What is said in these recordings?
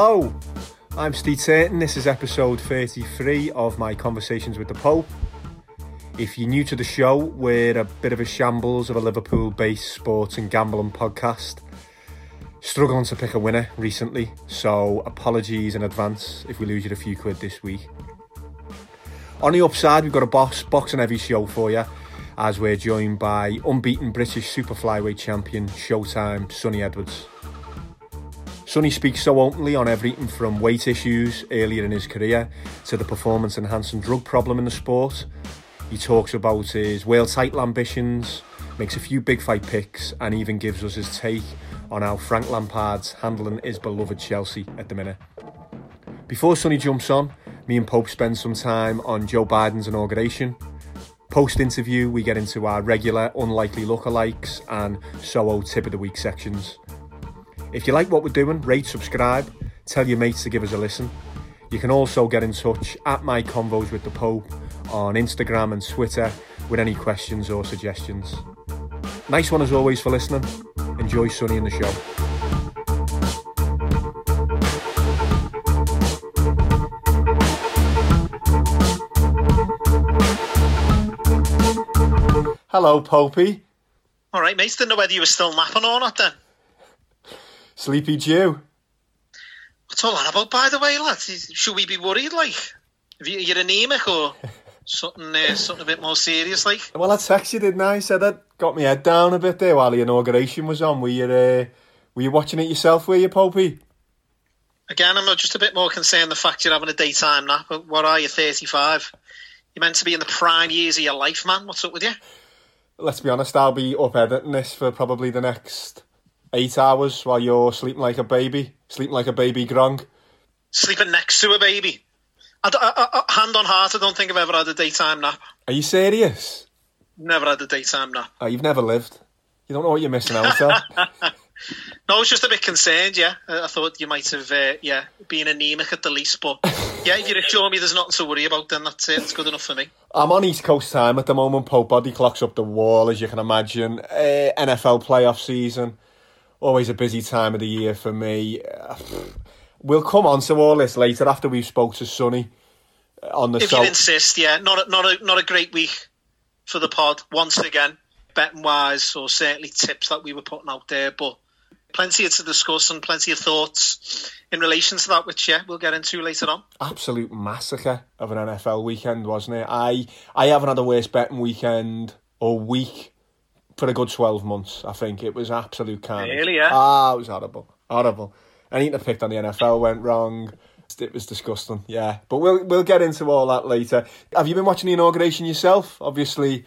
Hello, I'm Steve Turton. This is episode 33 of my Conversations with the Pope. If you're new to the show, we're a bit of a shambles of a Liverpool based sports and gambling podcast. Struggling to pick a winner recently, so apologies in advance if we lose you a few quid this week. On the upside, we've got a boss boxing every show for you, as we're joined by unbeaten British super flyweight champion Showtime Sunny Edwards. Sunny speaks so openly on everything from weight issues earlier in his career to the performance enhancing drug problem in the sport. He talks about his world title ambitions, makes a few big fight picks, and even gives us his take on how Frank Lampard's handling his beloved Chelsea at the minute. Before Sunny jumps on, me and Pope spend some time on Joe Biden's inauguration. Post interview, we get into our regular unlikely lookalikes and SOO tip of the week sections. If you like what we're doing, rate, subscribe, tell your mates to give us a listen. You can also get in touch at my convos with the Pope on Instagram and Twitter with any questions or suggestions. Nice one as always for listening. Enjoy Sunny in the show. Hello, Popey. All right, mate. Didn't know whether you were still napping or not then. Sleepy Joe. What's all that about, by the way, lads? Should we be worried, like? If you, you're anemic or something uh, something a bit more serious, like? Well, I texted you, didn't I? Said that got my head down a bit there while the inauguration was on. Were you, uh, were you watching it yourself, were you, Popey? Again, I'm just a bit more concerned the fact you're having a daytime nap. But What are you, 35? You're meant to be in the prime years of your life, man. What's up with you? Let's be honest, I'll be up editing this for probably the next eight hours while you're sleeping like a baby, sleeping like a baby grung. Sleeping next to a baby. I, I, I, hand on heart, I don't think I've ever had a daytime nap. Are you serious? Never had a daytime nap. Oh, you've never lived. You don't know what you're missing out on. No, I was just a bit concerned, yeah. I I thought you might have, uh, yeah, been anemic at the least. But, yeah, if you're assuring me there's nothing to worry about, then that's it. It's good enough for me. I'm on East Coast time at the moment. Pope body clocks up the wall, as you can imagine. Uh, NFL playoff season, always a busy time of the year for me. Uh, we'll come on to all this later after we've spoke to Sunny on the If show. you insist, yeah. Not a, not a, not a great week for the pod, once again. Betting wise, or certainly tips that we were putting out there. But plenty to discuss and plenty of thoughts in relation to that, which, yeah, we'll get into later on. Absolute massacre of an NFL weekend, wasn't it? I I haven't had a worse betting weekend or week for a good twelve months. I think it was absolute carnage. Really, yeah? Ah, it was horrible, horrible. Anything I picked on the NFL went wrong. It was disgusting. Yeah, but we'll we'll get into all that later. Have you been watching the inauguration yourself? Obviously,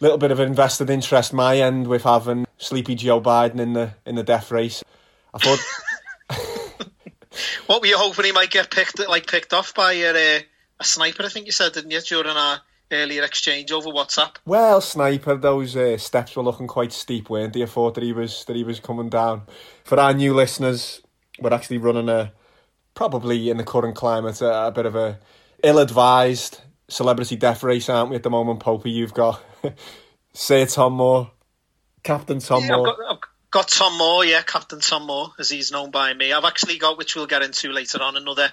a little bit of invested interest my end with having Sleepy Joe Biden in the in the death race. I thought. What were you hoping he might get picked like picked off by a, uh, a sniper? I think you said, didn't you, during our earlier exchange over WhatsApp? Well, sniper, those uh, steps were looking quite steep, weren't they? I thought that he was that he was coming down. For our new listeners, we're actually running a probably in the current climate a, a bit of a ill-advised celebrity death race, aren't we? At the moment, Popey, you've got Sir Tom Moore, Captain Tom Yeah, I've Moore. got, I've got Tom Moore, yeah, Captain Tom Moore, as he's known by me. I've actually got, which we'll get into later on, another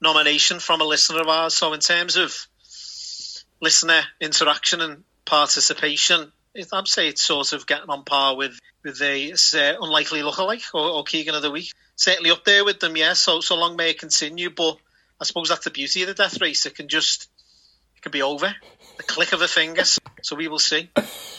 nomination from a listener of ours. So in terms of listener interaction and participation, it, I'd say it's sort of getting on par with with the uh, unlikely lookalike or, or Keegan of the week. Certainly up there with them, yeah. So so long may it continue. But I suppose that's the beauty of the death race. It can just it can be over the click of a finger. So we will see.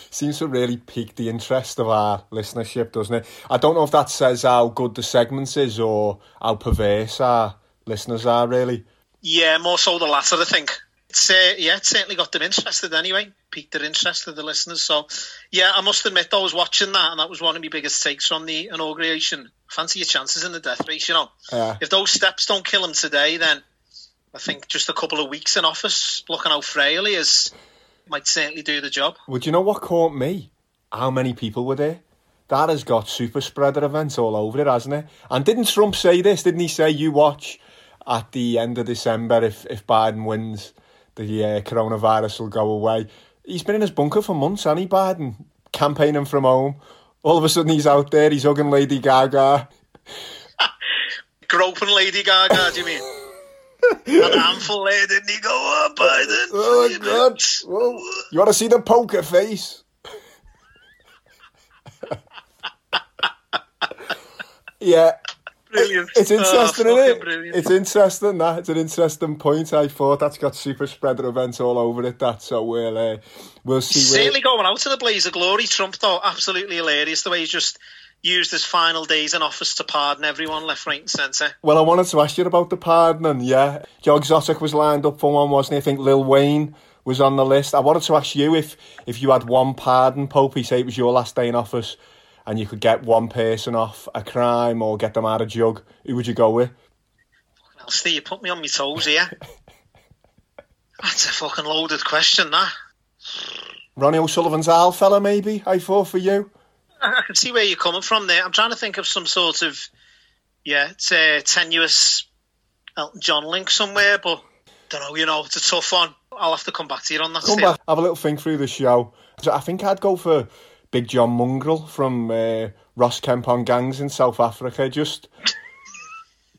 Seems to really pique the interest of our listenership, doesn't it? I don't know if that says how good the segments is or how perverse our listeners are, really. Yeah, more so the latter, I think. It's, uh, yeah, it's certainly got them interested anyway, piqued their interest of the listeners. So, yeah, I must admit, I was watching that, and that was one of my biggest takes from the inauguration. Fancy your chances in the death race, you know. Yeah. If those steps don't kill him today, then I think just a couple of weeks in office, looking how frail he is, might certainly do the job. Would you know what caught me? How many people were there? That has got super spreader events all over it, hasn't it? And didn't Trump say this? Didn't he say you watch at the end of December if if Biden wins, the uh, coronavirus will go away? He's been in his bunker for months, hasn't he, Biden? Campaigning from home. All of a sudden he's out there, he's hugging Lady Gaga. groping Lady Gaga, do you mean? An handful there, didn't he go, up, Biden? Oh, God. Whoa. You want to see the poker face? yeah. Brilliant. It's interesting, oh, isn't it? Brilliant. It's interesting, that. It's an interesting point. I thought that's got super spreader events all over it, that. So we'll, uh, we'll see He's where... certainly going out to the blaze of glory. Trump, though, absolutely hilarious the way he's just used his final days in office to pardon everyone left, right, and centre. Well, I wanted to ask you about the pardoning, yeah. Joe Exotic was lined up for one, wasn't he? I think Lil Wayne was on the list. I wanted to ask you if, if you had one pardon, Popey, say it was your last day in office, and you could get one person off a crime or get them out of jug, who would you go with? Well, Steve, you put me on my toes here. That's a fucking loaded question, that. Ronnie O'Sullivan's Al fella, maybe, I thought for you. I can see where you're coming from there. I'm trying to think of some sort of, yeah, it's a tenuous Elton John link somewhere, but don't know, you know, it's a tough one. I'll have to come back to you on that. Come still. back, have a little think through the show. So I think I'd go for Big John Mongrel from uh, Ross Kemp on Gangs in South Africa. Just,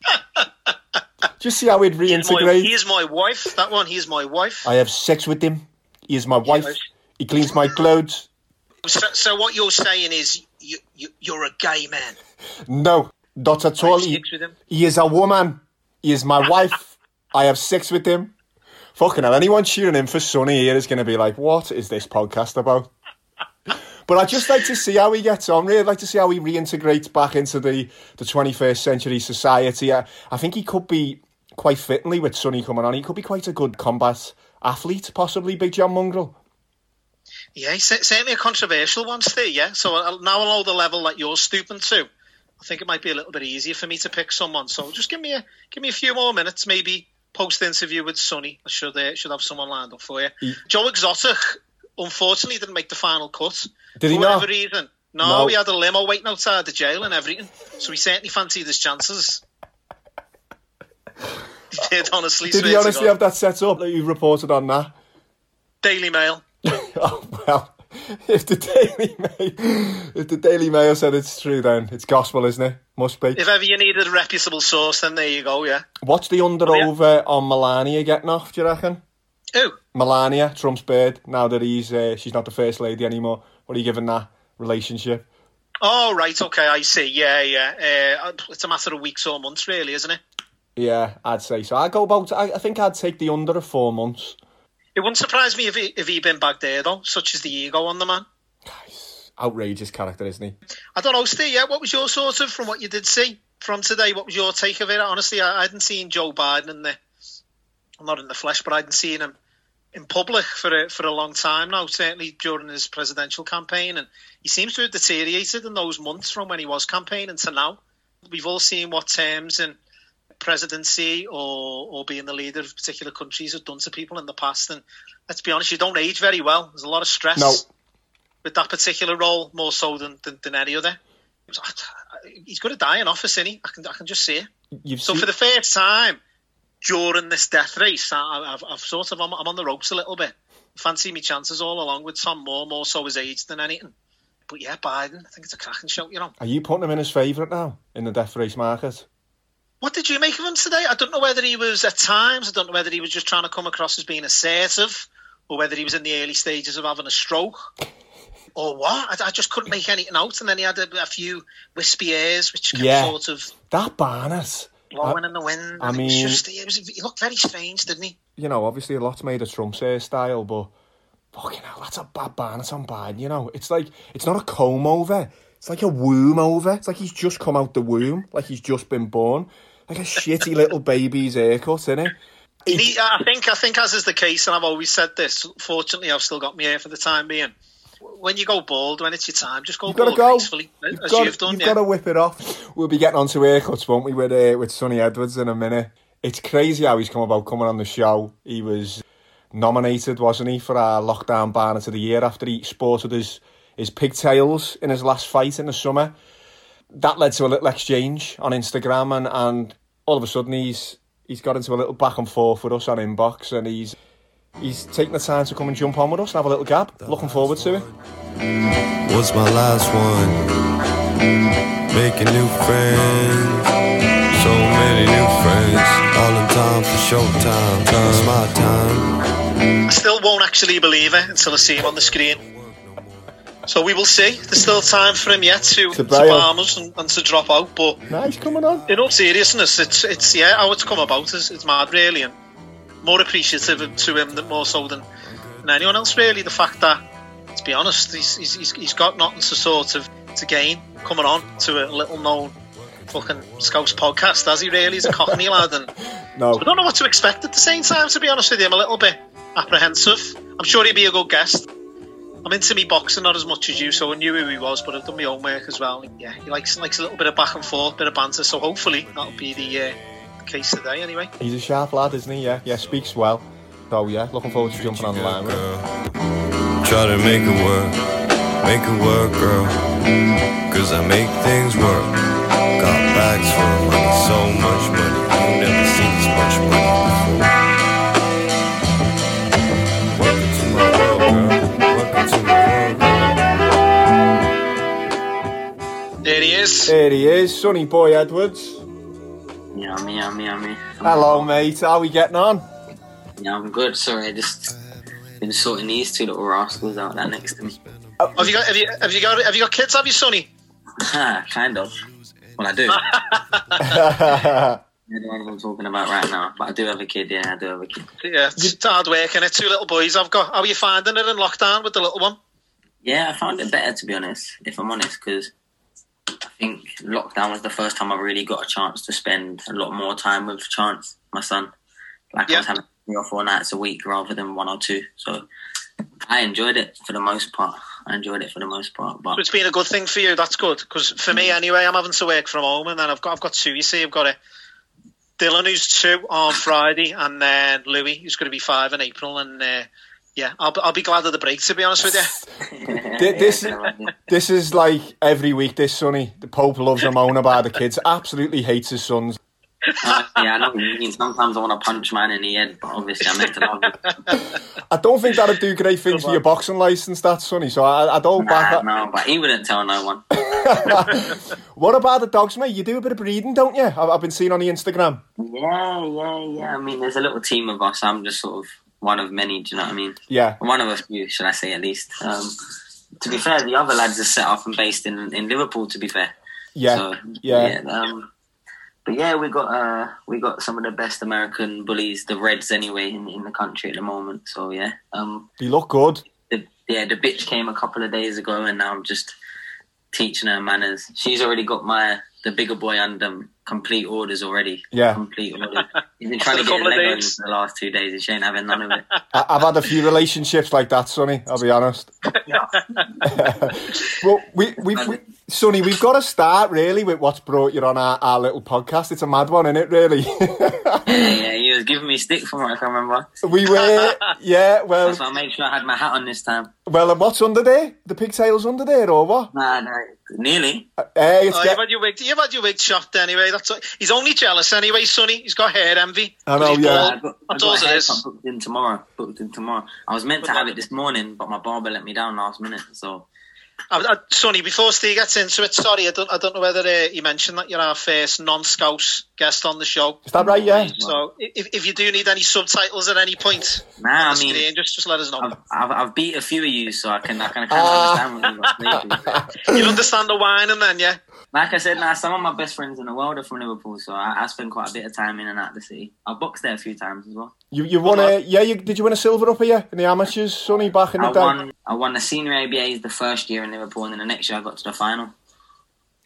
just see how my, reintegrate. here's my wife. That one, here's my wife. I have sex with him. He is my wife. He cleans my clothes. So, so what you're saying is you, you, you're a gay man. No, not at all. He, him? he is a woman. He is my wife. I have sex with him. Fucking hell, anyone cheering in for Sunny here is going to be like, what is this podcast about? But I'd just like to see how he gets on. Really, I'd like to see how he reintegrates back into the, the 21st century society. I, I think he could be quite fittingly with Sunny coming on. He could be quite a good combat athlete, possibly, Big John Mongrel. Yeah, certainly a controversial one, Steve. Yeah, so now I know the level that you're stooping to. I think it might be a little bit easier for me to pick someone. So just give me a give me a few more minutes, maybe post interview with Sunny. I should uh, should have someone lined up for you. Joe Exotic, unfortunately, he didn't make the final cut. Did he for not? whatever reason. No, No. he had a limo waiting outside the jail and everything. So he certainly fancied his chances. he did, honestly. Did he honestly have that set up that you reported on that? Daily Mail. Oh, well, if the Daily Mail, if the Daily Mail said it's true, then it's gospel, isn't it? Must be. If ever you needed a reputable source, then there you go, yeah. What's the under Oh, yeah. over on Melania getting off? Do you reckon? Who? Melania, Trump's bird. Now that he's uh, she's not the first lady anymore. What are you giving that relationship? Oh, right, okay, I see. Yeah, yeah. Uh, it's a matter of weeks or months, really, isn't it? Yeah, I'd say so. I go about. I, I think I'd take the under of four months. It wouldn't surprise me if he, if he'd been back there, though. Such is the ego on the man. Outrageous character, isn't he? I don't know, Steve, yeah, what was your sort of, from what you did see from today, what was your take of it? Honestly, I, I hadn't seen Joe Biden in the, well, not in the flesh, but I hadn't seen him in public for a, for a long time now, certainly during his presidential campaign. And he seems to have deteriorated in those months from when he was campaigning to now. We've all seen what terms and presidency or, or being the leader of particular countries have done to people in the past. And let's be honest, you don't age very well. There's a lot of stress No. with that particular role, more so than, than, than any other. He's going to die in office, isn't he? I can, I can just see it. You've So seen, for the first time during this death race, I, I've, I've sort of I'm, I'm on the ropes a little bit. Fancy me chances all along with Tom Moore, more so his age than anything. But yeah, Biden, I think it's a cracking show. You know, are you putting him in as favourite now in the death race market? what did you make of him today? I don't know whether he was at times. I don't know whether he was just trying to come across as being assertive, or whether he was in the early stages of having a stroke, or what. I, I just couldn't make anything out. And then he had a, a few wispy airs, which Yeah. sort of That Barnett. Blowing in the wind. I and it was mean- just, it was, he looked very strange, didn't he? You know, obviously a lot's made of Trump's hairstyle, but fucking hell, that's a bad Barnett on Biden. You know, it's like it's not a comb over. It's like a womb over. It's like he's just come out the womb, like he's just been born, like a shitty little baby's haircut, isn't it? Need, I think I think as is the case, and I've always said this. Fortunately, I've still got my hair for the time being. When you go bald, when it's your time, just go You've bald go. gracefully, You've as got, you've done. you've yeah. got to whip it off. We'll be getting on to haircuts, won't we, with uh, with Sunny Edwards in a minute. It's crazy how he's come about coming on the show. He was nominated, wasn't he, for our lockdown banner of the year after he sported his his pigtails in his last fight in the summer. That led to a little exchange on Instagram, and, and all of a sudden he's he's got into a little back and forth with us on inbox, and he's he's taking the time to come and jump on with us and have a little gab. Looking forward to it. was my last one. Making new friends, so many new friends. All in time for showtime. It's my time. I still won't actually believe it until I see him on the screen. So we will see. There's still time for him yet to, To to bail. Barmers and, and to drop out. But Nice coming on. in all seriousness, it's it's yeah, how it's come about is it's mad really, and more appreciative to him than more so than, than anyone else really. The fact that, to be honest, he's he's, he's, got nothing to sort of to gain coming on to a little known fucking Scouse podcast, has he really? He's a Cockney lad, and No. I don't know what to expect at the same time. To be honest with you, I'm a little bit apprehensive. I'm sure he'd be a good guest. I'm into me boxing not as much as you, so I knew who he was, but I've done my own work as well. Yeah, he likes likes a little bit of back and forth, bit of banter. So hopefully that'll be the, uh, the case today. Anyway, He's a sharp lad, isn't he? Yeah, yeah, speaks well. So yeah, looking forward to jumping on the line with him. Girl. Try to make it work, make it work, girl. Cause I make things work. Got bags full of money, so much money. You never seen this much money before. Welcome to my world, girl. Welcome to my world, girl. there he is. There he is, Sunny Boy Edwards. Yummy, yummy, yummy. Hello, mate. How are we getting on? Yeah, I'm good. Sorry, I just been sorting these two little rascals out there next to me. Oh. Have you got have you have you got have you got kids? Have you, Sunny? Ha, kind of. Well, I do. yeah, I don't know what I'm talking about right now, but I do have a kid. Yeah, I do have a kid. Yeah, it's hard work, and it. Two little boys I've got. How are you finding it in lockdown with the little one? Yeah, I found it better to be honest, if I'm honest, because I think lockdown was the first time I really got a chance to spend a lot more time with Chance, my son. Like I Yeah. was having three or four nights a week rather than one or two. So I enjoyed it for the most part. I enjoyed it for the most part, but So it's been a good thing for you. That's good because for me anyway, I'm having to work from home, and then I've got I've got two. You see, I've got a Dylan who's two on Friday, and then Louis who's going to be five in April, and uh, yeah, I'll be- I'll be glad of the break to be honest with you. This- Yeah, I can imagine. this is like every week. This Sunny, the Pope loves a moan about the kids. Absolutely hates his sons. Uh, yeah, I know what you mean. Sometimes I want to punch man in the head, but obviously I meant to love him. I don't think that'd do great things for your boxing license, that Sunny. So I, I don't back Nah, that. no, but he wouldn't tell no one. What about the dogs, mate? You do a bit of breeding, don't you? I've, I've been seeing on the Instagram. Yeah, yeah, yeah. I mean, there's a little team of us. I'm just sort of one of many. Do you know what I mean? Yeah, One of a few, should I say at least. Um, to be fair, the other lads are set up and based in, in Liverpool. To be fair, yeah, so, yeah. um, but yeah, we got uh, we got some of the best American bullies, the Reds anyway, in, in the country at the moment. So yeah, um, They look good. the, yeah, the bitch came a couple of days ago, and now I'm just teaching her manners. She's already got my the bigger boy under complete orders already. Yeah. complete orders. He's been trying to get couple of Lego days. for the last two days, and she ain't having none of it. I, I've had a few relationships like that, Sunny. I'll be honest. well, we, we've, we, Sunny, we've got to start really with what's brought you on our, our little podcast. It's a mad one, isn't it? Really. yeah, yeah, he was giving me stick for it. I can remember. we were, yeah. Well, That's why I made sure I had my hat on this time. well, and what's under there? The pigtails under there, or what? Nah, no, nearly. Uh, hey, it's Oh, get- you've had your wig. You've had your wig chopped anyway. That's all- he's only jealous anyway, Sunny. He's got hair envy. I know, yeah. bald. I got, I That's got all a it haircut booked in tomorrow. Booked in tomorrow. I was meant to have it this morning, but my barber let me down last minute. So I, I, Sunny, before Steve gets into it, sorry, I don't, I don't know whether uh, you mentioned that you're our first non-scouse guest on the show. is that right? Yeah. So if, if you do need any subtitles at any point, nah, on I mean, screen, just just let us know. I've, I've, I've beat a few of you, so I can I can kind of Ah. understand what you're saying. You'll understand the wine, and then, yeah. Like I said, now some of my best friends in the world are from Liverpool, so I, I spend quite a bit of time in and out the city. I've boxed there a few times as well. You you won a yeah. You, did you win a silver up here in the amateurs, Sunny, back in the I day? won I won the senior ABAs the first year in Liverpool, and then the next year I got to the final.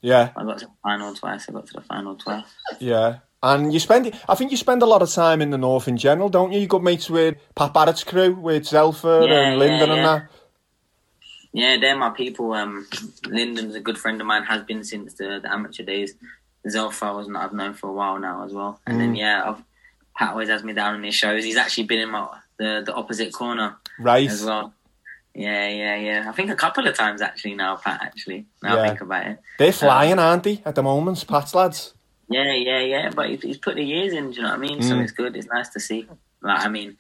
Yeah, I got to the final twice. I got to the final twice. yeah. And you spend, I think you spend a lot of time in the north in general, don't you? You got mates with Pat Barrett's crew, with Zelfa Yeah, and Lyndon yeah, and that. Yeah, they're my people. Um, Lyndon's a good friend of mine. Has been since the, the amateur days. Zelfa was not I've known for a while now as well. And Mm. then yeah, I've, Pat always has me down in his shows. He's actually been in my the the opposite corner Right. as well. Yeah, yeah, yeah. I think a couple of times actually now, Pat. Actually, now Yeah. I think about it. They're flying, aren't they, at the moment, Pat's lads? Yeah, yeah, yeah. But he's, he's put the years in. Do you know what I mean? So Mm. it's good. It's nice to see. Like I mean,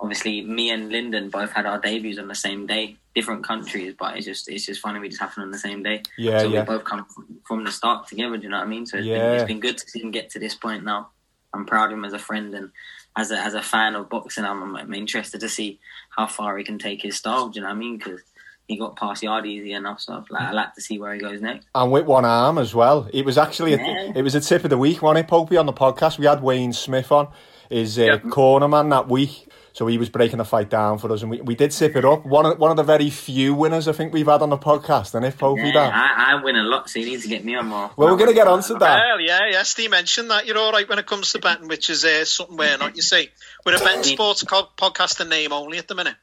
obviously, me and Lyndon both had our debuts on the same day different countries, but it's just it's just funny we just happened on the same day. Yeah, so yeah. we both come from, from the start together. Do you know what I mean? So it's, Yeah. been, it's been good to see him get to this point now. I'm proud of him as a friend and as a as a fan of boxing. I'm, I'm interested to see how far he can take his style. Do you know what I mean? Because he got past Yarde easy enough, so like, I like to see where he goes next. and with one arm as well. It was actually a, Yeah. it was a tip of the week, wasn't it, Popey, on the podcast. We had Wayne Smith on, his uh, Yeah. corner man that week. So he was breaking the fight down for us, and we, we did sip it up. One of one of the very few winners I think we've had on the podcast, and if Popey Yeah, that. I, I win a lot, so you need to get me on more. Well, we're going to get onto that. Well, yeah, yeah. Steve mentioned that you're all right when it comes to betting, which is uh, something we're not. You see, we're a betting sports co- podcast in name only at the minute.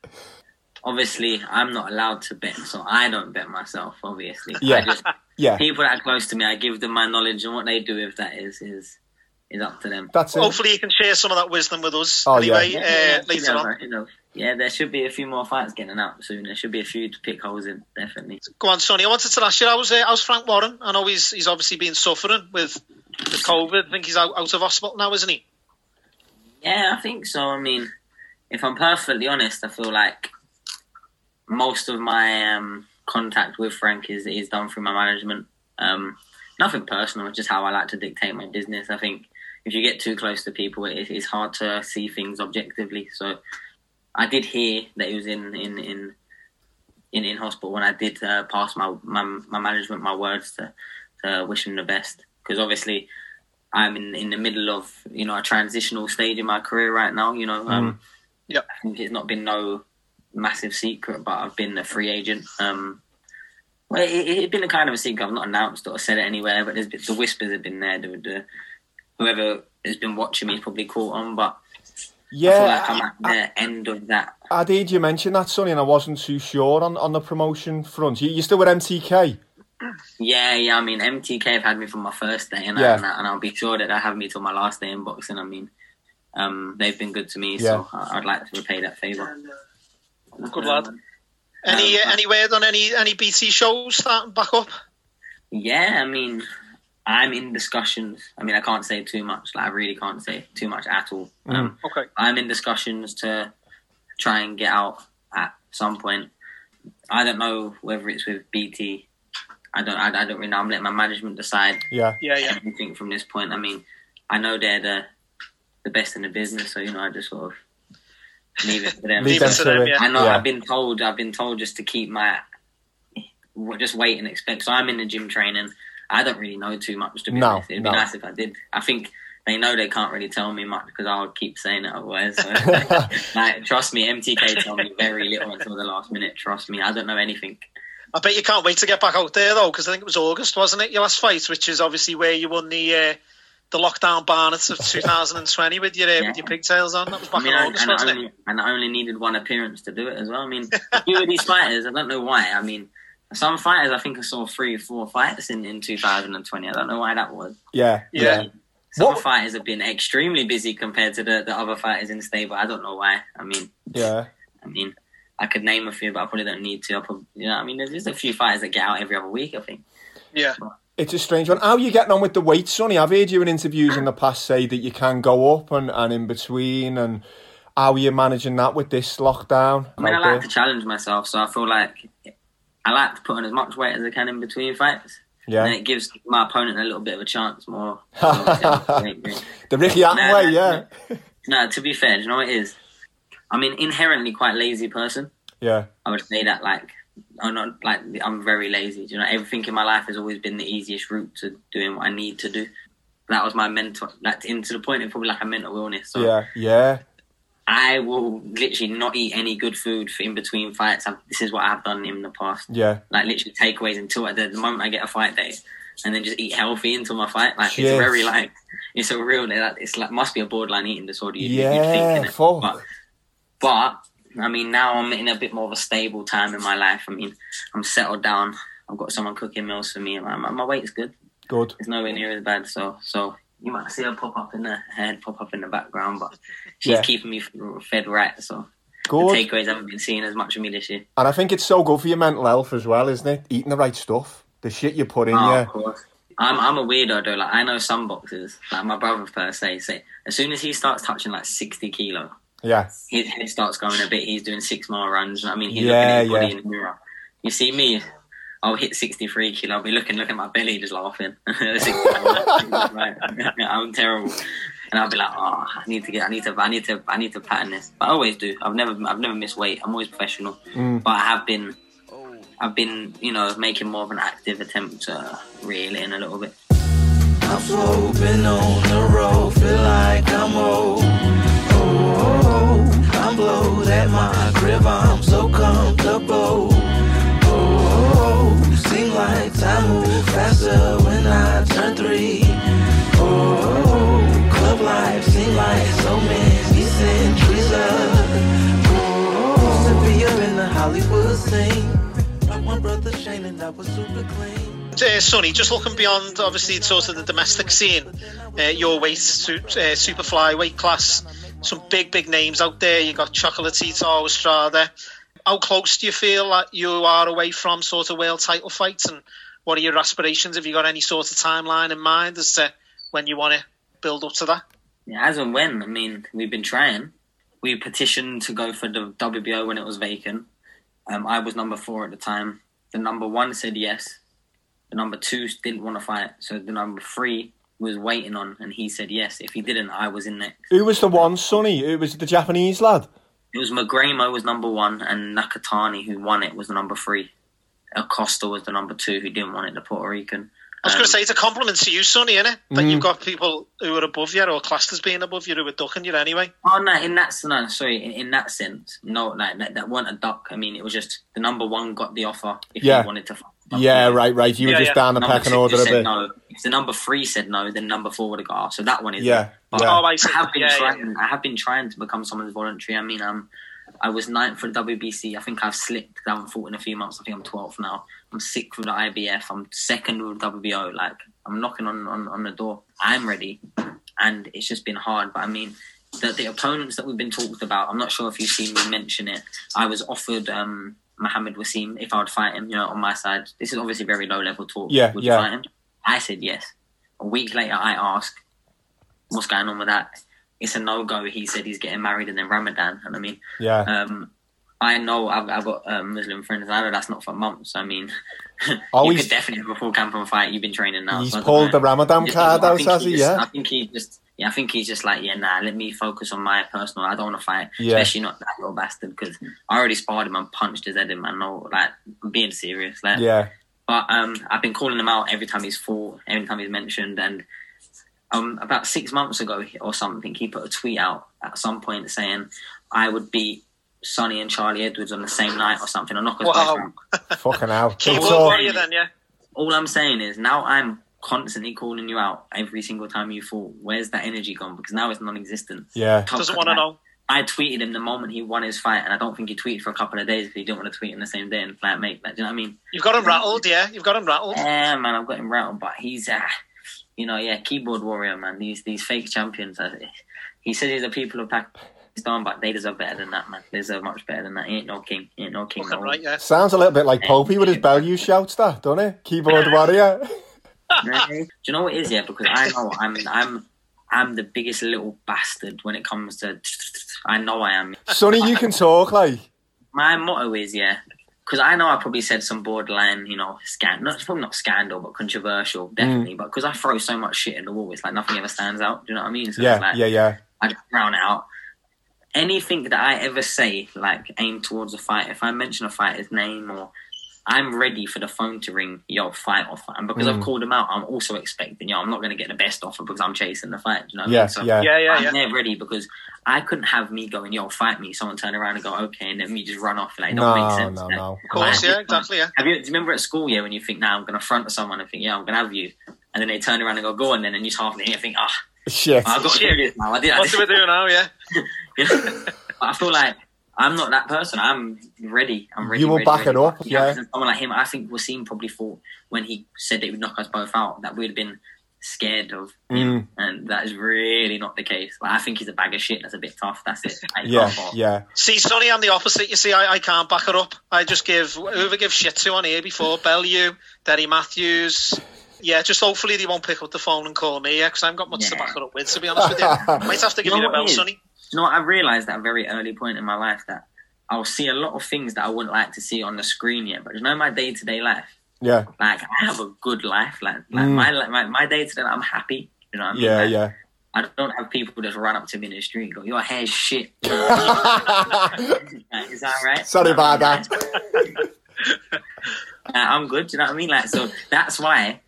Obviously, I'm not allowed to bet, so I don't bet myself. Obviously, Yeah. Just, Yeah, people that are close to me, I give them my knowledge, and what they do with that is is is up to them. that's it. Hopefully, you can share some of that wisdom with us Oh, anyway yeah. Yeah, uh, later you know, on. you know. Yeah, there should be a few more fights getting out soon. There should be a few to pick holes in, definitely. Go on, Sunny. I wanted to ask you, how's, uh, how's Frank Warren? I know he's he's obviously been suffering with the COVID. I think he's out, out of hospital now, isn't he? Yeah, I think so. I mean, if I'm perfectly honest, I feel like most of my um, contact with Frank is is done through my management. Um, nothing personal, it's just how I like to dictate my business. I think if you get too close to people, it, it's hard to see things objectively. So I did hear that he was in in in in, in hospital when I did uh, pass my, my my management my words to, to wish him the best because obviously I'm in, in the middle of you know a transitional stage in my career right now. You know, um, Yep. I think it's not been no massive secret, but I've been a free agent. Um, well, it, it's been a kind of a secret. I've not announced or said it anywhere, but the whispers have been there. The, the, whoever has been watching me has probably caught on, but I feel yeah, like I'm at the end of that. I did you mention that, Sunny, and I wasn't too sure on, on the promotion front. You, you still with MTK? Yeah, yeah. I mean, MTK have had me from my first day, and, Yeah. I, and, I, and I'll be sure that they have me till my last day in boxing. I mean, um, they've been good to me, Yeah. so I- I'd like to repay that favour. Good lad. Um, Any Um, any word on any any BT shows starting back up? Yeah, I mean, I'm in discussions. I mean, I can't say too much. Like, I really can't say too much at all. Um, Okay. I'm in discussions to try and get out at some point. I don't know whether it's with BT. I don't. I, I don't really know. I'm letting my management decide Yeah, Yeah, yeah. everything from this point. I mean, I know they're the the best in the business, so you know, I just sort of leave it to them. Leave them to to them, yeah. I know. Yeah. I've been told. I've been told just to keep my just wait and expect. So I'm in the gym training. I don't really know too much to be No, honest. It'd no. be nice if I did. I think they know they can't really tell me much because I'll keep saying it otherwise. So, like, trust me, MTK told me very little until the last minute. Trust me, I don't know anything. I bet you can't wait to get back out there though, because I think it was August, wasn't it? Your last fight, which is obviously where you won the uh, the lockdown Barnett of 2020 with your uh, Yeah. with your pigtails on. That was I back mean, in I, August, and, I wasn't only, it? and I only needed one appearance to do it as well. I mean, you few of these fighters, I don't know why. I mean, some fighters, I think I saw three or four fights in, in 2020. I don't know why that was. yeah, Yeah. yeah. Some What- fighters have been extremely busy compared to the, the other fighters in the stable. I don't know why. I mean, yeah. I mean, I could name a few, but I probably don't need to. I probably, you know, I mean, there's just a few fighters that get out every other week. I think. Yeah. It's a strange one. How are you getting on with the weight, Sunny? I've heard you in interviews in the past say that you can go up and, and in between, and how are you managing that with this lockdown? I mean, I out like there? to challenge myself, so I feel like I like to put on as much weight as I can in between fights. And yeah, it gives my opponent a little bit of a chance more. the Ricky Hatton Nah, way, yeah, to be fair, do you know what it is? I'm an inherently quite lazy person. yeah, I would say that like I'm not like I'm very lazy. Do you know, everything in my life has always been the easiest route to doing what I need to do. That was my mental, like into the point of probably like a mental illness. So yeah, yeah, I will literally not eat any good food for in between fights. i this is what I've done in the past. yeah. Like literally takeaways until the, the moment I get a fight day, and then just eat healthy until my fight. Like it's very like it's a real. like, It's like must be a borderline eating disorder. You, Yeah, you'd think? But, but I mean, now I'm in a bit more of a stable time in my life. I mean, I'm settled down. I've got someone cooking meals for me. My, my weight's good. Good. It's nowhere near as bad. So, so you might see her pop up in the head, pop up in the background, but she's Yeah. keeping me fed right. So the takeaways haven't been seeing as much of me this year. And I think it's so good for your mental health as well, isn't it? Eating the right stuff. The shit you put in Oh, course. I'm I'm a weirdo though. Like I know some boxers, like my brother per se, say as soon as he starts touching like 60 kilo, Yeah. his head starts going a bit. He's doing six mile runs. I mean, he's Yeah, looking at his body yeah. in the mirror. You see me, I'll hit 63 kilo. I'll be looking, looking at my belly, just laughing. right. I'm terrible. And I'll be like, oh, I need to get, I need to, I need to, I need to pattern this. But I always do. I've never, I've never missed weight. I'm always professional. Mm. But I have been, I've been, you know, making more of an active attempt to reel in a little bit. I'm so been on the road, feel like I'm old. Oh, oh, oh, I'm blowed at my crib, I'm so comfortable. Like time faster when I turn three. Oh, club life like so many centuries of. Oh, to be up in the Hollywood scene. My brother Shane and I was super clean. Uh, Sunny, just looking beyond obviously sort of the domestic scene, uh, your weight, uh, super flyweight class, some big, big names out there. You got Chocolatito, Estrada. How close do you feel like you are away from sort of world title fights, and what are your aspirations? Have you got any sort of timeline in mind as to when you want to build up to that? Yeah, as and when. I mean, we've been trying. We petitioned to go for the WBO when it was vacant. Um, I was number four at the time. The number one said yes. The number two didn't want to fight. So the number three was waiting on, and he said yes. If he didn't, I was in next. Who was the one, Sunny? It was the Japanese lad. It was Magramo was number one, and Nakatani, who won it, was the number three. Acosta was the number two, who didn't want it, the Puerto Rican. I was Um, going to say it's a compliment to you, Sunny, innit? That Mm. you've got people who are above you or classed as being above you who are ducking you anyway. Oh no, in that no, sorry, in, in that sense, no, like that, that wasn't a duck. I mean, it was just the number one got the offer if Yeah. he wanted to. fight. Yeah, right, right. You were just yeah. down the Number pecking two order a bit. no. If the number three said no, then number four would have got asked. So that one is Yeah, But yeah. Oh, I see. I have been Yeah, yeah, trying. I have been trying to become someone's voluntary. I mean, um, I was ninth for the WBC. I think I've slipped. 'cause I haven't fought in a few months. I think I'm 12th now. I'm sixth with the IBF. I'm second with WBO. Like I'm knocking on, on, on the door. I'm ready, and it's just been hard. But I mean, the the opponents that we've been talked about. I'm not sure if you've seen me mention it. I was offered um Mohammed Wasim if I would fight him. You know, on my side. This is obviously very low level talk. Yeah, would yeah. you fight him? I said yes. A week later, I asked, "What's going on with that?" It's a no go. He said he's getting married and then Ramadan, and I mean, Yeah. um, I know I've, I've got um, Muslim friends. I know that's not for months. I mean, Oh, you could definitely have a full camp and fight. You've been training now. He's so pulled the Ramadan card out, has he? Yeah. I think he just. Yeah, I think he's just like, yeah, nah. Let me focus on my personal. I don't want to fight, Yeah. especially not that little bastard. Because I already sparred him and punched his head in. Man, no, like I'm being serious. Like, Yeah. but um, I've been calling him out every time he's fought, every time he's mentioned, and um, about six months ago or something, he put a tweet out at some point saying I would beat Sunny and Charlie Edwards on the same night or something. Or knock us Wow. both out. Fucking hell. Keyboard So- warrior then, yeah. All I'm saying is now I'm constantly calling you out every single time you fought. Where's that energy gone? Because now it's non-existent. yeah. Doesn't want to know. I tweeted him the moment he won his fight, and I don't think he tweeted for a couple of days because he didn't want to tweet in the same day and like make that. Do you know what I mean? You've got him rattled, yeah. You've got him rattled. Yeah, man, I've got him rattled, but he's, uh, you know, yeah, keyboard warrior, man. These these fake champions. Uh, he says he's the people of Pakistan, but they deserve better than that, man. They deserve much better than that. He ain't no king. He ain't no king. Fucking no. right, yeah. Sounds a little bit like Popey with his Bellew shouts, that, don't it? Keyboard warrior. Do you know what it is? Yeah, because I know I'm I'm I'm the biggest little bastard when it comes to. I know I am. Sunny, you can talk, like. My motto is yeah. Because I know I probably said some borderline, you know, scandal. Not, it's probably not scandal, but controversial, Mm. definitely. But because I throw so much shit in the wall, it's like nothing ever stands out. Do you know what I mean? So Yeah, like, yeah, yeah. I just drown out. Anything that I ever say, like aim towards a fight, if I mention a fighter's name or I'm ready for the phone to ring, yo, fight offer. And because Mm. I've called him out, I'm also expecting, yo, I'm not going to get the best offer because I'm chasing the fight. You know what I Yeah, mean? So yeah. Yeah, yeah, I'm yeah. there ready because I couldn't have me going, yo, fight me. Someone turn around and go, okay, and then me just run off. Like, it don't No, make sense. no, Like, no. Of course, yeah, exactly, yeah. Have you, do you remember at school, yeah, when you think, now I'm going to front someone and think, yeah, I'm going to have you. And then they turn around and go, go on then, and you half and you think, ah, Shit. I've got to do this now. I did, I What did. do we do now, yeah? You know? I feel like I'm not that person. I'm ready. I'm ready. You will ready, back ready. it up, yeah. Someone like him, I think Wasim probably thought when he said that he would knock us both out that we'd have been scared of him, Mm. and that is really not the case. Like, I think he's a bag of shit. That's a bit tough. That's it. Yeah, yeah. See, Sunny, I'm the opposite. You see, I, I can't back it up. I just give whoever gives shit to on here before Bellew, Derry Matthews. Yeah, just hopefully they won't pick up the phone and call me. Yeah, because I haven't got much to back it up with. To be honest with you, I might have to give You you know the bell, what it is? Sunny. You know what? I realized at a very early point in my life that I'll see a lot of things that I wouldn't like to see on the screen yet. But you know, my day to day life, Yeah, like I have a good life. Like, like Mm. my my my day to day, I'm happy. You know what I mean? yeah, Like, yeah. I don't have people just run up to me in the street and go, "Your hair's shit." Is that right? Sorry about? Like, I'm good. You know what I mean? Like, so that's why.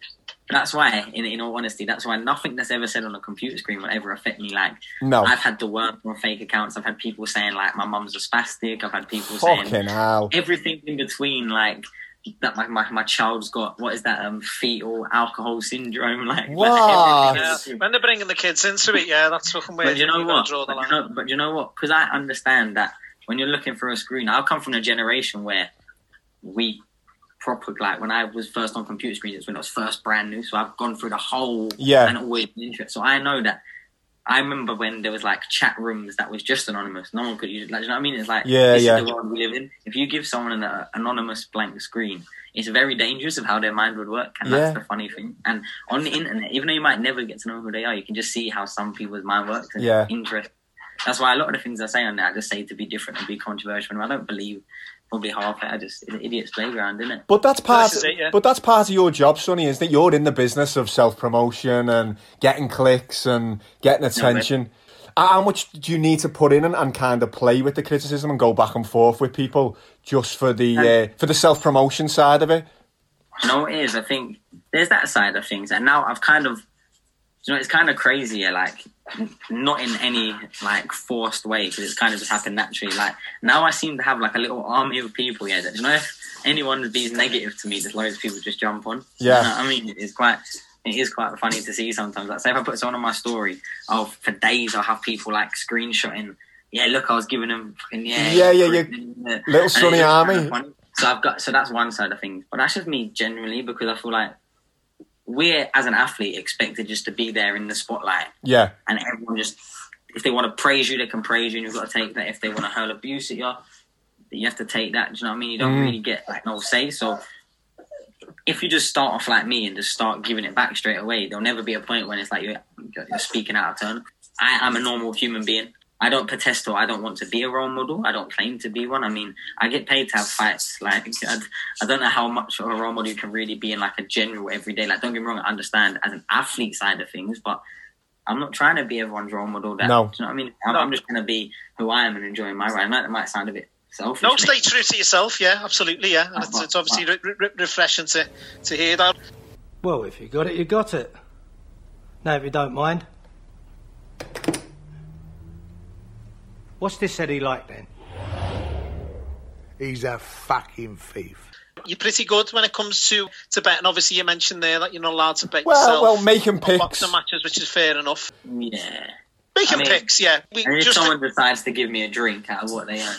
That's why, in, in all honesty, that's why nothing that's ever said on a computer screen will ever affect me. Like, No, I've had to work on fake accounts. I've had people saying like my mum's a spastic. I've had people saying hell. everything in between, like that my, my, my child's got what is that um fetal alcohol syndrome, like like, What? everything Yeah, when they're bringing the kids into it, yeah, that's fucking weird. But you know You've what? Draw the But line. you know, but you know what? Because I understand that when you're looking for a screen, I'll come from a generation where we proper like when I was first on computer screens, it's when it was first brand new. So I've gone through the whole Yeah. and always been interested. So I know that. I remember when there was like chat rooms that was just anonymous. No one could use it. Like, you know what I mean? It's like Yeah, this yeah. is the world we live in. If you give someone an uh, anonymous blank screen, it's very dangerous of how their mind would work, and Yeah. that's the funny thing. And on the internet, even though you might never get to know who they are, you can just see how some people's mind works. And Yeah. interest. That's why a lot of the things I say on there, I just say to be different and be controversial. And I don't believe probably half it. I just it's an idiot's playground, isn't it? But that's part. It, yeah. But that's part of your job, Sunny. Is that you're in the business of self promotion and getting clicks and getting attention. Uh, How much do you need to put in and, and kind of play with the criticism and go back and forth with people just for the uh, for the self promotion side of it? Know it is? I think there's that side of things, and now I've kind of, you know, it's kind of crazy. Like not in any like forced way because it's kind of just happened naturally. Like now I seem to have like a little army of people. Yeah, that you know, if anyone being negative to me, there's loads of people just jump on. Yeah. You know I mean, it's quite. It is quite funny to see sometimes. Like, say if I put someone on my story, oh, for days I'll have people like screenshotting. Yeah, look, I was giving them fucking yeah, Yeah, yeah, yeah. yeah. Little And Sunny it's just Army. kinda. So I've got so that's one side of things, but that's just me generally because I feel like we're as an athlete expected just to be there in the spotlight, Yeah, and everyone just if they want to praise you, they can praise you, and you've got to take that. If they want to hurl abuse at you, you have to take that. Do you know what I mean? You don't Mm. really get like no say. So if you just start off like me and just start giving it back straight away, there'll never be a point when it's like you're, you're speaking out of turn. I am a normal human being. I don't protest or I don't want to be a role model. I don't claim to be one. I mean, I get paid to have fights. Like, I, I don't know how much of a role model you can really be in like a general everyday. Like, don't get me wrong, I understand as an athlete side of things, but I'm not trying to be everyone's role model. That, No. do you know what I mean? I'm, No. I'm just going to be who I am and enjoying my ride. And that might sound a bit selfish. No, stay true to yourself. Yeah, absolutely. Yeah, and it's, it's ah, obviously ah. re- re- refreshing to to hear that. Well, if you got it, you got it. Now, if you don't mind. What's this Eddie like then? He's a fucking thief. You're pretty good when it comes to to betting. Obviously, you mentioned there that you're not allowed to bet Well, yourself. well, making picks. boxing matches, which is fair enough. Yeah. Making I mean- picks, yeah. We And if just someone decides to give me a drink out of what they earn,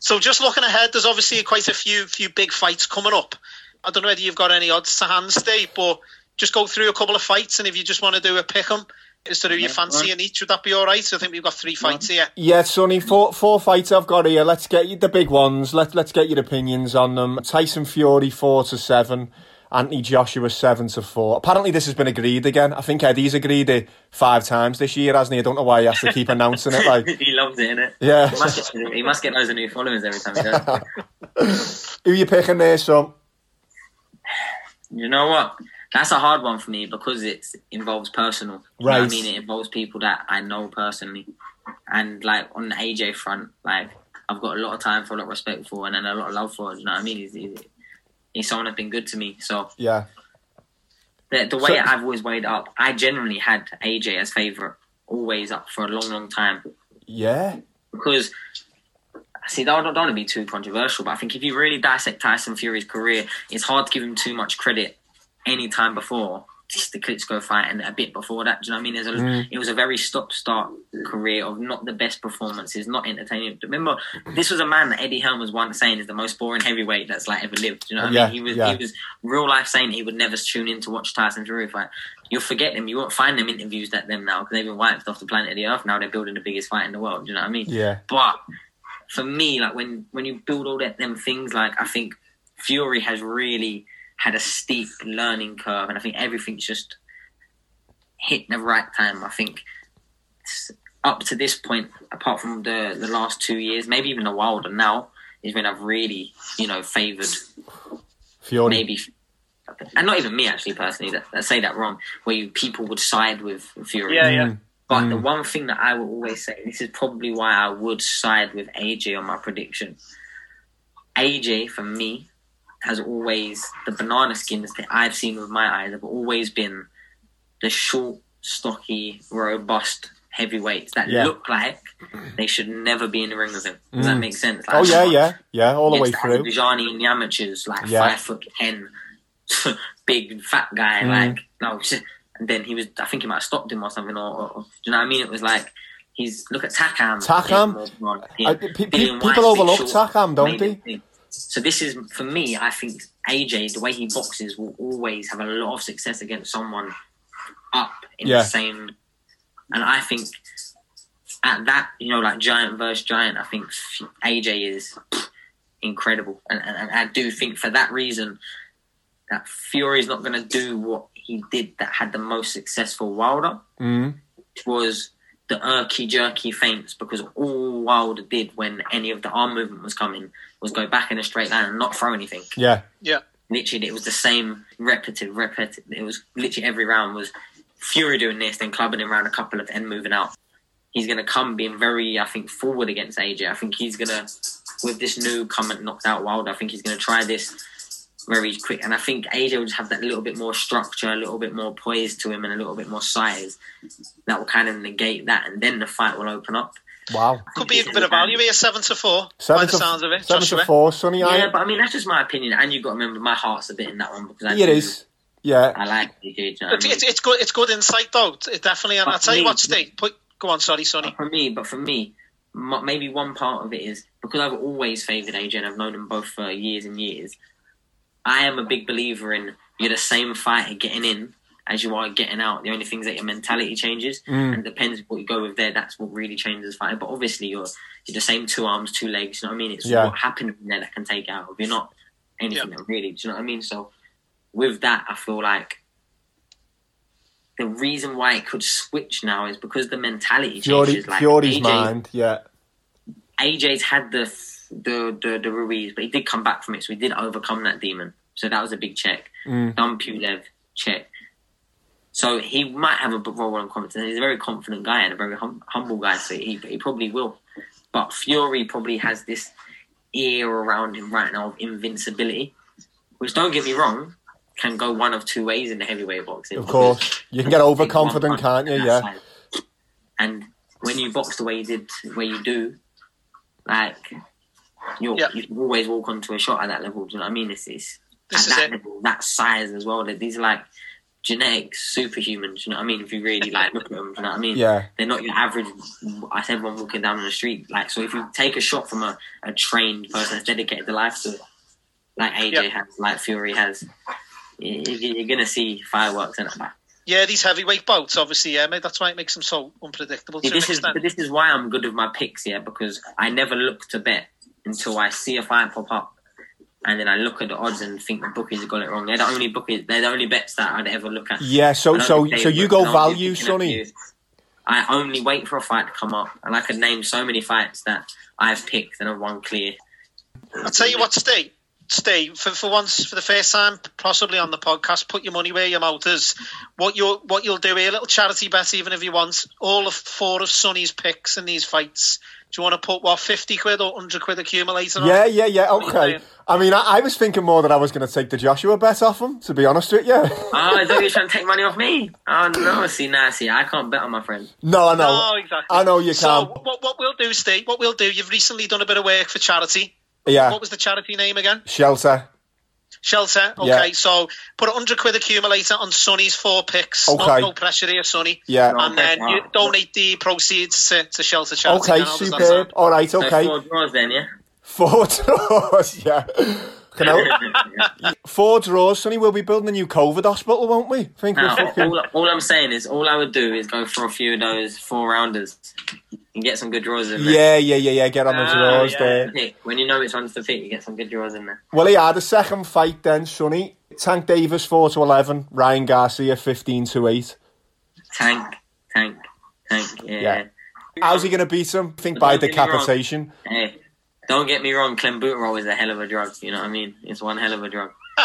so just looking ahead, there's obviously quite a few few big fights coming up. I don't know whether you've got any odds to hand, Steve, but just go through a couple of fights, and if you just want to do a pick 'em as to who you fancy right. in each, would that be all right? So I think we've got three fights here. Yeah, Sonny, four four fights I've got here. Let's get you the big ones. Let let's get your opinions on them. Tyson Fury four to seven. Anthony Joshua seven to four. Apparently this has been agreed again. I think Eddie's agreed it five times this year, hasn't he? I don't know why he has to keep announcing it. Like, he loves it, innit? Yeah. He must, get, he must get loads of new followers every time he does. who you picking there, son? you know what? That's a hard one for me because it involves personal. You know I mean, it involves people that I know personally, and like on the AJ front, like I've got a lot of time for, a lot of respect for, and then a lot of love for. You know what I mean? He's, he's, he's someone that's been good to me. So Yeah, the, the way So- I've always weighed up, I generally had AJ as favourite, always up for a long, long time. yeah, because see, I don't, don't want to be too controversial, but I think if you really dissect Tyson Fury's career, it's hard to give him too much credit any time before. Just the Klitschko fight and a bit before that. Do you know what I mean? A, Mm. It was a very stop-start career of not the best performances, not entertaining. Remember, this was a man that Eddie Hearn was once saying is the most boring heavyweight that's like ever lived. Do you know what Yeah, I mean? He was yeah. he was real life saying he would never tune in to watch Tyson Fury fight. You'll forget them. You won't find them interviews that them now because they've been wiped off the planet of the earth. Now they're building the biggest fight in the world. Do you know what I mean? yeah, But for me, like when when you build all that them things, like I think Fury has really had a steep learning curve, and I think everything's just hit the right time. I think up to this point, apart from the the last two years, maybe even a Wilder now, is when I've really, you know, favoured Fury. maybe, and not even me actually personally. That, that say that wrong. Where you, people would side with Fury. Yeah, yeah. Mm. But the one thing that I will always say, this is probably why I would side with AJ on my prediction. AJ for me has always the banana skins that I've seen with my eyes have always been the short, stocky, robust heavyweights that Yeah. look like they should never be in the ring with him. Does Mm. that make sense? Oh yeah, yeah, yeah, all the way through. Azerbaijani in the amateurs, like Yeah. five foot ten, big fat guy, Mm. like no, and then he was. I think he might have stopped him or something, or, or, or- do you know what I mean? It was like he's look at Takam. Takam? I- pe- pe- people overlook Takam, don't they? So this is for me. I think AJ, the way he boxes, will always have a lot of success against someone up in Yeah. the same. And I think at that, you know, like giant versus giant, I think AJ is incredible, and, and, and I do think for that reason that Fury is not going to do what he did that had the most successful Wilder Mm. which was the irky jerky feints because all Wilder did when any of the arm movement was coming was go back in a straight line and not throw anything. Yeah, Yeah. Literally, it was the same repetitive, repetitive. It was literally every round was Fury doing this, then clubbing him around a couple of then moving out. He's going to come being very, I think, forward against AJ. I think he's going to, with this new comment knocked out Wilder, I think he's going to try this very quick. And I think AJ will just have that little bit more structure, a little bit more poise to him, and a little bit more size that will kind of negate that, and then the fight will open up. Wow. Could be a bit of value here, seven to four. Seven by the to, sounds of it, seven Joshua. to four, Sunny. Yeah, I, but I mean that's just my opinion, and you've got to remember my heart's a bit in that one because I it do- is. Yeah, I like AJ. do you know what It's, I mean? it's, it's good. It's good insight though. It definitely. And I'll tell you what, Steve. Put, go on, sorry, Sunny. For me, but for me, maybe one part of it is because I've always favoured AJ and I've known them both for years and years. I am a big believer in you're the same fighter getting in as you are getting out. The only things that your mentality changes, Mm. and it depends what you go with there. That's what really changes fighting. But obviously, you're you're the same two arms, two legs. You know what I mean? It's Yeah. what happened in there that can take out. If you're not anything that really, do you know what I mean? So with that, I feel like. The reason why it could switch now is because the mentality Fury, changes. Like Fury's AJ, mind. Yeah, AJ's had the the the the Ruiz, but he did come back from it, so he did overcome that demon. So that was a big check. Mm. Dom Pulev check. So he might have a role on confidence. He's a very confident guy and a very hum- humble guy, so he he probably will. But Fury probably has this ear around him right now of invincibility, which don't get me wrong, can go one of two ways in the heavyweight boxing. of course. You can get overconfident, can't you? Yeah. And when you box the way you did, where you do, like you Yeah. you always walk onto a shot at that level. Do you know what I mean? It's, it's This at is that it. level, that size as well. That these are like genetic superhumans. You know what I mean? If you really like look at them, you know what I mean? Yeah, They're not your average. I said one walking down the street. Like so, if you take a shot from a, a trained person that's dedicated their life to it, like AJ Yep. has, like Fury has, you, you're gonna see fireworks in it. Yeah, these heavyweight bouts, obviously, yeah, mate. That's why it makes them so unpredictable See, to an this is this is why I'm good with my picks, yeah, because I never look to bet until I see a fight pop up, and then I look at the odds and think the bookies have got it wrong. They're the only bookies. They're the only bets that I'd ever look at. yeah. So, so, so you go I don't think value, Sunny. I only wait for a fight to come up, and I could name so many fights that I've picked and have won clear. I'll tell you what, Steve. Steve, for, for once, for the first time, possibly on the podcast, put your money where your mouth is. What you what you'll do here, a little charity bet, even if you want. All of four of Sunny's picks in these fights. Do you want to put what fifty quid or hundred quid accumulator on? Yeah, yeah, yeah. What are you Okay. Saying? I mean, I, I was thinking more that I was going to take the Joshua bet off him. To be honest with you. Oh, I thought you were trying to take money off me. Oh no, see, now see, I can't bet on my friend. no, I know. No, exactly. I know you So can. what, what we'll do, Steve? What we'll do? You've recently done a bit of work for charity. Yeah. What was the charity name again? Shelter. Shelter. Okay, Yeah. so put a hundred quid accumulator on Sunny's four picks. No, Okay. no pressure here, Sunny. Yeah. And then you donate the proceeds to, to Shelter Charity. Okay, Now, superb. sound- All right, So okay. four draws then, yeah. Four draws, yeah. Can I, four draws, Sunny. We'll be building a new COVID hospital, won't we? Think Now, fucking. all, all I'm saying is, all I would do is go for a few of those four rounders and get some good draws in there. Yeah, yeah, yeah, yeah. Get on the Ah, draws yeah. there. Pick. When you know which ones to pick, you get some good draws in there. Well, he had a second fight then, Sunny. Tank Davis four to eleven. Ryan Garcia fifteen to eight. Tank, tank, tank. Yeah. Yeah. How's he going to beat him? I think by Don't get me wrong. decapitation. Hey, don't get me wrong, clenbuterol is a hell of a drug. You know what I mean? It's one hell of a drug.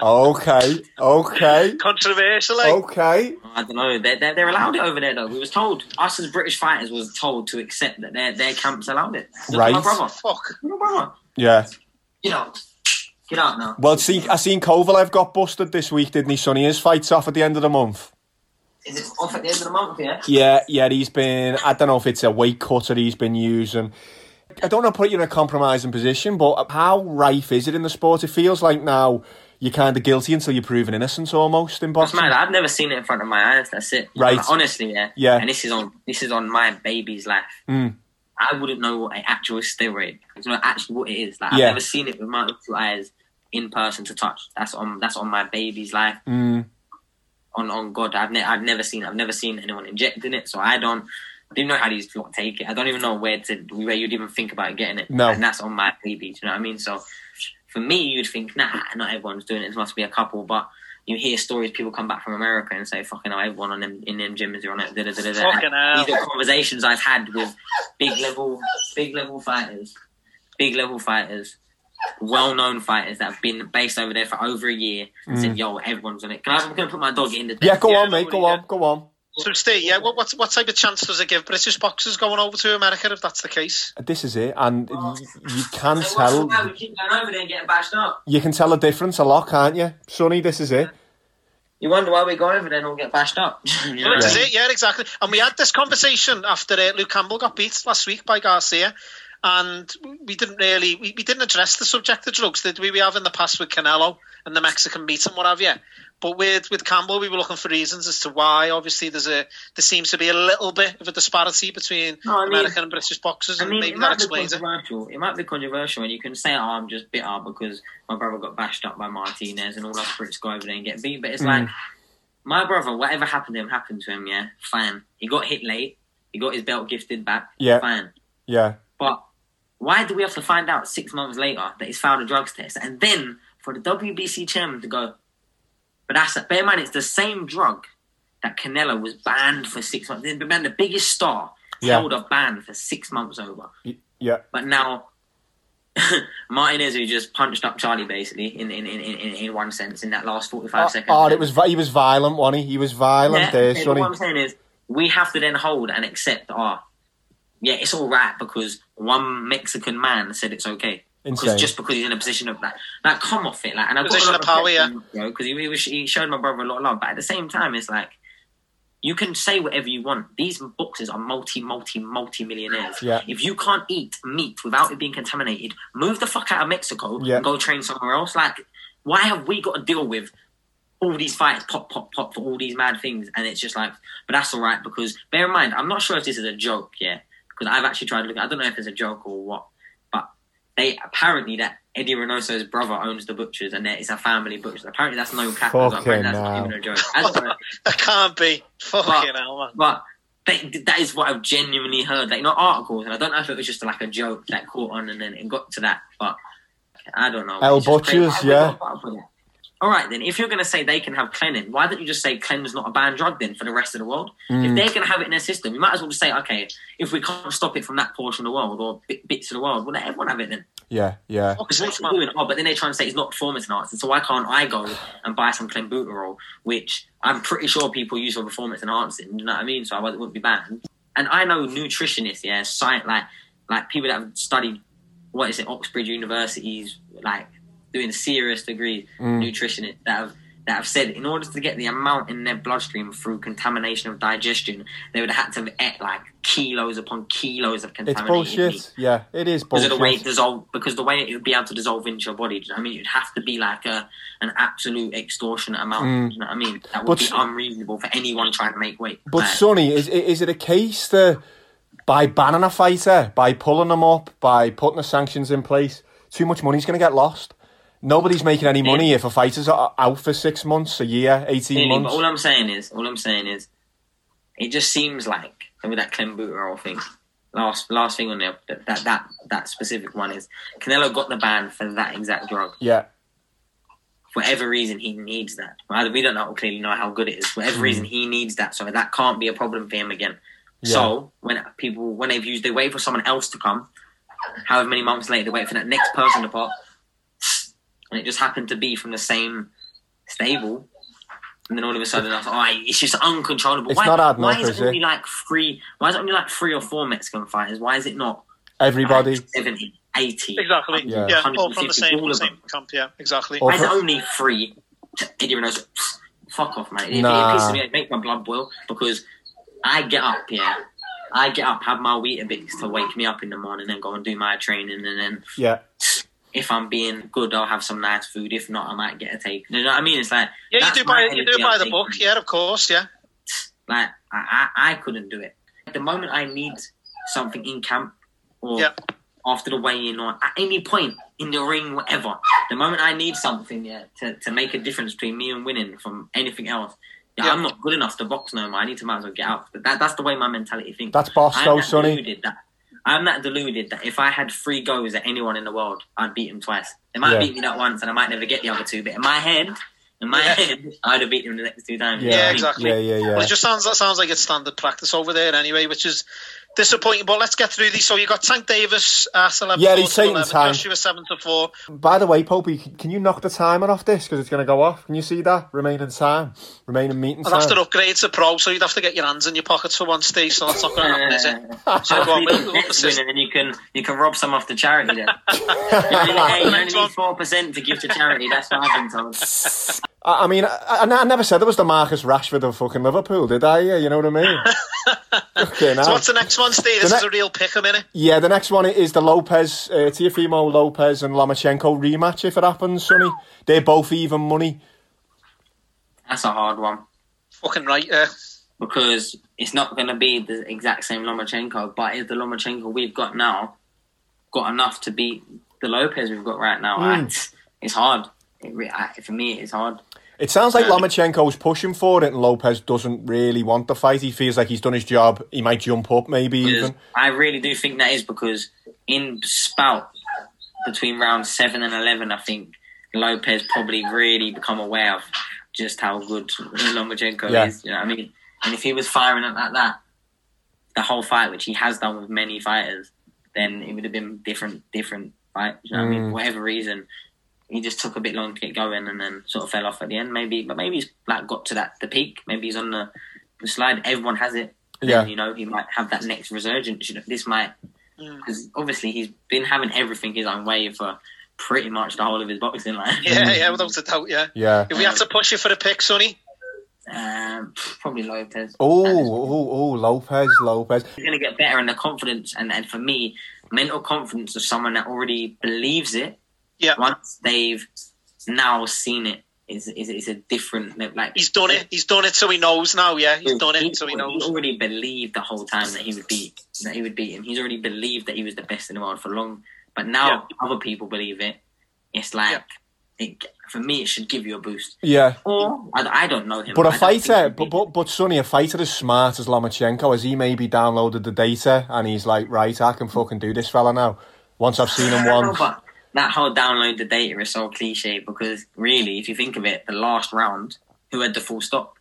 Okay, okay, Controversial, eh? okay. I don't know. They're, they're, they're allowed it over there, though. We was told, us as British fighters was told to accept that their their camps allowed it. Look Right. My brother. Fuck. My brother. Yeah. Get out. Get out now. Well, see, I seen Kovalev got busted this week, didn't he, Sunny? His fight's off at the end of the month. Is it off at the end of the month, yeah? Yeah, yeah, he's been. I don't know if it's a weight cutter he's been using. I don't want to put you in a compromising position, but how rife is it in the sport? It feels like now you're kind of guilty until you're proven innocent, almost in That's mad. I've never seen it in front of my eyes. That's it. Right. Like, honestly, yeah. Yeah. And this is on this is on my baby's life. Mm. I wouldn't know what an actual steroid. It's not actually what it is. Like Yeah. I've never seen it with my two eyes in person to touch. That's on that's on my baby's life. Mm. On on God, I've ne- I've never seen I've never seen anyone injecting it. So I don't. I don't even know how these lot take it. I don't even know where to where you'd even think about getting it. No. and that's on my TV. Do you know what I mean? So for me, you'd think, nah, not everyone's doing it. There must be a couple, but you hear stories. People come back from America and say, "Fucking hell, everyone on them in them gyms are on it." Da, da, da, da, da. Fucking hell. These are conversations I've had with big level, big level fighters, big level fighters, well known fighters that have been based over there for over a year and said, "Yo, everyone's on it." Can I? I'm gonna put my dog in the. Mm. Yeah, go Yeah, on, mate. Go nobody- on, go on. So, Steve, yeah, what, what, what type of chance does it give British boxers going over to America if that's the case? This is it, and y- you can So tell. We keep going over there and getting bashed up. You can tell the difference a lot, can't you, Sunny? This is it. You wonder why we go over there and all get bashed up. You know Well, this is it, yeah, exactly. And we had this conversation after uh, Luke Campbell got beat last week by Garcia, and we didn't really, we, we didn't address the subject of drugs, did we? We have in the past with Canelo and the Mexican meat and what have you. But with with Campbell, we were looking for reasons as to why. Obviously, there's a there seems to be a little bit of a disparity between No, I mean- American and British boxers, I and mean, maybe that explains it. controversial. It. might be controversial, and you can say, "Oh, I'm just bitter because my brother got bashed up by Martinez, and all us Brits go over there and get beat." But it's hmm. like my brother, whatever happened to him, happened to him. Yeah, fine. He got hit late. He got his belt gifted back. Yeah. fine. Yeah. But why do we have to find out six months later that he's failed a drugs test, and then for the WBC chairman to go? But that's bear in mind, it's the same drug that Canelo was banned for six months. The man, the biggest star, Yeah. held a ban for six months over. Yeah. But now, Martinez, who just punched up Charlie basically in in, in, in, in one sense in that last forty five Oh, ah, seconds. oh, it was he was violent, wasn't he? He was violent Yeah, there, Sunny. what I'm saying is, we have to then hold and accept. Oh, yeah, it's all right because one Mexican man said it's okay. Insane. Because just because he's in a position of that, like, come off it, like, and I've Position got a lot of power, yeah. because he, he, was- he showed my brother a lot of love, but at the same time, it's like you can say whatever you want. These boxers are multi, multi, multi millionaires. Yeah. If you can't eat meat without it being contaminated, move the fuck out of Mexico Yeah. and go train somewhere else. Like, why have we got to deal with all these fights, pop, pop, pop, for all these mad things? And it's just like, but that's all right because bear in mind, I'm not sure if this is a joke, yeah, because I've actually tried to look. I don't know if it's a joke or what, but they apparently that Eddie Reynoso's brother owns the butchers and that it's a family butcher. Apparently that's no cap. Fucking Apparently that's not even a joke. I don't. That can't be. Fucking hell, man. But they, that is what I've genuinely heard. Like, not articles, and I don't know if it was just like a joke that caught on and then it got to that. But I don't know. El It's. Butchers, Why have we yeah. All right, then. If you're going to say they can have cleaning, why don't you just say clean's not a banned drug then for the rest of the world? Mm. If they're going to have it in their system, you might as well just say, okay, if we can't stop it from that portion of the world or bit, bits of the world, well, let everyone have it then. Yeah, yeah. Because what's man. doing? Oh, but then they're trying to say it's not performance enhancing. So why can't I go and buy some clenbuterol, which I'm pretty sure people use for performance enhancing? You know what I mean? So I wouldn't be banned. And I know nutritionists, yeah, science, like like people that have studied what is it, Oxbridge universities, like doing a serious degrees, nutritionists that have that have said in order to get the amount in their bloodstream through contamination of digestion, they would have had to have ate like kilos upon kilos of It's contaminated meat. Yeah, it is because of the way it bullshit. dissolve because the way it would be able to dissolve into your body. You know I mean? It'd have to be like a an absolute extortionate amount. Mm. You know what I mean? That would But- be unreasonable for anyone trying to make weight. But Like, Sonny, is is it a case that by banning a fighter, by pulling them up, by putting the sanctions in place, too much money's going to get lost? Nobody's making any money if a fighter's out for six months, a year, eighteen but months. all I'm saying is, all I'm saying is, it just seems like with that Clenbuterol thing. Last last thing on there, that, that that that specific one is Canelo got the ban for that exact drug. Yeah, For whatever reason, he needs that. We don't know or clearly know how good it is. For whatever Hmm. reason, he needs that, so that can't be a problem for him again. So when people when they've used they wait for someone else to come, however many months later they wait for that next person to pop, and it just happened to be from the same stable. And then all of a sudden, I was like, oh, it's just uncontrollable. It's why, not adding why up, is is it it? only like three? Why is it only like three or four Mexican fighters? Why is it not Everybody. like 70, 80? Exactly. Yeah. Yeah, all from the same, all of same them. camp. Yeah, exactly. Or- Why is it only three? Eddie Reynoso, fuck off, mate. It, it pisses me. It makes my blood boil because I get up, yeah. I get up, have my Weetabix to wake me up in the morning, and go and do my training, and then Yeah. If I'm being good, I'll have some nice food. If not, I might get a take. You know what I mean? It's like Yeah, you do buy you do energy the taking. book. Yeah, of course. Yeah. Like I, I, I couldn't do it. The moment I need something in camp or Yeah. after the weigh-in or at any point in the ring, whatever. The moment I need something, yeah, to, to make a difference between me and winning from anything else. Yeah, Yeah. I'm not good enough to box no more. I need to might as well get out. But that, that's the way my mentality thinks. That's boss though, Sunny. deluded that I'm not deluded that if I had three goes at anyone in the world, I'd beat him twice. They might Yeah. beat me that once, and I might never get the other two. But in my head, in my Yeah. head, I'd have beaten him the next two times. Yeah. Yeah, exactly. Yeah, yeah, yeah. Well, it just sounds that sounds like it's standard practice over there anyway, which is disappointing. But let's get through these. So you got Tank Davis at eleven. Yeah, four he's taking 11, time. Joshua seven to four. By the way, Popey, can you knock the timer off this because it's going to go off? Can you see that remaining time, remaining meeting I'd time? have to upgrade to pro, so you'd have to get your hands in your pockets for one stage. So that's not going to happen, is it? So go on, Hopefully we'll- the we'll Nets persist. win and you can you can rob some off the charity then. you only, hey, you only Next one. need four percent to give to charity. That's what I've been told. I, I mean, I, I, I never said it was the Marcus Rashford of fucking Liverpool, did I? Yeah, you know what I mean? okay, now. So what's the next one, Steve? This The is a real pick a minute. Yeah, the next one is the Lopez, uh, Teofimo Lopez and Lomachenko rematch if it happens, Sunny. They're both even money. That's a hard one Fucking right. Uh, because it's not going to be the exact same Lomachenko, but is the Lomachenko we've got now got enough to beat the Lopez we've got right now? Mm. It's, it's hard. It, re- I, for me, it's hard. It sounds like Yeah. Lomachenko's pushing for it and Lopez doesn't really want the fight. He feels like he's done his job. He might jump up maybe even. I really do think that is because in spout between round seven and eleven, I think Lopez probably really become aware of just how good Lomachenko Yeah. is. You know what I mean? And if he was firing at like that, the whole fight, which he has done with many fighters, then it would have been different, different fight. You know what I mean? Mm. For whatever reason, he just took a bit long to get going and then sort of fell off at the end. Maybe, but maybe he's like got to that the peak. Maybe he's on the, the slide. Everyone has it. Then, Yeah. you know, he might have that next resurgence. You know, this might Mm. because obviously he's been having everything his own way for pretty much the whole of his boxing life. yeah, yeah, without a doubt. Yeah. Yeah. If we had to push you for the pick, Sunny, Um, probably Lopez. Oh, oh, oh, Lopez, Lopez. He's going to get better in the confidence, and, and for me, mental confidence of someone that already believes it. Yeah. Once they've now seen it, is is is a different like he's done it. He's done it, so he knows now. Yeah, he's done it, so he He knows. already believed the whole time that he would beat that he would beat him. He's already believed that he was the best in the world for long. But now other people believe it. It's like it, for me, it should give you a boost. Yeah. Or I, I don't know him. But a fighter, but, but, but Sunny, a fighter as smart as Lomachenko, has he maybe downloaded the data and he's like, right, I can fucking do this fella now. Once I've seen him I don't know, once. But that whole download the data is so cliche because really, if you think of it, the last round, who had the full stop?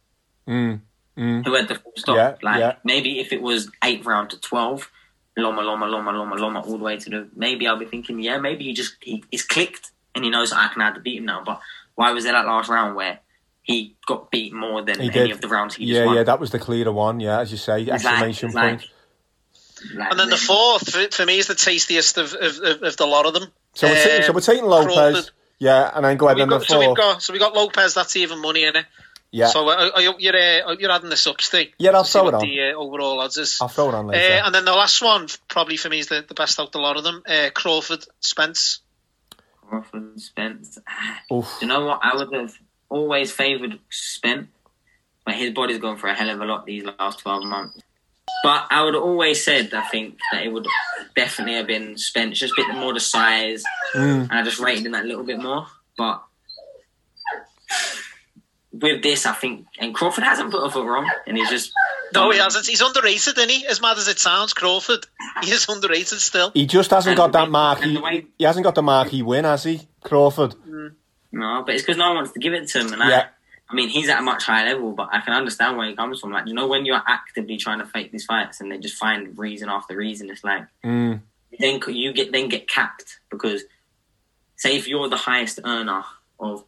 Mm, mm. Who had the full stop? Yeah, like yeah. maybe if it was eighth round to twelve, Loma, Loma, Loma, Loma, Loma, all the way to the. Maybe I'll be thinking, yeah, maybe he just he, he's clicked and he knows I can have to beat him now. But why was there that last round where he got beat more than He any did. of the rounds he just Yeah, won? yeah, that was the clearer one, yeah, as you say, It's exclamation it's like- point. Like, And then the fourth, for, for me, is the tastiest of, of, of, of the lot of them. So we're, taking, so Um, we're taking Lopez, Crawford. yeah, and then go ahead We've and the got, so we've got so we got Lopez. That's even money in it. Yeah, So uh, are you, you're uh, you're adding this up, Steve? Yeah, I'll to throw it on. The uh, overall odds is. I'll throw it on Uh, later. and then the last one, probably for me, is the, the best out of the lot of them. Uh, Crawford, Spence. Crawford, Spence. Oof. Do you know what? I would have always favoured Spence, but his body's gone for a hell of a lot these last 12 months. But I would always said, I think, that it would definitely have been Spence just a bit more the size, Mm. and I just rated him that little bit more. But with this, I think, and Crawford hasn't put a foot wrong, and he's just. No, he hasn't. He's underrated, isn't he? As mad as it sounds, Crawford. He is underrated still. He just hasn't And got that way- marquee. and way- He hasn't got the mark he win, has he, Crawford? No, but it's because no one wants to give it to him, and Yeah. I, I mean, he's at a much higher level, but I can understand where he comes from. Like, you know, when you're actively trying to fake these fights and they just find reason after reason, it's like Mm. then you get then get capped because say if you're the highest earner of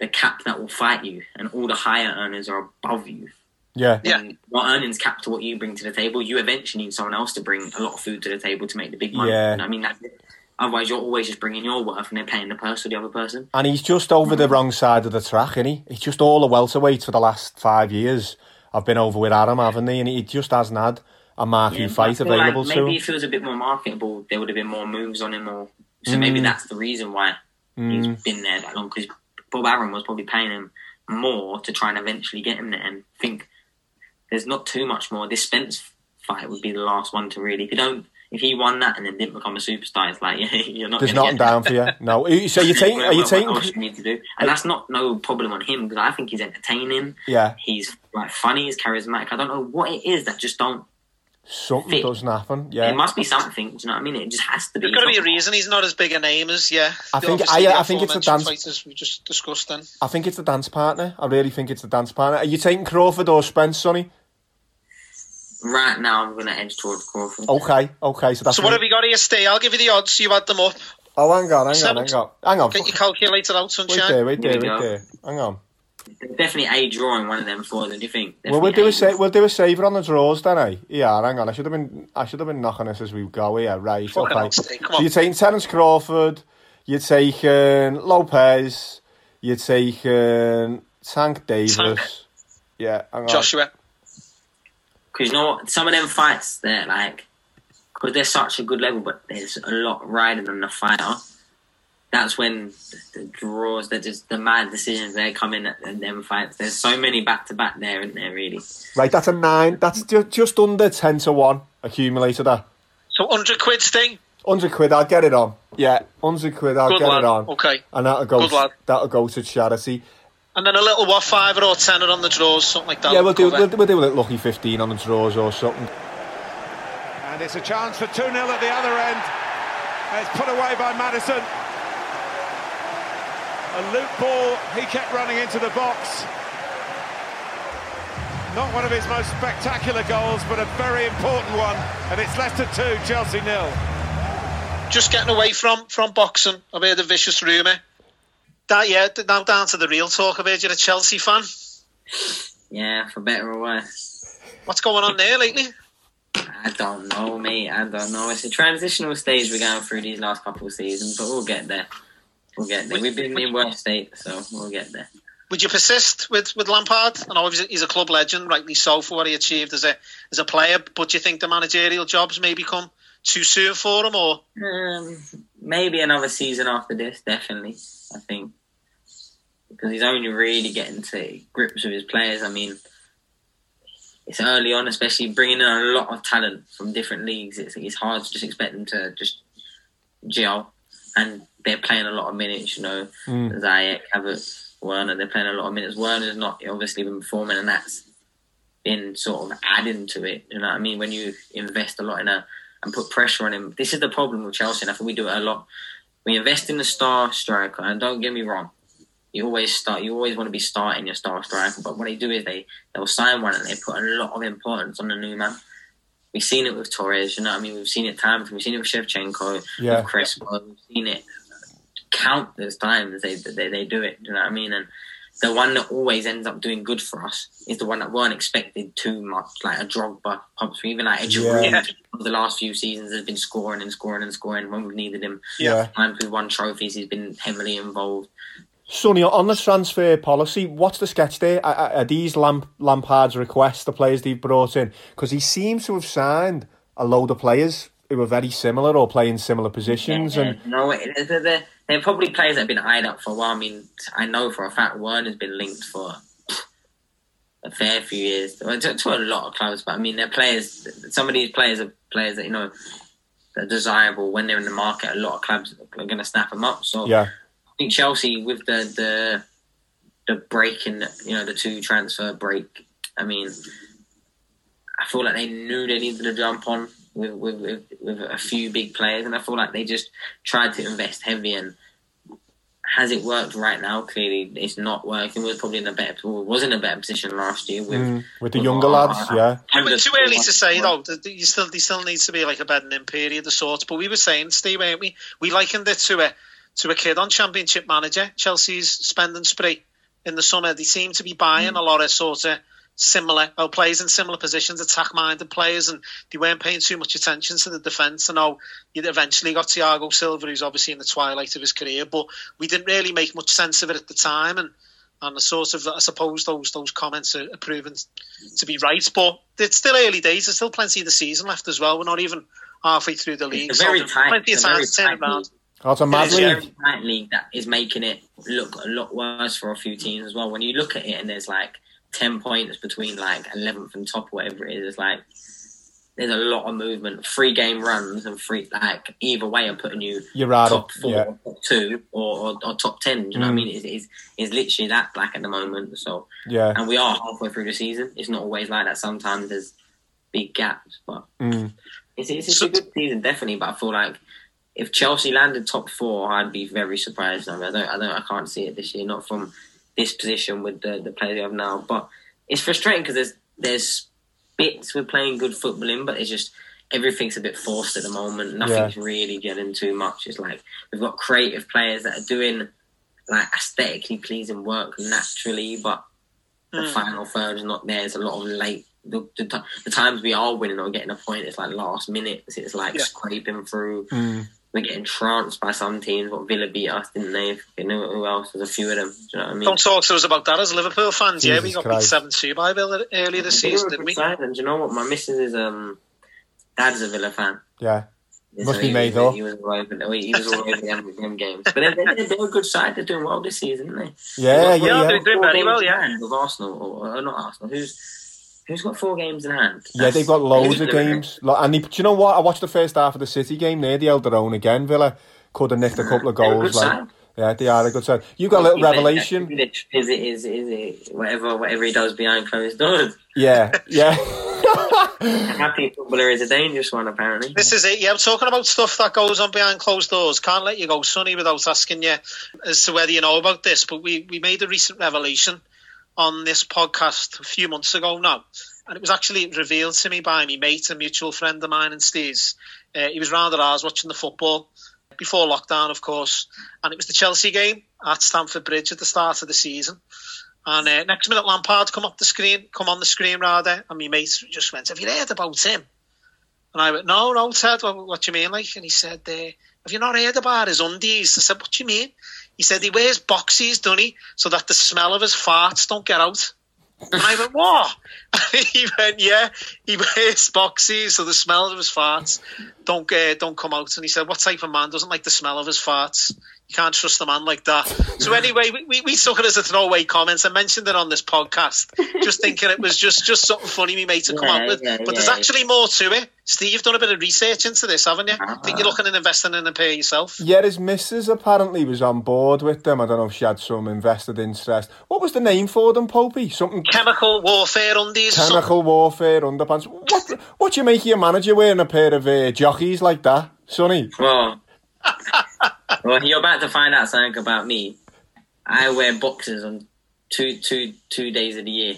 the cap that will fight you, and all the higher earners are above you. Yeah. Yeah. then Your earnings cap to what you bring to the table. You eventually need someone else to bring a lot of food to the table to make the big money. Yeah. You know I mean, that's it. Otherwise, you're always just bringing your worth, and they're paying the purse of the other person. And he's just over the wrong side of the track, isn't he? He's just all the welterweights for the last five years. I've been over with Adam, haven't he? And he just hasn't had a marquee Yeah, fight like available to maybe him. if it was a bit more marketable, there would have been more moves on him, or so maybe Mm. that's the reason why he's been there that long. Because Bob Arum was probably paying him more to try and eventually get him there, and think there's not too much more. This Spence fight would be the last one to really. If you don't, if he won that and then didn't become a superstar, it's like yeah, you're not. There's nothing get down for you. No. So you're taking? Well, Are you what taking? else you need to do, and that's not no problem on him because I think he's entertaining. Yeah. He's like funny, he's charismatic. I don't know what it is that just don't. Something fit. doesn't happen. Yeah, it must be something. Do you know what I mean? It just has to be. There's got to be a reason he's not as big a name as yeah. I think- obviously I- I think it's the aforementioned dance- fighters we just discussed. Then I think it's the dance partner. I really think it's the dance partner. Are you taking Crawford or Spence, Sunny? Right now, I'm going to edge towards Crawford. Okay. Okay. So that's. so what have you got here? Stay. I'll give you the odds. You add them up. Oh, hang on. Hang on. Hang on. Hang on. Get your calculator out, Wait sunshine. there. Wait there. Wait there. Hang on. Definitely a drawing one of them for them. Do you think? Well, we'll do Definitely a sa- we'll do a saver on the draws, then, eh? Yeah, hang on. I should have been I should have been knocking this as we go. Yeah, right. Fucking okay. hell, Steve, come So on. you're taking Terence Crawford. You're taking Lopez. You're taking Tank Davis. Tank. Yeah, hang on. Joshua. Because you know what? Some of them fights, they're like, because they're such a good level, but there's a lot riding on the fighter. That's when the, the draws, that just the mad decisions they come in at, at them fights. There's so many back to back there, isn't there? Really. Right, that's a nine. That's just just under ten to one accumulated. That So 100 quid, Sting. hundred quid. I'll get it on. Yeah, hundred quid. I'll Good get lad. it on. Okay. And that'll go. Good lad. That'll go to charity. And then a little what, fiver or tenner on the draws, something like that. yeah, we'll do. cover. We'll, we'll do a little lucky fifteen on the draws or something. And it's a chance for 2 0 at the other end. It's put away by Maddison. A loop ball, he kept running into the box. Not one of his most spectacular goals, but a very important one. And it's Leicester 2, Chelsea nil. Just getting away from from boxing. I've heard a vicious rumour. That yeah, now down to the real talk. I've heard you're a Chelsea fan. Yeah, for better or worse. What's going on there lately? I don't know, mate. I don't know. It's a transitional stage we're going through these last couple of seasons, but we'll get there. We'll get there. We've been in worse state, so we'll get there. Would you persist with, with Lampard? I know he's a, he's a club legend, rightly so, for what he achieved as a as a player. But do you think the managerial jobs may become too soon for him, or Um, maybe another season after this, definitely. I think because he's only really getting to grips with his players. I mean, it's early on, especially bringing in a lot of talent from different leagues. It's, it's hard to just expect them to just gel, and they're playing a lot of minutes. You know, Mm. Ziyech, Havertz, Werner, they're playing a lot of minutes. Werner's not obviously been performing, and that's been sort of adding to it. You know what I mean? When you invest a lot in a and put pressure on him, this is the problem with Chelsea. And I think we do it a lot. We invest in the star striker, and don't get me wrong, you always start. You always want to be starting your star striker, but what they do is they they'll sign one and they put a lot of importance on the new man. We've seen it with Torres, you know what I mean? We've seen it time. We've seen it with Shevchenko, Yeah. with Crespo. We've seen it countless times. They, they they do it. You know what I mean? And the one that always ends up doing good for us is the one that weren't expected too much, like a Drogba, Pumps, even like a Giroud. Yeah. The last few seasons has been scoring and scoring and scoring when we've needed him. Yeah. Times we've won trophies, he's been heavily involved. Sunny, on the transfer policy, what's the sketch there? Are, are- are these Lamp, Lampard's requests, the players they've brought in? Because he seems to have signed a load of players who are very similar or play in similar positions. And no, it- they're, they're, they're probably players that have been eyed up for a while. I mean, I know for a fact Werner's been linked for a fair few years to, to a lot of clubs, but I mean, they're players. Some of these players are players that you know they're desirable when they're in the market. A lot of clubs are going to snap them up. So yeah, I think Chelsea with the the the break in you know the two transfer break. I mean, I feel like they knew they needed to jump on with with, with with a few big players, and I feel like they just tried to invest heavy and has it worked right now? Clearly, it's not working. We're probably in a better, was in a better position last year with Mm, with the with younger our- lads, yeah. But too early to say though. You still, there still needs to be like a bedding in period of sorts. But we were saying, Steve, weren't we? We likened it to a to a kid on Championship Manager. Chelsea's spending spree in the summer. They seem to be buying a lot of sort of similar well, players in similar positions, attack-minded players, and they weren't paying too much attention to the defence. I oh, know you eventually got Thiago Silva, who's obviously in the twilight of his career, but we didn't really make much sense of it at the time, and and the sort of I suppose those those comments are, are proven to be right. But it's still early days. There's still plenty of the season left as well. We're not even halfway through the league. It's a very so tight- plenty of time to turn around. league. That's a mad It's a league. very tight league that is making it look a lot worse for a few teams as well. When you look at it and there's like ten points between like eleventh and top, whatever it is, it's like there's a lot of movement. Three game runs and three like either way are putting you You're right top four, yeah. top two, or, or, or top ten. Do you know what I Mm. mean? It's, it's, it's literally that black at the moment. So Yeah. and we are halfway through the season. It's not always like that. Sometimes there's big gaps, but Mm. it's, it's, it's a good season, definitely. But I feel like if Chelsea landed top four, I'd be very surprised. I, mean, I don't, I don't, I can't see it this year. Not from this position with the the players we have now. But it's frustrating because there's there's bits we're playing good football in, but it's just everything's a bit forced at the moment. Nothing's really getting too much. It's like we've got creative players that are doing like aesthetically pleasing work naturally, but the Mm. final third is not there. It's a lot of late. The, the, the times we are winning or getting a point, it's like last minutes. It's like Yeah. scraping through. Mm. We're getting trounced by some teams. What Villa beat us, didn't they? You know who else? There's a few of them. Do you know what I mean? Don't talk to us about that as Liverpool fans. yeah, we got Christ. beat seven two by Villa earlier this They season, didn't we? side, And do you know what? My missus is um, dad's a Villa fan. Yeah. Must be he, made was, up. he was all over. the- He was all over them, them games. But they're, they're, they're a good side. They're doing well this season, aren't they? Yeah, They've yeah, four yeah. games- doing very well, yeah. With Arsenal, or, or not Arsenal. Who's who's got four games in hand? Yeah, they've got loads of games. Lo- And they, do you know what? I watched the first half of the City game. They held their own again. Villa could have nicked a couple of They're a goals. good Like, side. yeah, they are a good side. You got a little revelation. Is it is is it whatever whatever he does behind closed doors? Yeah, yeah. A happy footballer is a dangerous one, apparently. This is it. Yeah, I'm talking about stuff that goes on behind closed doors. Can't let you go, Sunny, without asking you as to whether you know about this. But we, we made a recent revelation on this podcast a few months ago now. And it was actually revealed to me by my mate, a mutual friend of mine and Steve's. Uh, he was round at ours watching the football before lockdown, of course. And it was the Chelsea game at Stamford Bridge at the start of the season. And uh, next minute, Lampard come up the screen, come on the screen rather, and my mate just went, "Have you heard about him?" And I went, "No, no, Ted. What, what do you mean?" Like, and he said, uh, "Have you not heard about his undies?" I said, "What do you mean?" He said, "He wears boxies, doesn't he, so that the smell of his farts don't get out." And I went, "What?" he went, "Yeah, he wears boxies, so the smell of his farts don't uh, don't come out." And he said, "What type of man doesn't like the smell of his farts?" You can't trust a man like that. So anyway, we, we, we took it as a throwaway comment. I mentioned it on this podcast, just thinking it was just, just something funny me made to come Yeah, up with. yeah, but there's yeah. actually more to it. Steve, you've done a bit of research into this, haven't you? I think you're looking at investing in a pair yourself. Yeah, his missus apparently was on board with them. I don't know if she had some invested interest. What was the name for them, Popey? Something Chemical warfare undies. or something. chemical warfare underpants. What, what do you make of your manager wearing a pair of uh, jockeys like that, Sunny? Well, well, you're about to find out something about me. I wear boxers on two two two days of the year.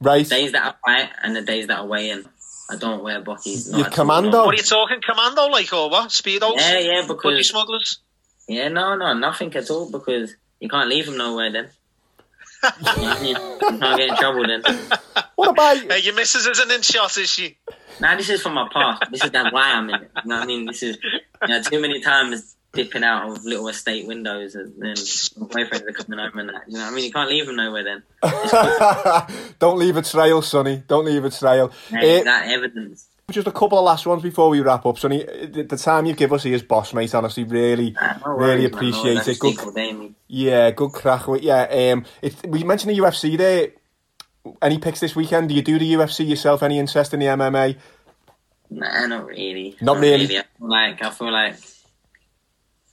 Right. Days that I fight and the days that I weigh in. I don't wear bockies. not You're all, commando? What are you talking? Commando, like, or what? Speedos? Yeah, yeah, Buggy because smugglers? yeah, no, no, nothing at all because you can't leave them nowhere then. you, I mean? You can't get in trouble then. What about you? Hey, your missus isn't in shot, is she? Now this is from my past. This is that why I'm in it. You know what I mean? This is you know, too many times dipping out of little estate windows and then my boyfriends are coming home and that. You know what I mean? You can't leave them nowhere then. Don't leave a trail, Sunny. Don't leave a trail. Hey, Eh, that evidence. just a couple of last ones before we wrap up, Sunny. Eh, The time you give us here as boss, mate, honestly, really, Ah, no really worries, man. appreciate No, it. Good, day, yeah, good crack yeah. Um, it, we mentioned the UFC there. Any picks this weekend? Do you do the UFC yourself? Any interest in the MMA? Nah, not really. Not really? I feel like I feel like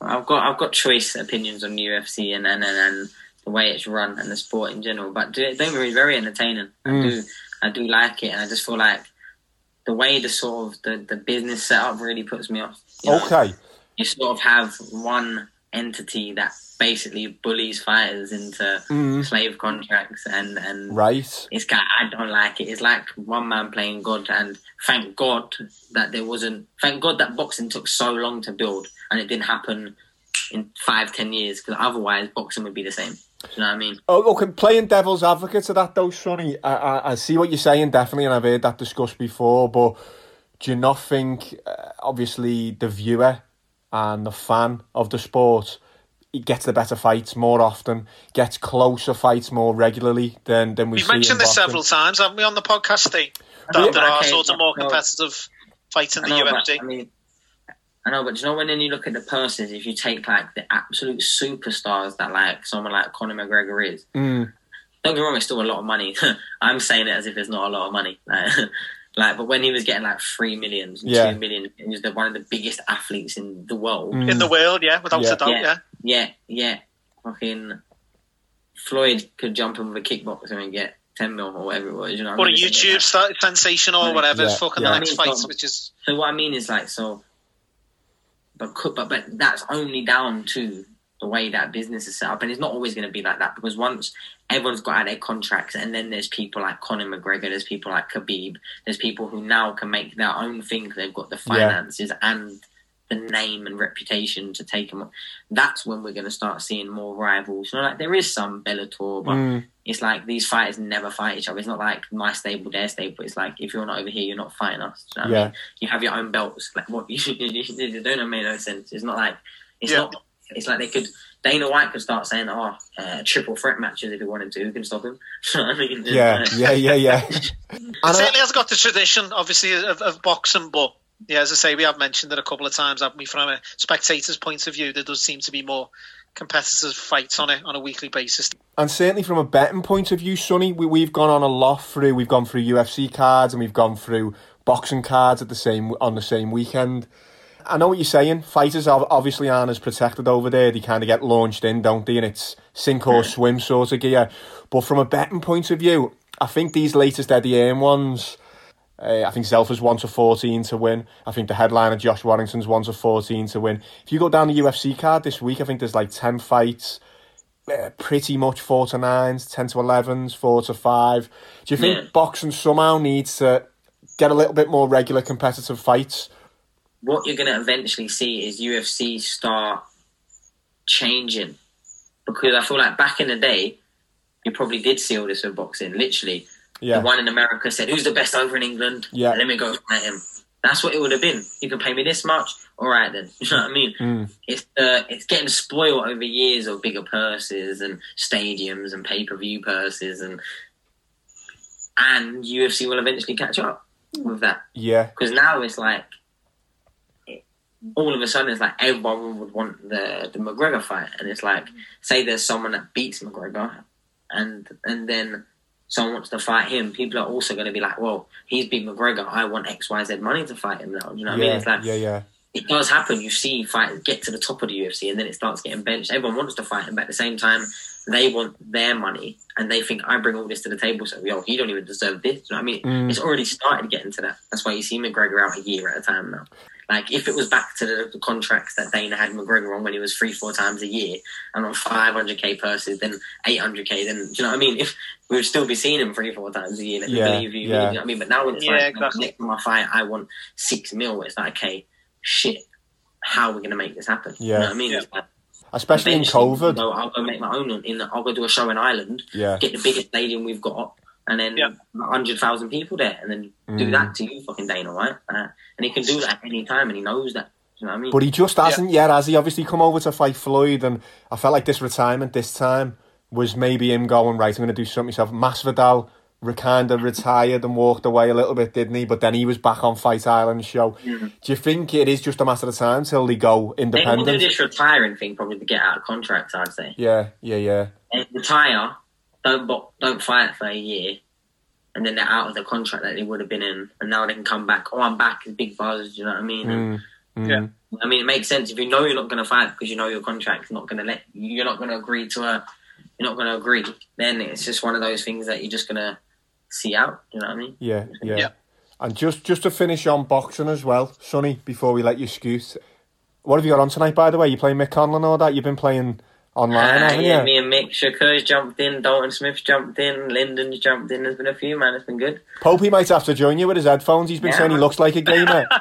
I've got I've got choice opinions on UFC and and, and, the way it's run and the sport in general. But do, don't wrong, it's very entertaining. I Mm. do I do like it, and I just feel like the way the sort of the, the business setup really puts me off. you know? Okay. you sort of have one entity that basically bullies fighters into Mm. slave contracts and and Right. it's got I don't like it. It's like one man playing God, and thank God that there wasn't. Thank God that boxing took so long to build, and it didn't happen in five, ten years. Because otherwise, boxing would be the same. Do you know what I mean? Oh, okay, playing devil's advocate to that though, Sunny. I, I, I see what you're saying definitely, and I've heard that discussed before. But do you not think, uh, obviously, the viewer and the fan of the sport he gets the better fights more often, gets closer fights more regularly than than we We've see. mentioned in this boxing. several times, haven't we, on the podcast, Steve? Yeah, That there are okay, sort of more no. competitive fights in I the know, but, UFC. I mean, I know, but do you know when then you look at the purses, if you take like the absolute superstars that like someone like Conor McGregor is, Mm, don't get me wrong, it's still a lot of money. I'm saying it as if it's not a lot of money. Like, like but when he was getting like three millions, and Yeah. two million, he was the, one of the biggest athletes in the world. mm. in the world, yeah, without Yeah. a doubt, Yeah. yeah. Yeah, yeah. Fucking Floyd could jump in with a kickboxer and get ten mil or whatever it was. You know, what I Or a mean? It's like YouTube that. sta- sensation or Right. whatever Yeah, fucking yeah. the next I mean, fight, so- which is So what I mean is like so, but could, but but that's only down to the way that business is set up, and it's not always going to be like that because once everyone's got out their contracts, and then there's people like Conor McGregor, there's people like Khabib, there's people who now can make their own thing. They've got the Yeah. finances and the name and reputation to take them. That's when we're going to start seeing more rivals. You know, like there is some Bellator, but Mm, it's like these fighters never fight each other. It's not like my stable, their stable. It's like if you're not over here, you're not fighting us. You know what I Yeah. mean? You have your own belts. Like what you should, you should do don't make no sense. It's not like it's Yeah. not. It's like they could. Dana White could start saying, "Oh, uh, triple threat matches if he wanted to. Who can stop him?" You know what I mean? yeah, yeah, yeah, yeah. And I- certainly has got the tradition, obviously, of, of boxing, but yeah, as I say, we have mentioned it a couple of times, haven't we? From a spectator's point of view, there does seem to be more competitive fights on it on a weekly basis. And certainly from a betting point of view, Sunny, we, we've gone on a lot through. We've gone through UFC cards and we've gone through boxing cards at the same on the same weekend. I know what you're saying. Fighters ob- obviously aren't as protected over there. They kind of get launched in, don't they? And it's sink or swim sort of gear. But from a betting point of view, I think these latest Eddie Hearn ones. Uh, I think Zelfa's one to fourteen to win. I think the headliner Josh Warrington's one to fourteen to win. If you go down the UFC card this week, I think there's like ten fights uh, pretty much four to nines, ten to elevens, four to five. Do you think Yeah. boxing somehow needs to get a little bit more regular competitive fights? What you're going to eventually see is UFC start changing because I feel like back in the day, you probably did see all this with boxing. Literally, Yeah, the one in America said, "Who's the best over in England? Yeah. let me go fight him." That's what it would have been. You can pay me this much, all right then. You know what I mean? Mm. It's uh, it's getting spoiled over years of bigger purses and stadiums and pay per view purses and and UFC will eventually catch up with that yeah, because now it's like all of a sudden it's like everyone would want the the McGregor fight, and it's like say there's someone that beats McGregor, and and then someone wants to fight him, people are also going to be like, well, he's beat McGregor, I want X Y Z money to fight him now. You know what I mean? It's like yeah, yeah, it does happen. You see fighters get to the top of the UFC, and then it starts getting benched. Everyone wants to fight him, but at the same time, they want their money, and they think I bring all this to the table. So, yo, you don't even deserve this. You know what I mean? Mm. It's already started getting to that. That's why you see McGregor out a year at a time now. Like if it was back to the, the contracts that Dana had McGregor on when he was three, four times a year, and on 500k purses, then 800k, then do you know what I mean? If we would still be seeing him three, four times a year, let me Yeah, believe you. yeah. You know what I mean? But now when it's Yeah, like exactly. next time I fight, I want six mil. It's like okay, shit. How are we going to make this happen? You Yeah. know what I mean? Yeah. It's like, especially in COVID. you know, I'll go make my own. In I'll go do a show in Ireland, Yeah, get the biggest stadium we've got, and then Yeah. hundred thousand people there, and then do Mm. that to you, fucking Dana White. Uh, and he can do that any time, and he knows that. You know I mean? but he just hasn't yet, has he? Obviously, come over to fight Floyd, and I felt like this retirement this time was maybe him going right. I'm going to do something myself. Masvidal kind of retired and walked away a little bit, didn't he? But then he was back on Fight Island show. Mhm. Do you think it is just a matter of time till they go independent? they will do this retiring thing probably to get out of contracts. I'd say. Yeah, yeah, yeah, They retire, don't bo- don't fight for a year, and then they're out of the contract that they would have been in, and now they can come back. Oh, I'm back. It's big buzz. Do you know what I mean? And, Mm, mm. Yeah. I mean, it makes sense if you know you're not going to fight because you know your contract's not going to let you're not going to agree to a you're not going to agree. Then it's just one of those things that you're just going to see out. You know what I mean? Yeah, yeah. Yeah. And just just to finish on boxing as well, Sunny, before we let you scoot, What have you got on tonight, by the way? You playing Mick Conlan or that? You've been playing online, Uh, haven't yeah, you? me and Mick Shakur's jumped in, Dalton Smith's jumped in, Lyndon's jumped in. There's been a few, man. It's been good. Popey might have to join you with his headphones. He's been Yeah, saying he looks like a gamer.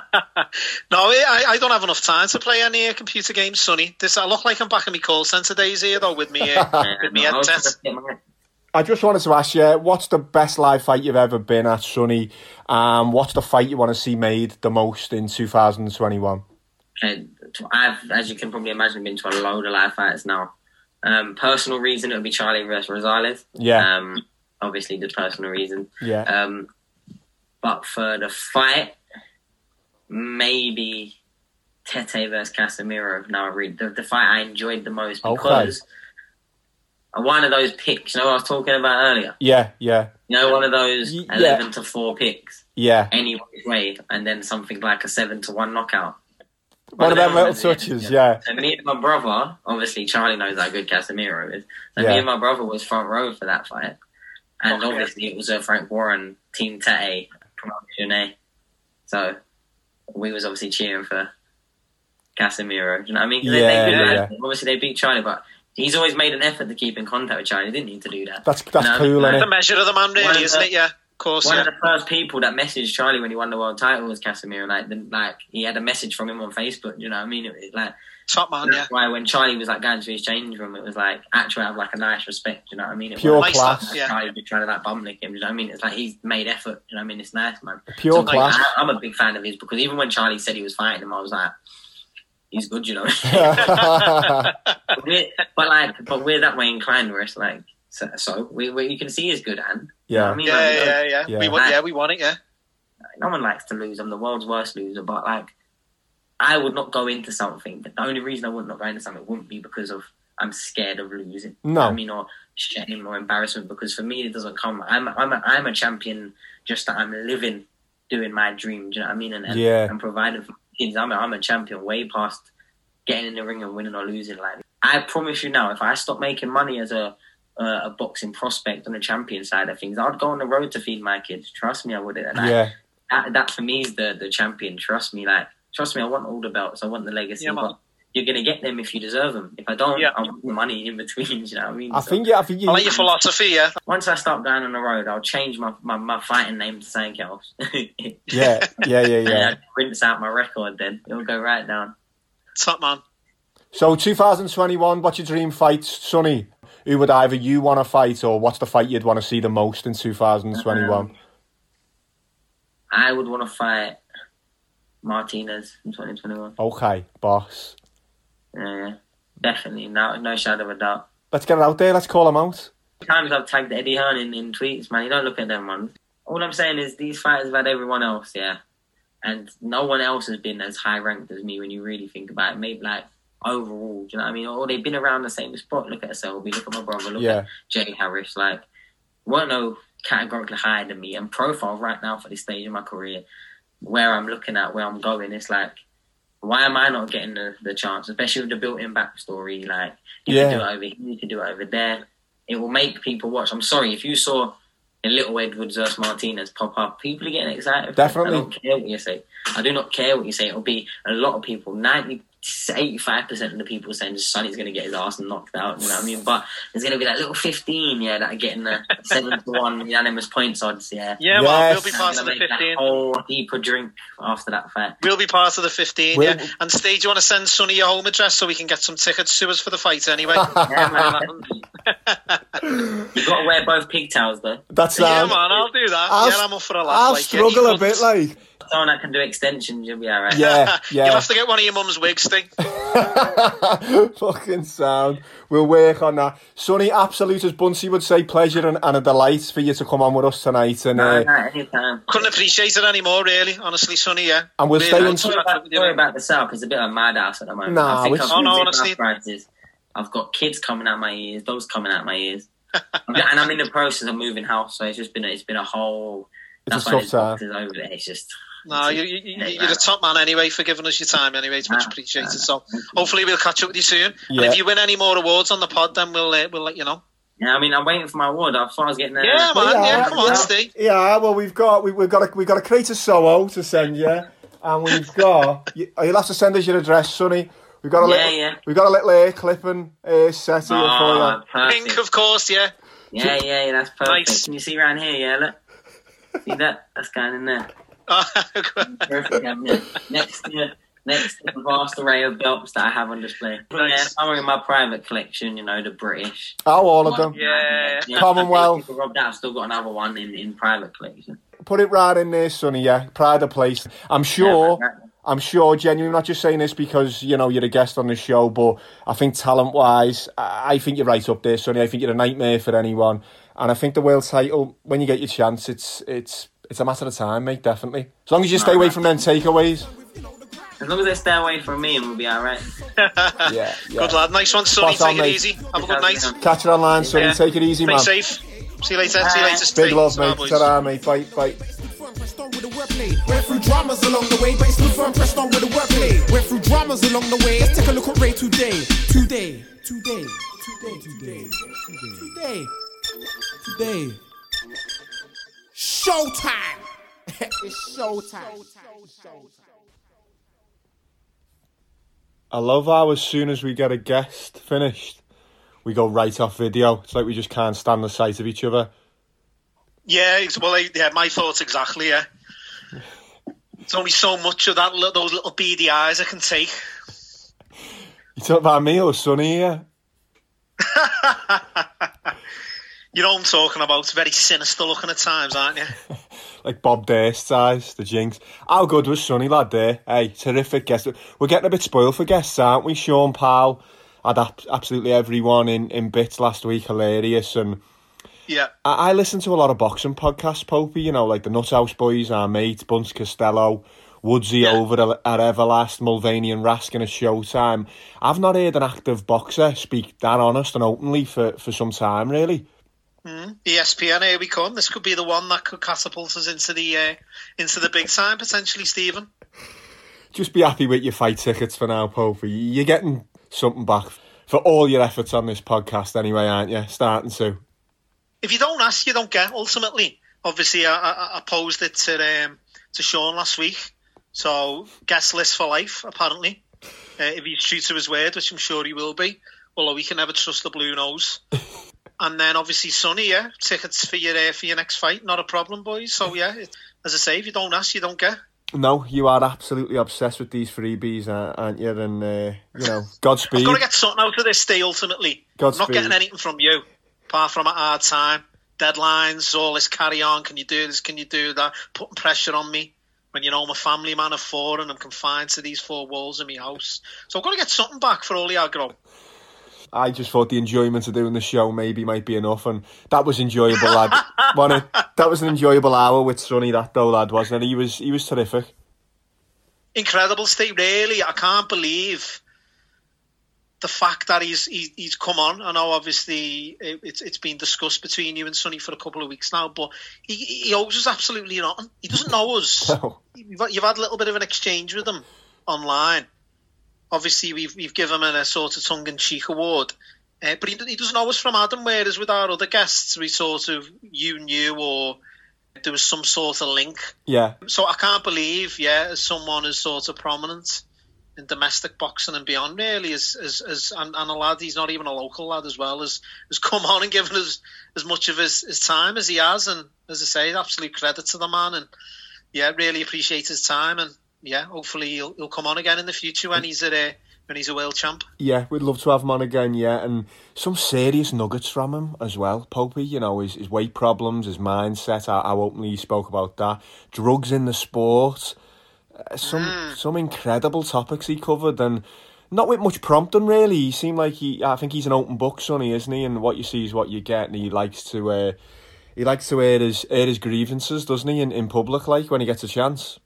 No, I, I don't have enough time to play any uh, computer games, Sunny. This I look like I'm back in my call centre days here, though, with me uh, Uh, with me no, I headset. gonna get my- I just wanted to ask you, what's the best live fight you've ever been at, Sunny? Um, what's the fight you want to see made the most in 2021? I've, as you can probably imagine, been to a load of live fights now. Um, personal reason, it would be Charlie versus Rosales. Yeah. Um, obviously, the personal reason. Yeah. Um, but for the fight, maybe Tete versus Casimero. Now, I read the, the fight I enjoyed the most Okay. because one of those picks, you know what I was talking about earlier? Yeah, yeah, You know, one of those Y- yeah. 11 to 4 picks, yeah. any way, and then something like a 7 to 1 knockout. One of them little ones, yeah. yeah. And me and my brother, obviously Charlie knows how good Casimero is. So Yeah. me and my brother was front row for that fight. And Okay. obviously it was a Frank Warren Team Tete promotion, eh? So we was obviously cheering for Casimero. Do you know what I mean? 'Cause they- they Yeah, good, yeah, lads. Obviously they beat Charlie, but he's always made an effort to keep in contact with Charlie. He didn't need to do that. That's that's No, cool, no, innit? The measure of the man, really, isn't it? Yeah, of course. One Yeah. of the first people that messaged Charlie when he won the world title was Casimero. Like, the, like he had a message from him on Facebook. You know what I mean? It, it, like Top man, yeah. That's why when Charlie was like going to his change room, it was like actually have like a nice respect. You know what I mean? It Pure wasn't class. like Yeah. Charlie was trying to like bum lick him. You know what I mean? It's like he's made effort. You know what I mean? It's nice, man. Pure So, like, class. I, I'm a big fan of his because even when Charlie said he was fighting him, I was like, he's good. You know. but, we're, but like, but we're that way inclined where it's like, so, so we, we you can see his good hand. You know what yeah, I mean? Yeah, Like, we yeah, yeah. Yeah. We want, yeah, we want it. Yeah. no one likes to lose. I'm the world's worst loser, but like, I would not go into something. But the only reason I would not go into something wouldn't be because of I'm scared of losing. No. I mean, or shame or embarrassment. Because for me, it doesn't come. I'm I'm a, I'm a champion. Just that I'm living, doing my dream. Do you know what I mean? And, and, Yeah. and providing for kids. I'm a, I'm a champion. Way past getting in the ring and winning or losing. Like I promise you now, if I stop making money as a uh, a boxing prospect on the champion side of things, I'd go on the road to feed my kids. Trust me, I would. And I, yeah. that, that for me is the the champion. Trust me, like trust me, I want all the belts. I want the legacy. Yeah, but you're gonna get them if you deserve them. If I don't, Yeah. I want the money in between. You know what I mean? I So think yeah, I think you. I like your philosophy, yeah. once I start going on the road, I'll change my, my, my fighting name to something else. Yeah, yeah, yeah, yeah. I'll rinse out my record. Then it'll go right down. Top man. So 2021, what's your dream fight, Sunny? Who would either you want to fight, or what's the fight you'd want to see the most in 2021? Um, I would want to fight Martinez in 2021. Okay, boss. Yeah, definitely. No, no shadow of a doubt. Let's get it out there. Let's call him out. times I've tagged Eddie Hearn in, in tweets, man. You don't look at them ones. All I'm saying is these fighters have had everyone else, yeah. And no one else has been as high ranked as me when you really think about it. Maybe like overall, do you know what I mean? Or they've been around the same spot. Look at Selby, look at my brother, look Yeah. at Jay Harris. Like, weren't no categorically higher than me. And profile right now for this stage in my career, where I'm looking at, where I'm going, it's like, why am I not getting the, the chance? Especially with the built-in backstory, like you Yeah. can do it over here, you can do it over there. It will make people watch. I'm sorry if you saw a little Edwards versus Martinez pop up, people are getting excited. Definitely. I don't care what you say. I do not care what you say. It'll be a lot of people. 90, 85% of the people saying Sunny's going to get his ass knocked out. You know what I mean? But there's going to be that little 15, yeah, that are getting the 7 to 1 unanimous points odds, yeah. Yeah, Yes. man. We'll be I'm part of the make that 15. whole deeper drink after that fight. We'll be part of the 15, Will- yeah. And Steve, do you want to send Sunny your home address so we can get some tickets to us for the fight anyway? Yeah. You've got to wear both pigtails, though. That's yeah, um, man, I'll do that. I'll- yeah, I'm up for a laugh. I'll like, struggle yeah, a bit, like. Someone that can do extensions, you'll be alright. Yeah, You'll have to get one of your mum's wigs, Steve. Fucking sound. We'll work on that. Sunny, absolute as Bunsey would say, pleasure and, and a delight for you to come on with us tonight. And No, uh, no, anytime. Couldn't appreciate it anymore, really. Honestly, Sunny, yeah. And we'll Really, stay in I'll Sorry about, with you, sorry mate. about the South. It's a bit of a madhouse at the moment. Nah, I think which- I've Oh, no, got honestly. arthritis. I've got kids coming out my ears, dogs coming out my ears, and I'm in the process of moving house. So it's just been a, it's been a whole. It's a That's why tough time. over there. It's just. No, you, you, you, you're the top man anyway for giving us your time anyway. It's much Ah, appreciated. ah, So hopefully we'll catch up with you soon. And if you win any more awards on the pod, then we'll uh, we'll let you know. Yeah, I mean, I'm waiting for my award. I thought I was getting there. Yeah, man. Yeah, come on, yeah. Steve. Yeah, well, we've got we, we've got a, we've got a crate of Soho to send you, and we've got. you, you'll have to send us your address, Sunny. We've got a Yeah, little, yeah. we've got a little air clipping uh, set here for Oh, you. perfect. Pink, of course, yeah. Yeah, yeah, yeah, that's perfect. Nice. Can you see around here? Yeah, look. See that? That's going in there. Perfect. um, yeah. Next to next to the vast array of belts that I have on display. Yeah, Nice. some are in my private collection. You know, the British. Oh, all of them. Yeah. Commonwealth. People robbed that. I've still got another one in, in private collection. Put it right in there, Sunny. Yeah, pride of place. I'm sure. Yeah, I'm sure, genuinely, not just saying this because you know you're a guest on the show, but I think talent-wise, I I think you're right up there, Sunny. I think you're a nightmare for anyone, and I think the world title, when you get your chance, it's it's it's a matter of time, mate. Definitely, as long as you stay away from them takeaways. As long as they stay away from me, and we'll be all right. Yeah, yeah. Good lad. Nice one, Sunny. Spot on, Take it mate. easy. Have a good night. Catch it online, Sunny. Yeah. Take it easy, Stay man. safe. See you later. See you later. Big love, mate. boys. Ta-ra, mate. Bye, bye. Pressed on with the wordplay. Went through dramas along the way, but it's still firm pressed on with the wordplay. Went through dramas along the way. Let's take a look at Ray today. Today. Today. Today. Today. Today. Today. Showtime. it's showtime. I love how as soon as we get a guest finished, we go right off video. It's like we just can't stand the sight of each other. Yeah, ex- well, yeah, my thoughts exactly. Yeah, it's only so much of that, li- those little beady eyes I can take. You talk about me or Sunny here? You know what I'm talking about. Very sinister looking at times, aren't you? like Bob Durst's eyes, the jinx. How good was Sunny lad there? Hey, terrific guest. We're getting a bit spoiled for guests, aren't we? Sean Powell had ab- absolutely everyone in, in bits last week, hilarious. And Yeah. I, I listen to a lot of boxing podcasts, Popey, you know, like the Nuthouse Boys, our mate, Bunce Costello, Woodsy Yeah. over at, at Everlast, Mulvaney and Raskin at Showtime. I've not heard an active boxer speak that honest and openly for, for some time, really. ESPN, here we come. This could be the one that could catapult us into the uh, into the big time potentially, Stephen. just be happy with your fight tickets for now, Popey. You're getting something back for all your efforts on this podcast, anyway, aren't you? Starting to. If you don't ask, you don't get. Ultimately, obviously, I, I, I posed it to um, to Sean last week. So guest list for life, apparently. Uh, if he's true to his word, which I'm sure he will be. Although we can never trust the blue nose. and then obviously Sunny, yeah, tickets for your uh, for your next fight, not a problem, boys. So yeah, it, as I say, if you don't ask, you don't get. No, you are absolutely obsessed with these freebies, aren't you? And, uh, you know, I've Godspeed. got to get something out of this day. Ultimately, Godspeed. I'm not getting anything from you apart from a hard time, deadlines, all this carry on. Can you do this? Can you do that? Putting pressure on me when you know I'm a family man of four and I'm confined to these four walls in my house. So I've got to get something back for all the aggro. I just thought the enjoyment of doing the show maybe might be enough, and that was enjoyable, lad. That was an enjoyable hour with Sunny, that though, lad, wasn't it? He was, he was terrific. Incredible Steve. really. I can't believe the fact that he's he, he's come on. I know obviously it, it's it's been discussed between you and Sunny for a couple of weeks now, but he he owes us absolutely nothing. He doesn't know us. No. you've, you've had a little bit of an exchange with him online. Obviously, we've we've given him a sort of tongue in cheek award, uh, but he, he doesn't know us from Adam. Whereas with our other guests, we sort of you knew or there was some sort of link. Yeah, So I can't believe, yeah, as someone as sort of prominent in domestic boxing and beyond, really, as as, as and, and a lad, he's not even a local lad as well, has has come on and given us as much of his, his time as he has, and as I say, absolute credit to the man, and yeah, really appreciate his time, and yeah, hopefully he'll he'll come on again in the future when he's a when he's a world champ. Yeah, we'd love to have him on again, yeah, and some serious nuggets from him as well, Popey, you know, his, his weight problems, his mindset, how, how openly he spoke about that, drugs in the sport, uh, some some incredible topics he covered, and not with much prompting, really. He seemed like he, I think he's an open book, Sunny, isn't he, and what you see is what you get, and he likes to, uh, he likes to air his, air his grievances, doesn't he, in, in public, like, when he gets a chance.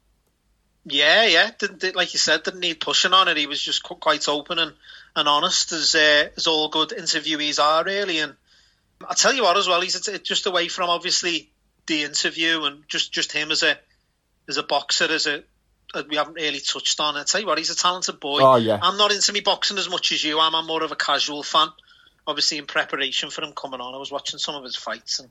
Yeah, yeah. Didn't, did- like you said, didn't need pushing on it. He was just quite open and, and honest, as uh, as all good interviewees are, really. And I tell you what, as well, he's just away from obviously the interview and just, just him as a as a boxer, as a that we haven't really touched on. I tell you what, he's a talented boy. Oh, yeah. I'm not into me boxing as much as you. am. I'm more of a casual fan. Obviously, in preparation for him coming on, I was watching some of his fights and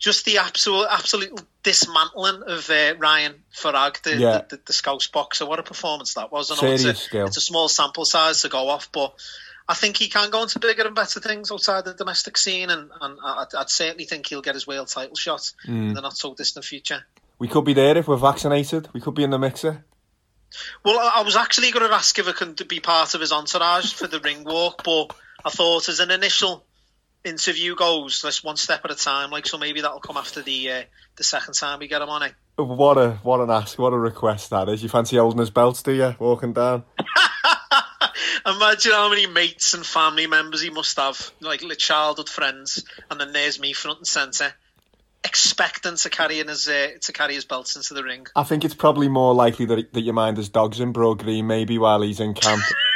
just the absolute absolute dismantling of uh, Ryan Farag, the, Yeah. the, the, the Scouse boxer. What a performance that was! I know it's a, it's a small sample size to go off, but I think he can go into bigger and better things outside the domestic scene, and, and I'd, I'd certainly think he'll get his world title shot Mm. in the not so distant future. We could be there if we're vaccinated. We could be in the mixer. Well, I I was actually going to ask if I can be part of his entourage for the ring walk, but I thought as an initial interview goes, let's one step at a time. Like so, maybe that'll come after the uh, the second time we get him on. it. What a what an ask, what a request that is. You fancy holding his belts, do you? Walking down. Imagine how many mates and family members he must have, like li- childhood friends, and then there's me front and centre, expecting to carry in his uh, to carry his belts into the ring. I think it's probably more likely that that you mind is dogs in Bro Green maybe while he's in camp.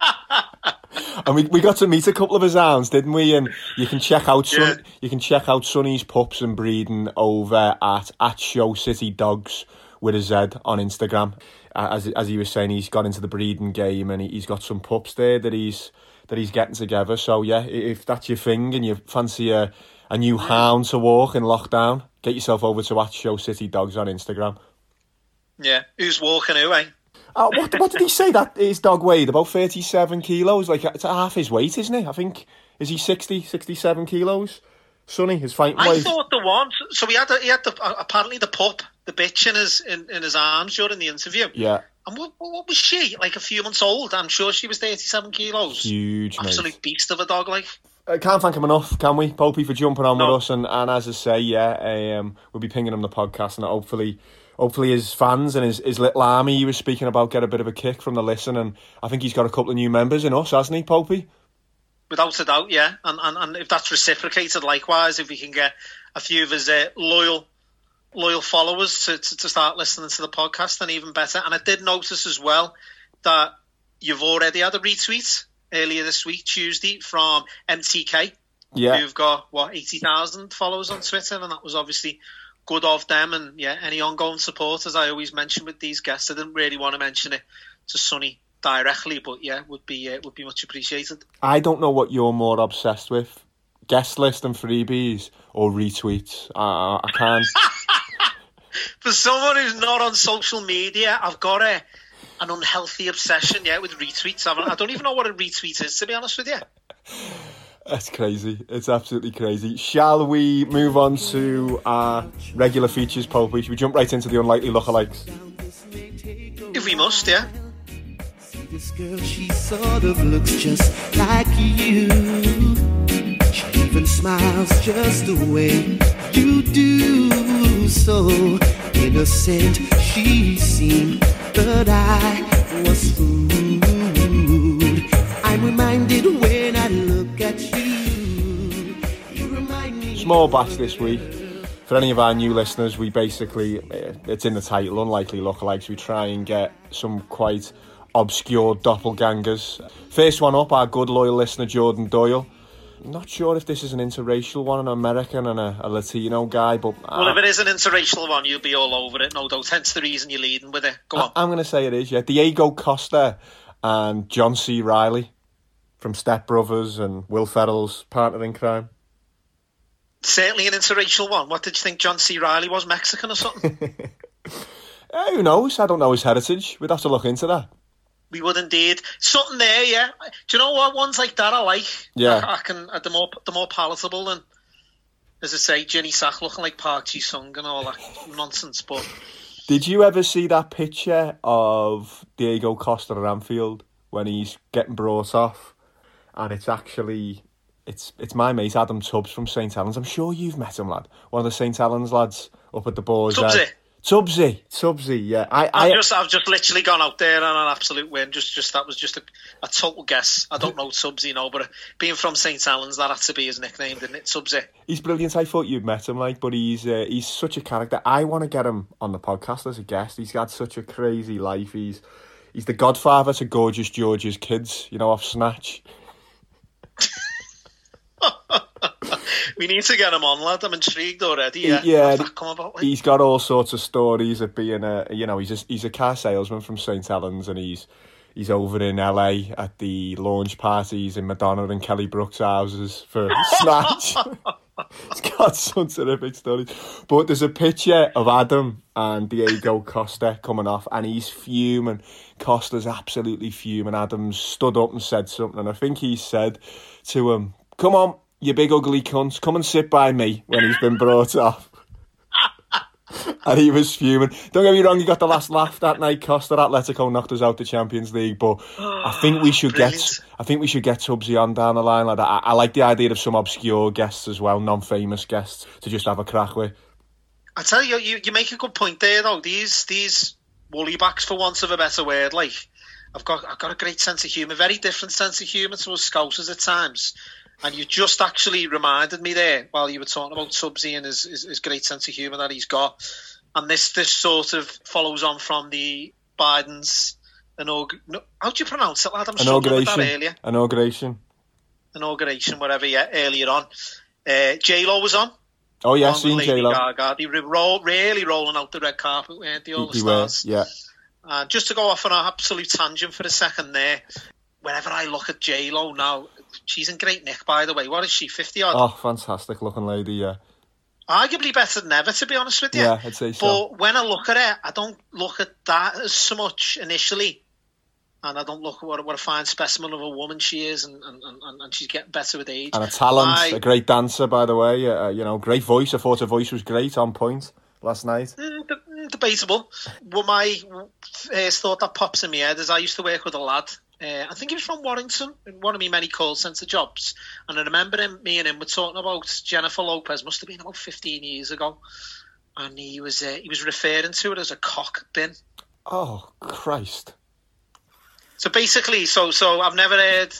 and we, we got to meet a couple of his hounds, didn't we? And you can check out Son, Yeah. you can check out Sunny's pups and breeding over at at Show City Dogs with a Z on Instagram. Uh, As as he was saying, he's got into the breeding game and he, he's got some pups there that he's that he's getting together. So yeah, if that's your thing and you fancy a a new hound to walk in lockdown, get yourself over to at Show City Dogs on Instagram. Yeah, who's walking who? Eh? Uh, what, what did he say that his dog weighed? About 37 kilos? Like, it's half his weight, isn't it? I think, is he 60, 67 kilos? Sunny, his fighting I thought the one. So he had a, he had the, uh, apparently the pup, the bitch in his in, in his arms during the interview. Yeah, And what, what was she? Like a few months old. I'm sure she was 37 kilos. huge, mate. Absolute beast of a dog. Like I can't thank him enough, can we, Popey, for jumping on No. with us. And, and as I say, yeah, um, we'll be pinging him the podcast and hopefully hopefully his fans and his, his little army he was speaking about get a bit of a kick from the listen. And I think he's got a couple of new members in us, hasn't he, Popey? without a doubt, yeah. And, and and if that's reciprocated, likewise, if we can get a few of his uh, loyal loyal followers to, to to start listening to the podcast, then even better. And I did notice as well that you've already had a retweet earlier this week, Tuesday, from MTK. Yeah. who've got what eighty thousand followers on Twitter, and that was obviously good of them. And yeah, any ongoing support, as I always mention with these guests, I didn't really want to mention it to Sunny directly, but yeah, would be uh, would be much appreciated. I don't know what you're more obsessed with. Guest list and freebies or retweets. I, I can't. For someone who's not on social media, I've got a an unhealthy obsession, yeah, with retweets. I, I don't even know what a retweet is, to be honest with you. That's crazy. It's absolutely crazy. Shall we move on to our regular features, Popey? Should we jump right into the unlikely lookalikes? If we must, yeah. This girl, she sort of looks just like you. She even smiles just the way you do. So innocent she seemed, but I was fooled. Small batch this week. For any of our new listeners, we basically, eh, it's in the title, unlikely lookalikes. We try and get some quite obscure doppelgangers. First one up, our good loyal listener, Jordan Doyle. Not sure if this is an interracial one, an American and a, a Latino guy, but Well, if it is an interracial one, you'll be all over it, no doubt. Hence the reason you're leading with it. Go on. I, am going to say it is, yeah. Diego Costa and John C. Reilly from Step Brothers and Will Ferrell's partner in crime. Certainly an interracial one. What did you think John C. Reilly was? Mexican or something? Eh, who knows? I don't know his heritage. We'd have to look into that. we would indeed. Something there, yeah. Do you know what? Ones like that I like. Yeah. I, I can. Uh, the more the more palatable than, as I say, Jenny Sack looking like Park Ji Sung and all that nonsense. But Did you ever see that picture of Diego Costa at Anfield when he's getting brought off? And it's actually it's it's my mate Adam Tubbs from St Helens. I'm sure you've met him, lad. One of the St Helens lads up at the Boars. Tubbsy? End. Tubbsy, Tubbsy, yeah. I, I've just I've just literally gone out there on an absolute win. Just just that was just a, a total guess. I don't know Tubbsy, you know, but uh, being from St Helens, that had to be his nickname, didn't it? Tubbsy. he's brilliant. I thought you'd met him, like, but he's uh, he's such a character. I want to get him on the podcast as a guest. He's got such a crazy life. He's he's the godfather to Gorgeous George's kids, you know, off Snatch. We need to get him on, lad. I'm intrigued already. Yeah, yeah, How's that come about? Like? He's got all sorts of stories of being a, you know, he's a, he's a car salesman from St Helens, and he's he's over in LA at the launch parties in Madonna and Kelly Brooks' houses for Snatch. it's got some terrific stories. But there's a picture of Adam and Diego Costa coming off, and he's fuming. Costa's absolutely fuming. Adam stood up and said something, and I think he said to him, Come on, you big ugly cunt, come and sit by me when he's been brought off. and he was fuming. Don't get me wrong, he got the last laugh that night. Costa Atletico knocked us out the Champions League, but I think we should Brilliant. get. I think we should get Tubbsy on down the line like that. I, I like the idea of some obscure guests as well, non-famous guests, to just have a crack with. I tell you, you, you make a good point there though. These these woolly backs, for want of a better word, like I've got I've got a great sense of humour, very different sense of humour to us Scousers at times. And you just actually reminded me there while you were talking about Tubbsy and his, his, his great sense of humour that he's got. And this this sort of follows on from the Biden's inaug- no, how do you pronounce it, lad? I'm struggling with that Inauguration. earlier. Inauguration. Inauguration, whatever, yeah, earlier on. Uh, J Lo was on. Oh yeah, seen J Lo. They were roll, really rolling out the red carpet, weren't they, all the He were, stars? yeah. Uh, just to go off on an absolute tangent for a second there, whenever I look at J Lo now, she's in great nick, by the way. What is she, 50 odd? Oh, fantastic looking lady. Yeah, Arguably better than ever, to be honest with you. yeah, I'd say so. But when I look at her, I don't look at that as so much initially. And I don't look at what, what a fine specimen of a woman she is, and, and, and, and she's getting better with age. And a talent, I- a great dancer, by the way. Uh, you know, great voice. I thought her voice was great, on point last night. Mm, mm, debatable. Well, my first thought that pops in my head is I used to work with a lad. Uh, I think he was from Warrington, in one of my many call centre jobs. And I remember him, me and him were talking about Jennifer Lopez. Must have been about fifteen years ago, and he was uh, he was referring to it as a cock bin. Oh Christ! So basically, so so I've never heard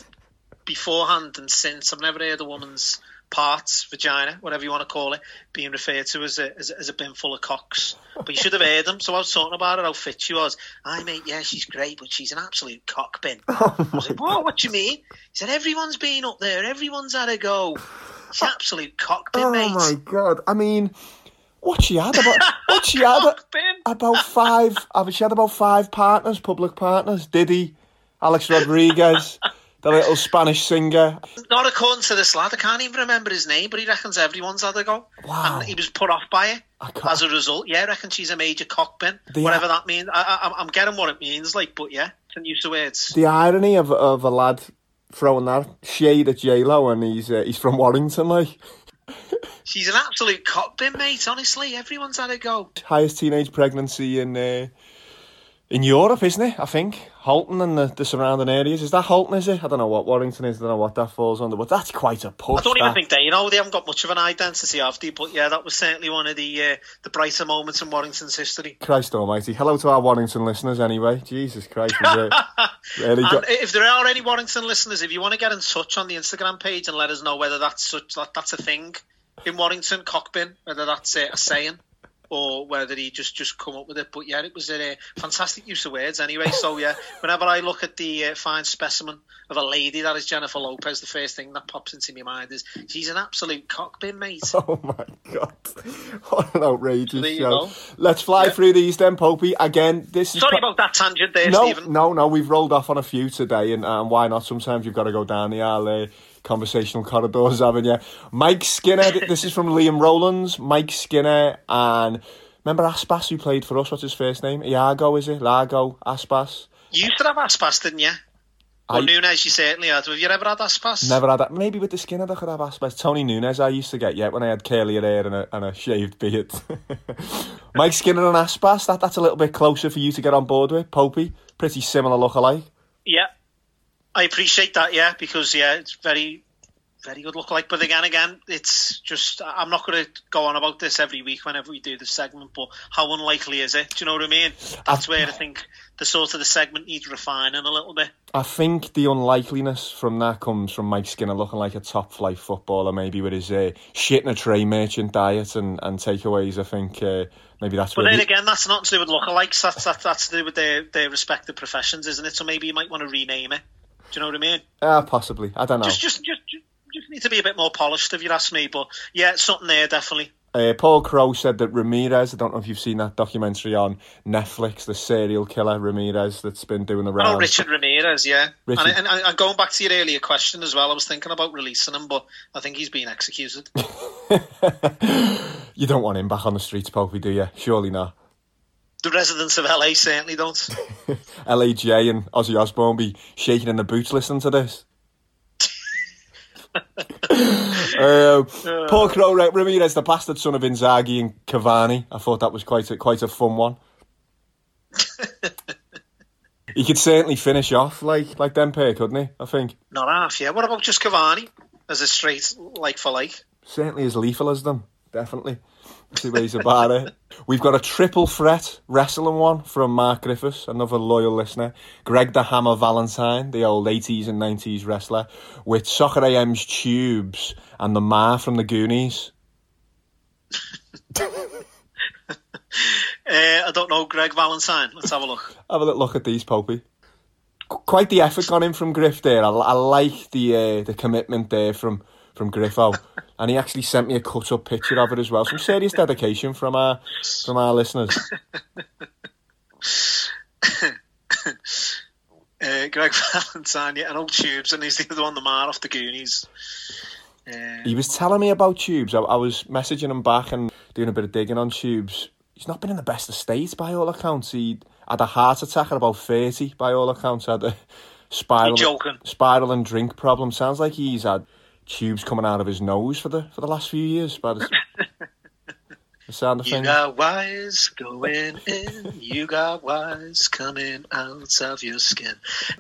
beforehand and since I've never heard a woman's parts, vagina, whatever you want to call it, being referred to as a as a, as a bin full of cocks. But you should have heard them. So I was talking about it, how fit she was. I mate, yeah, she's great, but she's an absolute cock bin. Oh I was like, what? What do you mean? He said, everyone's been up there, everyone's had a go. She's an absolute cock bin, Oh mate. my God! I mean, what she had about? What she had? Bin. About five. I mean, she had about five partners, public partners. Diddy, Alex Rodriguez, the little Spanish singer. Not according to this lad. I can't even remember his name, but he reckons everyone's had a go. Wow. And he was put off by it as a result. Yeah, I reckon she's a major cock bin. The- whatever that means. I, I, I'm getting what it means, like, but yeah, it's a use of words. The irony of of a lad throwing that shade at J Lo, and he's uh, he's from Warrington, like She's an absolute cock bin, mate. Honestly, everyone's had a go. highest teenage pregnancy in uh, in Europe, isn't it? I think Halton and the, the surrounding areas. Is that Halton? Is it? I don't know what Warrington is. I don't know what that falls under, but that's quite a push. I don't even think they, you know, they haven't got much of an identity, after. they? But yeah, that was certainly one of the uh, the brighter moments in Warrington's history. Christ Almighty! Hello to our Warrington listeners, anyway. Jesus Christ, really And got. if there are any Warrington listeners, if you want to get in touch on the Instagram page and let us know whether that's such that, that's a thing in Warrington, cockbin, whether that's uh, a saying or whether he just just come up with it. But yeah, it was a uh, fantastic use of words anyway. So yeah, whenever I look at the uh, fine specimen of a lady that is Jennifer Lopez, the first thing that pops into my mind is she's an absolute cockbin, mate. Oh my god! What an outrageous show! go. Let's fly through these then, Popey. Again, this is Sorry pro- about that tangent there, no, Stephen. no, no. We've rolled off on a few today, and um, why not? Sometimes you've got to go down the alley. Conversational corridors, haven't you? Mike Skinner. this is from Liam Rowlands. Mike Skinner and remember Aspas who played for us. What's his first name? Iago, is it? Iago Aspas. You used to have Aspas, didn't you? I- Well, Nunes, you certainly had. Have you ever had Aspas? Never had that. Maybe with the Skinner, they could have Aspas. Tony Nunes, I used to get yet when I had curlier hair and a, and a shaved beard. Mike Skinner and Aspas. That that's a little bit closer for you to get on board with. Popey, pretty similar look alike. Yeah, I appreciate that. Yeah, because yeah, it's very, very good look like. But again, again, it's just I'm not going to go on about this every week whenever we do the segment. But how unlikely is it? Do you know what I mean? That's where I think the sort of the segment needs refining a little bit. I think the unlikeliness from that comes from Mike Skinner looking like a top flight footballer, maybe with his uh, shit in a tray merchant diet and, and takeaways. I think uh, maybe that's But then he- again, that's not to do with lookalikes. That's that's that's to do with their their respective professions, isn't it? So maybe you might want to rename it. Do you know what I mean? Ah, possibly. I don't know. Just just just just just need to be a bit more polished, if you ask me. But yeah, something there definitely. Uh, Paul Crow said that Ramirez, I don't know if you've seen that documentary on Netflix, the serial killer Ramirez that's been doing the rounds. Oh, Richard Ramirez, yeah. Richard. And, and, and going back to your earlier question as well, I was thinking about releasing him, but I think he's been executed. you don't want him back on the streets, Popey, do you? Surely not. The residents of LA certainly don't. LAJ and Ozzy Osbourne be shaking in the boots listening to this. um, Paul Crow, Ramirez, the bastard son of Inzaghi and Cavani. I thought that was quite a, quite a fun one. he could certainly finish off like like Dempey, couldn't he? I think Not half, yeah. What about just Cavani as a straight like for like? certainly as lethal as them. Definitely. Two ways about it. We've got a triple threat wrestling one from Mark Griffiths, another loyal listener. Greg the Hammer Valentine, the old 80s and 90s wrestler, with Soccer AM's Tubes and the Ma from the Goonies. Uh, I don't know, Greg Valentine. Let's have a look. Have a little look at these, Popey. Qu- Quite the effort gone in from Griff there. I, I like the uh, the commitment there from from Griffo, and he actually sent me a cut up picture of it as well. Some serious dedication from our from our listeners. Uh, Greg Valentine, yeah, and old Tubes, and he's the other one, the man off the Goonies. Uh, He was telling me about Tubes. I, I was messaging him back and doing a bit of digging on Tubes. He's not been in the best of states by all accounts. He had a heart attack at about 30 by all accounts. Had a spiral, joking? spiral and drink problem. Sounds like he's had tubes coming out of his nose for the for the last few years. By the, the sound of you things. got wires going in, you got wires coming out of your skin.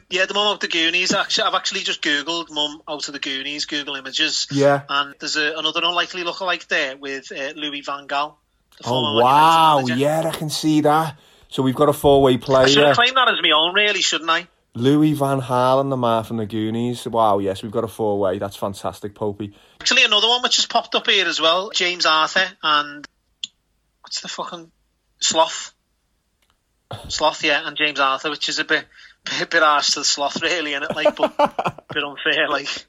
Yeah, the mum of the Goonies. Actually, I've actually just googled "mum out of the Goonies" Google Images. Yeah. and there's a, another unlikely lookalike there with uh, Louis Van Gaal. Oh wow! Yeah, I can see that. So we've got a four-way I should player. have claimed that as my own, really, shouldn't I? Louis Van Gaal and the man from the Goonies. Wow, yes, we've got a four-way. That's fantastic, Popey. Actually, another one which has popped up here as well. James Arthur and what's the fucking sloth? Sloth, yeah, and James Arthur, which is a bit bit, bit harsh to the sloth, really, and it like, but a bit unfair, like.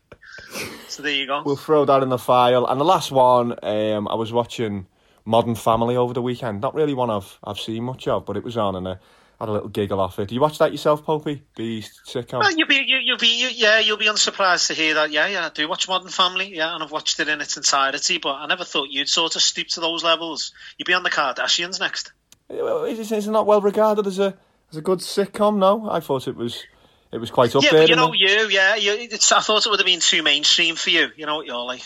So there you go. We'll throw that in the file. And the last one, um, I was watching Modern Family over the weekend. Not really one I've I've seen much of, but it was on and I had a little giggle off it. Do you watch that yourself, Popey? The sitcom? Well, you'll be, you, you'll be, you, yeah, you'll be unsurprised to hear that. Yeah, yeah, I do watch Modern Family. Yeah, and I've watched it in its entirety. But I never thought you'd sort of stoop to those levels. You'd be on the Kardashians next. Is, is it not well regarded as a as a good sitcom? No, I thought it was it was quite up yeah, there. you know, it? you, yeah, you, it's, I thought it would have been too mainstream for you. You know what you're like.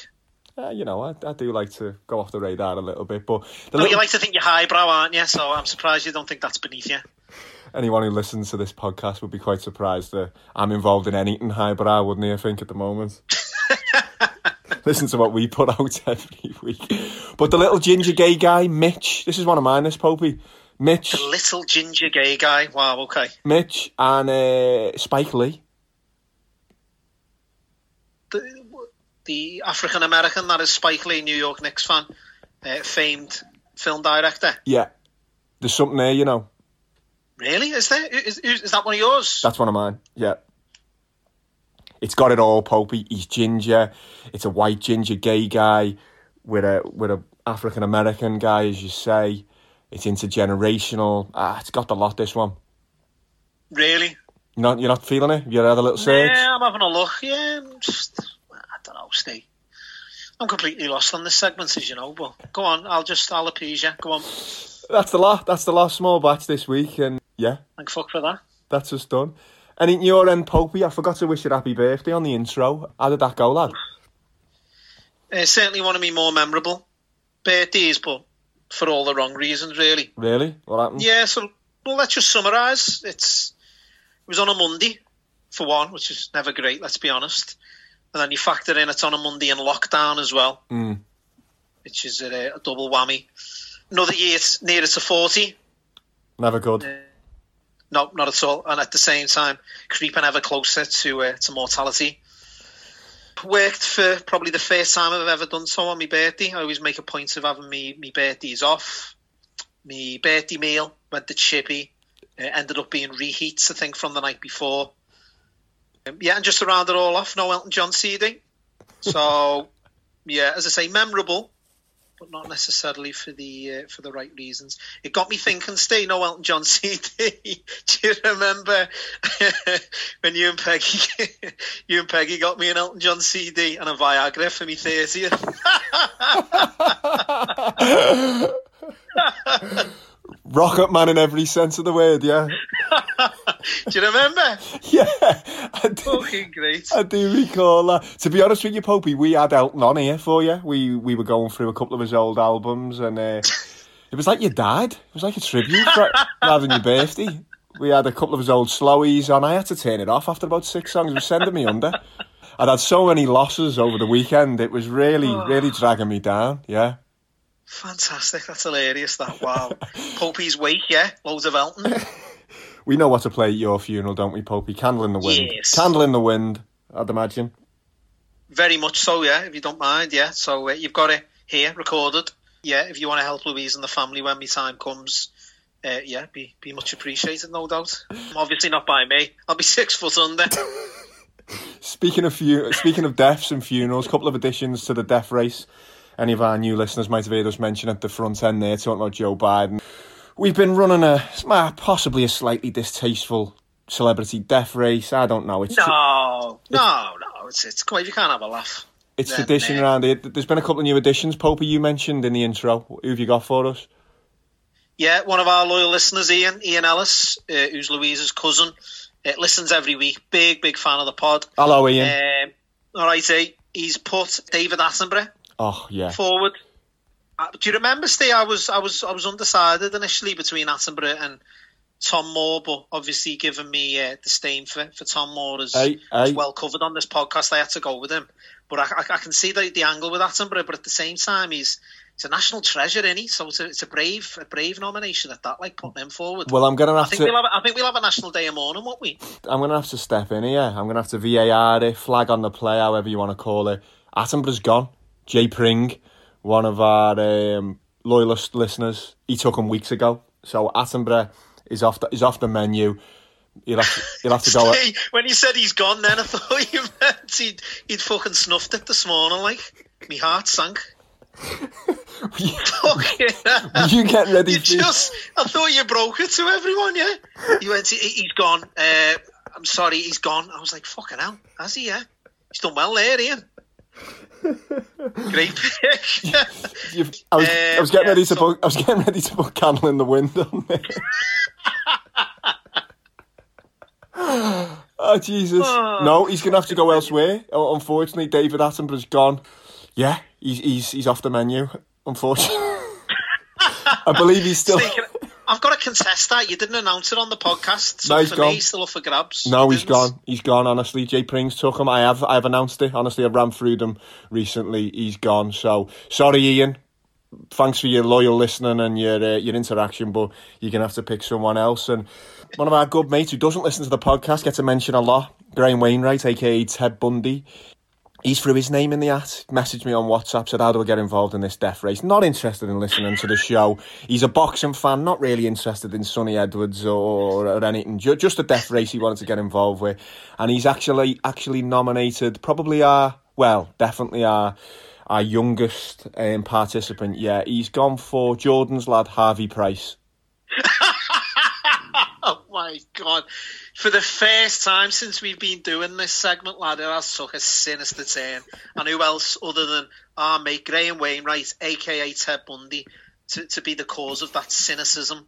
Uh, you know, I, I do like to go off the radar a little bit, but the No, little- you like to think you're highbrow, aren't you? So I'm surprised you don't think that's beneath you. Anyone who listens to this podcast would be quite surprised that I'm involved in anything highbrow, wouldn't he? I think at the moment. Listen to what we put out every week. But the little ginger gay guy, Mitch. This is one of mine. This Popey, Mitch, The little ginger gay guy. Wow, okay. Mitch, and uh, Spike Lee. The, the African American that is Spike Lee, New York Knicks fan, uh, famed film director. Yeah, there's something there, you know. Really? Is there? Is, is, that one of yours? That's one of mine. Yeah. It's got it all, Popey. He's ginger. It's a white ginger gay guy with a with a African American guy, as you say. It's intergenerational. Ah, it's got the lot. This one. Really? You're not you're not feeling it. You had a little search. Yeah, I'm having a look. Yeah, I'm just, I don't know, Steve. I'm completely lost on this segment, as you know. But go on, I'll just, I'll appease you. Go on. That's the lot. That's the last small batch this week, and yeah, Thank fuck for that. that's us done. And in your end, Popey, I forgot to wish you happy birthday on the intro. How did that go, lad? Uh, certainly one of me more memorable birthdays, but for all the wrong reasons, really. Really? What happened? Yeah, so well, let's just summarise. It's it was on a Monday for one, which is never great. Let's be honest. And then you factor in it's on a Monday in lockdown as well, Mm. which is a, a double whammy. Another year it's nearer to forty. Never good. No, not at all. And at the same time, creeping ever closer to uh, to mortality. Worked for probably the first time I've ever done so on my birthday. I always make a point of having me me birthdays off. Me birthday meal went to Chippy. Uh, ended up being reheats, I think, from the night before. Um, yeah, and just to round it all off, no Elton John CD. So, yeah, as I say, memorable, but not necessarily for the uh, for the right reasons. It got me thinking. Stay no Elton John CD. Do you remember when you and Peggy you and Peggy got me an Elton John CD and a Viagra for me thirtieth? Rocket Man in every sense of the word, yeah. Do you remember? Yeah, I do, Fucking great. I do recall that. To be honest with you, Popey, we had Elton on here for you. We we were going through a couple of his old albums, and uh, it was like your dad. It was like a tribute ra- rather than your birthday. We had a couple of his old slowies on. I had to turn it off after about six songs. It was sending me under. I'd had so many losses over the weekend. It was really, really dragging me down. Yeah. Fantastic. That's hilarious. That wow. Popey's wake, yeah. Loads of Elton. We know what to play at your funeral, don't we, Popey? Candle in the wind. Yes. Candle in the wind, I'd imagine. Very much so, yeah. If you don't mind, yeah. So uh, you've got it here recorded. Yeah. If you want to help Louise and the family when my time comes, uh, yeah, be be much appreciated, no doubt. Obviously not by me. I'll be six foot under. Speaking of fu- speaking of deaths and funerals, a couple of additions to the death race. Any of our new listeners might have heard us mention at the front end there, talking about Joe Biden. We've been running a possibly a slightly distasteful celebrity death race. I don't know. It's No, no, no. It's it's quite. You can't have a laugh. it's tradition around here. There's been a couple of new additions. Popey, you mentioned in the intro. Who have you got for us? Yeah, one of our loyal listeners, Ian, Ian Ellis, uh, who's Louise's cousin, uh, listens every week. Big, big fan of the pod. Hello, Ian. Um, all right, eh, he's put David Attenborough oh yeah. forward. Uh, do you remember, Steve? I was, I was, I was undecided initially between Attenborough and Tom Moore, but obviously, given me uh, disdain for, for Tom Moore as, Hey, as hey. well covered on this podcast, I had to go with him. But I, I, I can see the, the angle with Attenborough, but at the same time, he's he's a national treasure, isn't he? So it's a, it's a brave a brave nomination at that, like putting him forward. Well, I'm gonna I have think to. we'll have I think we'll have a national day of mourning, won't we? I'm going to have to step in here. I'm going to have to VAR it, flag on the play, however you want to call it. Attenborough's gone. Jay Pring, one of our um, loyalist listeners, he took him weeks ago. So Attenborough is off the, is off the menu. He'll have to, he'll have to go. Hey, when you said he's gone, then I thought you meant he'd, he'd fucking snuffed it this morning. Like, my heart sank. Were you getting ready You just, I thought you broke it to everyone, yeah? You went, he, he's gone. Uh, I'm sorry, he's gone. I was like, fucking hell, has he, yeah? He's done well there, Ian. Great pick. I was, I was Um, getting yeah, ready to so- put, I was getting ready to put candle in the wind on there. oh Jesus! No, he's gonna have to go elsewhere. Oh, Unfortunately, David Attenborough's gone. Yeah, he's he's he's off the menu. Unfortunately, I believe he's still. Speaking I've got to contest that. You didn't announce it on the podcast. So No, he's for gone. me, he's still up for grabs. No, he's gone. He's gone. Honestly, Jay Pring's took him. I have, I have announced it. Honestly, I ran through them recently. He's gone. So sorry, Ian. Thanks for your loyal listening and your uh, your interaction, but you're gonna have to pick someone else. And one of our good mates who doesn't listen to the podcast gets a mention a lot. Graham Wainwright, aka Ted Bundy. He's threw his name in the hat, messaged me on WhatsApp, said, How do I get involved in this death race? Not interested in listening to the show. He's a boxing fan, not really interested in Sunny Edwards or, or anything. Just a death race he wanted to get involved with. And he's actually actually nominated, probably our, well, definitely our our youngest um, participant. Yeah, he's gone for Jordan's lad, Harvey Price. Oh my god! For the first time since we've been doing this segment, lad, it has took a sinister turn. And who else other than our mate Graham Wainwright, aka Ted Bundy, to, to be the cause of that cynicism?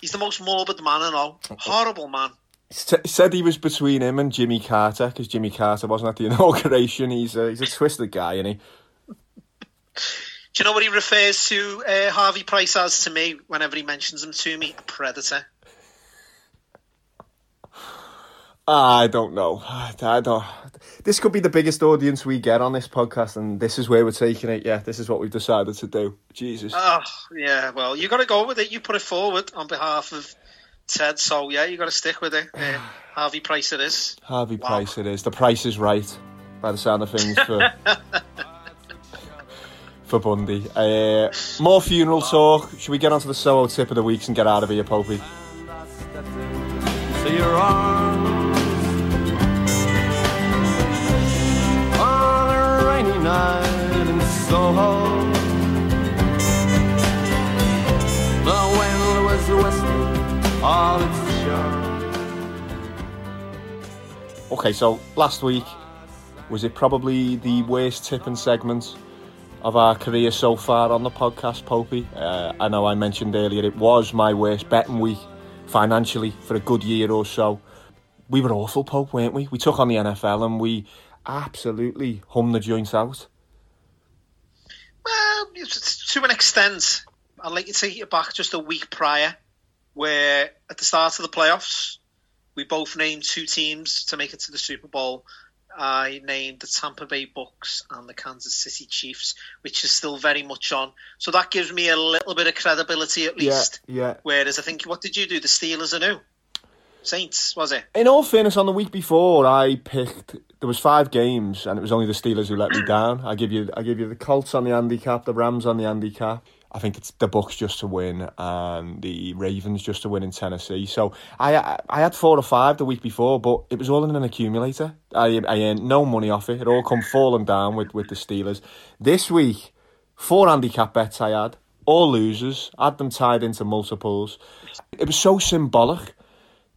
He's the most morbid man I know. Horrible man. Said he was between him and Jimmy Carter because Jimmy Carter wasn't at the inauguration. He's a, he's a twisted guy, isn't he? Do you know what he refers to uh, Harvey Price as to me whenever he mentions him to me? A predator. I don't know. I don't. This could be the biggest audience we get on this podcast, and this is where we're taking it. Yeah, this is what we've decided to do. Jesus. Oh, yeah, well, you got to go with it. You put it forward on behalf of Ted, so yeah, you got to stick with it. Uh, Harvey Price it is. Harvey wow. Price it is. The price is right, by the sound of things, for, for Bundy. Uh, more funeral talk. Should we get onto the solo tip of the weeks and get out of here, Popey? night in Soho. All its charm. Okay, so last week was it probably the worst tipping segment of our career so far on the podcast, Popey. Uh, I know I mentioned earlier it was my worst betting week financially for a good year or so. We were awful, Pope, weren't we? We took on the NFL and we absolutely hum the joints out. Well, to an extent, I'd like to take it back just a week prior, where at the start of the playoffs, we both named two teams to make it to the Super Bowl. I named the Tampa Bay Bucks and the Kansas City Chiefs, which is still very much on. So that gives me a little bit of credibility at least. Yeah, yeah. Whereas I think, what did you do? The Steelers are new. Saints, was it? In all fairness, on the week before, I picked. There was five games, and it was only the Steelers who let me down. I give you, I give you the Colts on the handicap, the Rams on the handicap. I think it's the Bucks just to win and the Ravens just to win in Tennessee. So I I had four or five the week before, but it was all in an accumulator. I I earned no money off it. It all come falling down with, with the Steelers. This week, four handicap bets I had, all losers. Had them tied into multiples. It was so symbolic.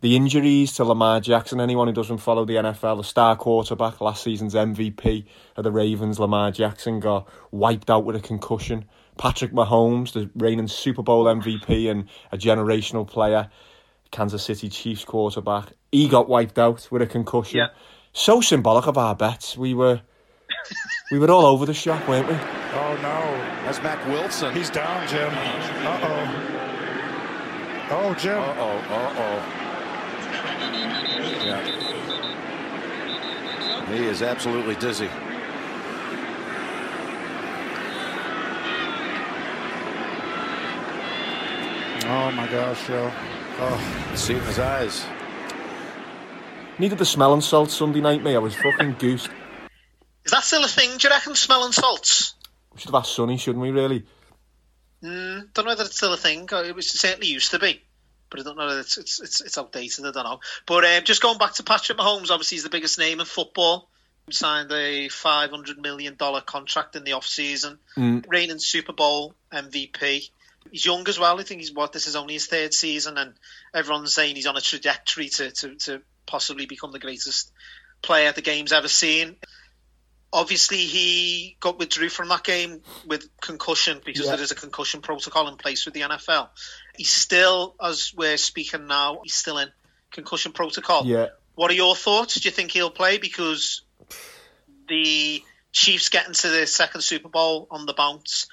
The injuries to Lamar Jackson. Anyone who doesn't follow the NFL, the star quarterback, last season's MVP of the Ravens, Lamar Jackson, got wiped out with a concussion. Patrick Mahomes, the reigning Super Bowl MVP and a generational player, Kansas City Chiefs quarterback, he got wiped out with a concussion. Yeah. So symbolic of our bets. We were we were all over the shop, weren't we? Oh no, that's Mack Wilson. He's down, Jim. Uh oh. Oh, Jim. Uh oh. Uh oh. Yeah. He is absolutely dizzy. Oh my gosh, Joe. Oh, see it in his eyes. Needed the smelling salt Sunday night, mate. I was fucking goosed. Is that still a thing, do you reckon, smelling salts? We should have asked Sunny, shouldn't we, really? Mm, don't know whether it's still a thing. It was certainly used to be, but I don't know it's it's it's, it's outdated. I don't know. But um, just going back to Patrick Mahomes, obviously he's the biggest name in football. He signed a five hundred million dollar contract in the off season, Mm. reigning Super Bowl MVP. He's young as well. I think he's what this is only his third season, and everyone's saying he's on a trajectory to to, to possibly become the greatest player the game's ever seen. Obviously, he got withdrew from that game with concussion because Yeah. there is a concussion protocol in place with the NFL. He's still, as we're speaking now, he's still in concussion protocol. Yeah. What are your thoughts? Do you think he'll play? Because the Chiefs getting to the second Super Bowl on the bounce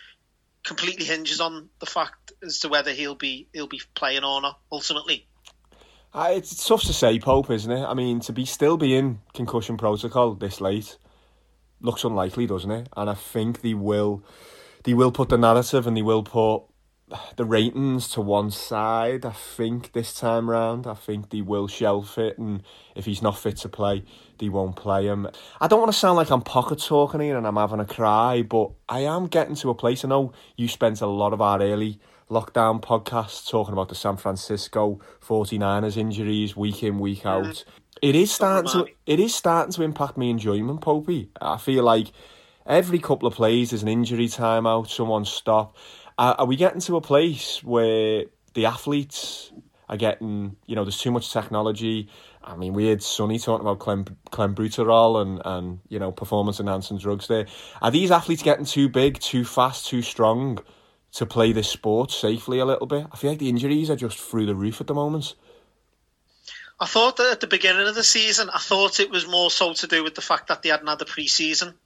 completely hinges on the fact as to whether he'll be he'll be playing or not. Ultimately, Uh, it's, tough to say, Pope, isn't it? I mean, to be still be in concussion protocol this late looks unlikely, doesn't it? And I think they will, they will put the narrative and they will put the ratings to one side. I think this time round, I think they will shelf it, and if he's not fit to play, they won't play him. I don't want to sound like I'm pocket talking here and I'm having a cry, but I am getting to a place. I know you spent a lot of our early lockdown podcasts talking about the San Francisco 49ers injuries week in, week out. It is starting to it is starting to impact my enjoyment, Popey. I feel like every couple of plays there's an injury timeout, someone stop. Are, we getting to a place where the athletes are getting, you know, there's too much technology. I mean, we had Sunny talking about clem, clenbuterol and, and, you know, performance enhancing drugs there. Are these athletes getting too big, too fast, too strong to play this sport safely a little bit? I feel like the injuries are just through the roof at the moment. I thought that at the beginning of the season, I thought it was more so to do with the fact that they hadn't had the pre-season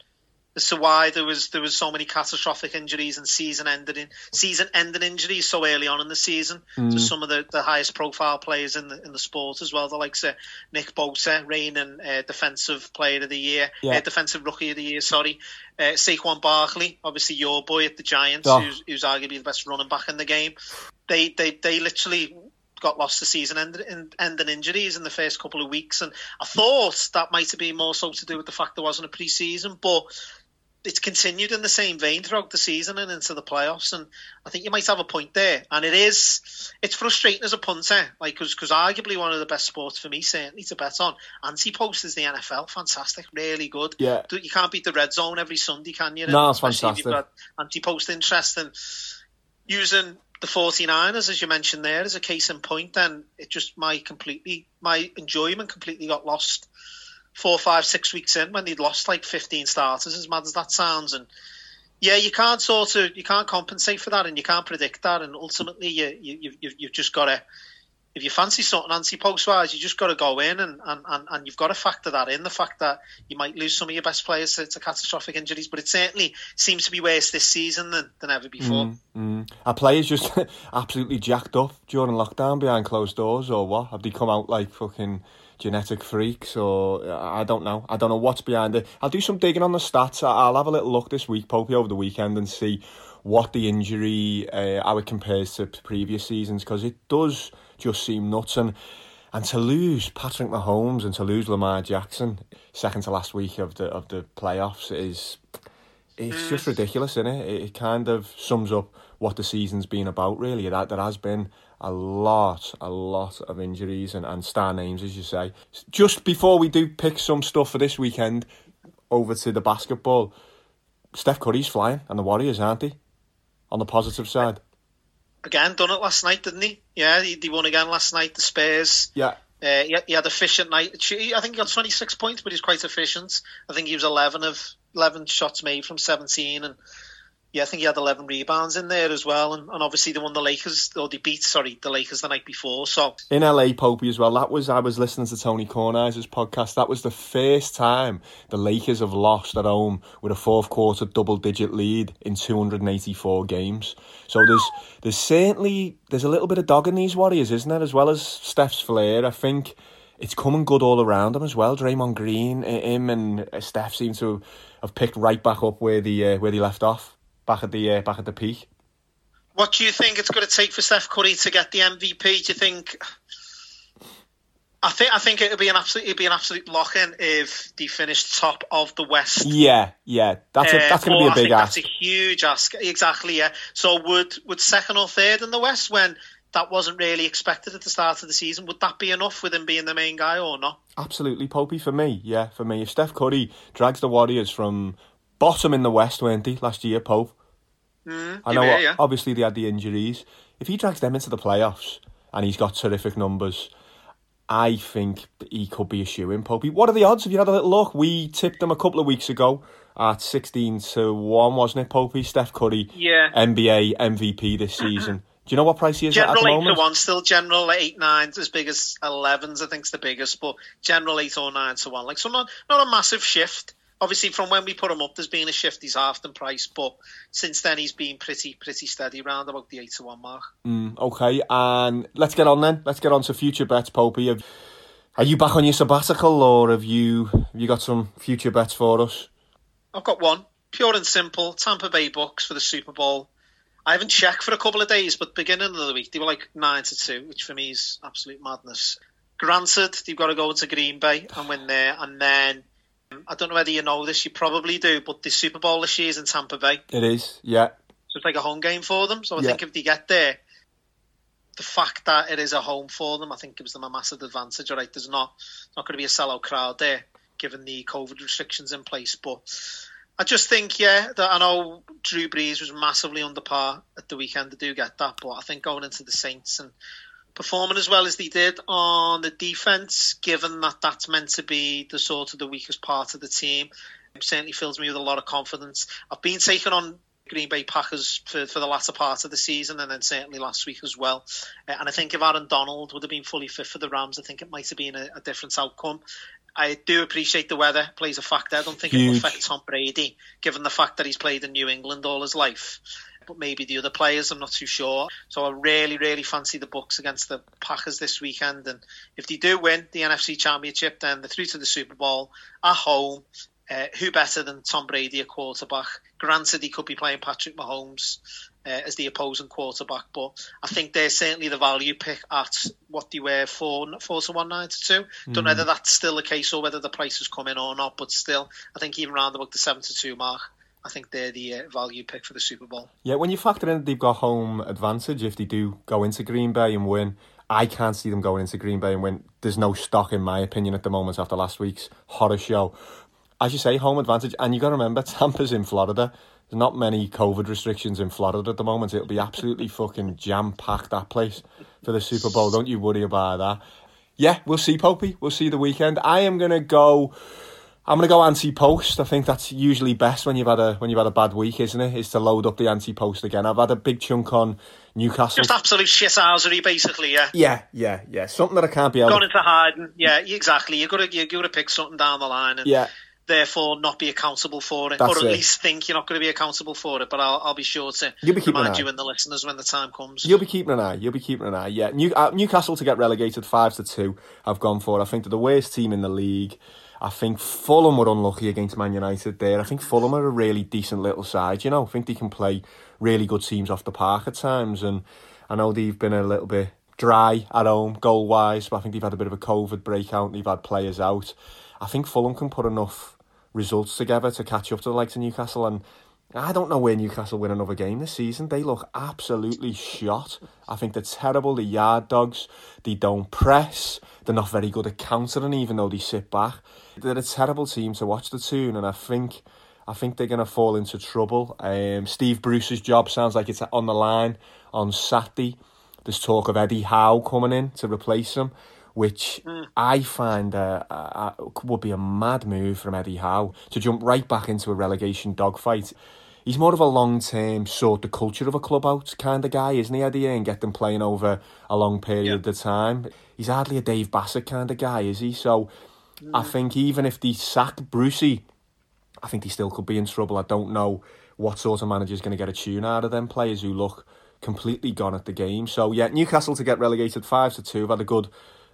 as to why there was there was so many catastrophic injuries and season ending season ending injuries so early on in the season to some of the, the highest profile players in the in the sport as well. The likes of Nick Bosa, reigning uh, defensive player of the year, Yeah. uh, defensive rookie of the year. Sorry, uh, Saquon Barkley, obviously your boy at the Giants, Oh. who's, who's arguably the best running back in the game. They they they literally got lost the season end, in, ending injuries in the first couple of weeks, and I thought that might have been more so to do with the fact there wasn't a pre-season, but it's continued in the same vein throughout the season and into the playoffs. And I think you might have a point there. And it is, it's frustrating as a punter, like because arguably one of the best sports for me, certainly to bet on. Anti-post is the NFL, fantastic, really good. Yeah. You can't beat the red zone every Sunday, can you? No, it's fantastic. you've got anti-post interest and using the 49ers, as you mentioned there, as a case in point, then it just my completely my enjoyment completely got lost four, five, six weeks in when they'd lost like 15 starters, as mad as that sounds. And yeah, you can't sort of you can't compensate for that, and you can't predict that, and ultimately you you you've, you've just got to if you fancy something anti-post wise, you just got to go in and, and, and, and you've got to factor that in the fact that you might lose some of your best players to, to catastrophic injuries, but it certainly seems to be worse this season than, than ever before. Mm, mm. Our players just absolutely jacked up during lockdown behind closed doors, or what? Have they come out like fucking genetic freaks, or I don't know. I don't know what's behind it. I'll do some digging on the stats. I'll have a little look this week, Popey, over the weekend, and see what the injury uh, how it compares to previous seasons because it does just seem nuts. And and to lose Patrick Mahomes and to lose Lamar Jackson second to last week of the of the playoffs is it's just ridiculous, isn't it? It, it kind of sums up what the season's been about, really. That there has been a lot, a lot of injuries and, and star names, as you say. Just before we do pick some stuff for this weekend, over to the basketball. Steph Curry's flying, and the Warriors, aren't he? On the positive side again done it last night, didn't he? Yeah, he, he won again last night. The Spurs. Yeah. Uh, he, he, had a efficient night. I think he got 26 points, but he's quite efficient. I think he was 11 of 11 shots made from 17, and yeah, I think he had 11 rebounds in there as well. And, and obviously they won the Lakers, or they beat, sorry, the Lakers the night before. So in LA, Popey as well. That was I was listening to Tony Kornheiser's podcast. That was the first time the Lakers have lost at home with a fourth quarter double digit lead in 284 games. So there's there's certainly there's a little bit of dog in these Warriors, isn't there? As well as Steph's flair, I think it's coming good all around them as well. Draymond Green, him and Steph seem to have picked right back up where the uh, where they left off back at the uh, back at the peak. What do you think it's going to take for Steph Curry to get the MVP? Do you think? I think I think it would be an absolute it'd be an absolute lock in if they finished top of the West. Yeah, yeah, that's a, that's uh, going to be a big ask. That's a huge ask. Exactly. Yeah. So would would second or third in the West when that wasn't really expected at the start of the season. Would that be enough with him being the main guy or not? Absolutely, Popey. For me, yeah, for me. If Steph Curry drags the Warriors from bottom in the West, weren't he, last year, Pope? Mm, I know, were, yeah. obviously, they had the injuries. If he drags them into the playoffs and he's got terrific numbers, I think he could be a shoe in, Popey. What are the odds? Have you had a little look? We tipped them a couple of weeks ago at 16 to 1, wasn't it, Popey? Steph Curry, yeah. NBA MVP this season. Do you know what price he is general at the moment? eight to one, still general eight nine, as big as elevens. I think's the biggest, but general eight or nine to one. Like so, not not a massive shift obviously from when we put him up, there's been a shift. He's halved in price, but since then he's been pretty pretty steady around about the eight to one mark. Mm, okay, and let's get on then. Let's get on to future bets, Popey. Are you back on your sabbatical, or have you have you got some future bets for us? I've got one, pure and simple. Tampa Bay Bucks for the Super Bowl. I haven't checked for a couple of days, but beginning of the week they were like nine to two, which for me is absolute madness. Granted, they've got to go into Green Bay and win there, and then I don't know whether you know this, you probably do, but the Super Bowl this year is in Tampa Bay. It is, yeah. So it's like a home game for them. So I Yeah. think if they get there, the fact that it is a home for them, I think gives them a massive advantage. All right, there's not not going to be a sellout crowd there, given the COVID restrictions in place. But I just think, yeah, that I know Drew Brees was massively under par at the weekend. I do get that, but I think going into the Saints and performing as well as they did on the defense, given that that's meant to be the sort of the weakest part of the team, certainly fills me with a lot of confidence. I've been taken on Green Bay Packers for, for the latter part of the season and then certainly last week as well. Uh, and I think if Aaron Donald would have been fully fit for the Rams, I think it might have been a, a different outcome. I do appreciate the weather plays a factor. I don't think it will affect Tom Brady, given the fact that he's played in New England all his life. But maybe the other players, I'm not too sure. So I really, really fancy the Bucks against the Packers this weekend. And if they do win the NFC Championship, then they're through to the Super Bowl at home. Uh, who better than Tom Brady, a quarterback? Granted, he could be playing Patrick Mahomes uh, as the opposing quarterback, but I think they're certainly the value pick at what they were four four to one nine to two. Don't know Mhm. whether that's still the case or whether the price has come in or not, but still, I think even round about the seven to two mark, I think they're the uh, value pick for the Super Bowl. Yeah, when you factor in they've got home advantage if they do go into Green Bay and win, I can't see them going into Green Bay and win. There's no stock, in my opinion, at the moment after last week's horror show. As you say, home advantage, and you got to remember Tampa's in Florida. there's not many COVID restrictions in Florida at the moment. It'll be absolutely fucking jam packed that place for the Super Bowl. Don't you worry about that. Yeah, we'll see, Popey. We'll see the weekend. I am gonna go. I'm gonna go anti-post. I think that's usually best when you've had a when you've had a bad week, isn't it? Is to load up the anti-post again. I've had a big chunk on Newcastle. Just absolute shithousery, basically. Yeah. Yeah, yeah, yeah. Something that I can't be able. Gone into hiding. Yeah, exactly. You got to you got to pick something down the line, and Yeah. therefore not be accountable for it, That's or at it. least think you're not going to be accountable for it. But I'll, I'll be sure to You'll be keeping an remind eye. you and the listeners when the time comes. You'll be keeping an eye. You'll be keeping an eye. Yeah, New, uh, Newcastle to get relegated five to two. I've gone for. I think they're the worst team in the league. I think Fulham were unlucky against Man United there. I think Fulham are a really decent little side. You know, I think they can play really good teams off the park at times. And I know they've been a little bit dry at home goal wise, but I think they've had a bit of a COVID breakout. and They've had players out. I think Fulham can put enough results together to catch up to the likes of Newcastle and I don't know where Newcastle win another game this season. They look absolutely shot. I think they're terrible. The yard dogs. They don't press. They're not very good at countering, even though they sit back. They're a terrible team to watch the tune, and I think, I think they're going to fall into trouble. Um, Steve Bruce's job sounds like it's on the line on Saturday. There's talk of Eddie Howe coming in to replace him, which I find uh, uh, uh, would be a mad move from Eddie Howe to jump right back into a relegation dogfight. He's more of a long term sort the culture of a club out kind of guy, isn't he, Eddie? And get them playing over a long period of time. He's hardly a Dave Bassett kind of guy, is he? So I think even if they sack Brucey, I think he still could be in trouble. I don't know what sort of manager's going to get a tune out of them players who look completely gone at the game. So yeah, Newcastle to get relegated five to two. I've had a good,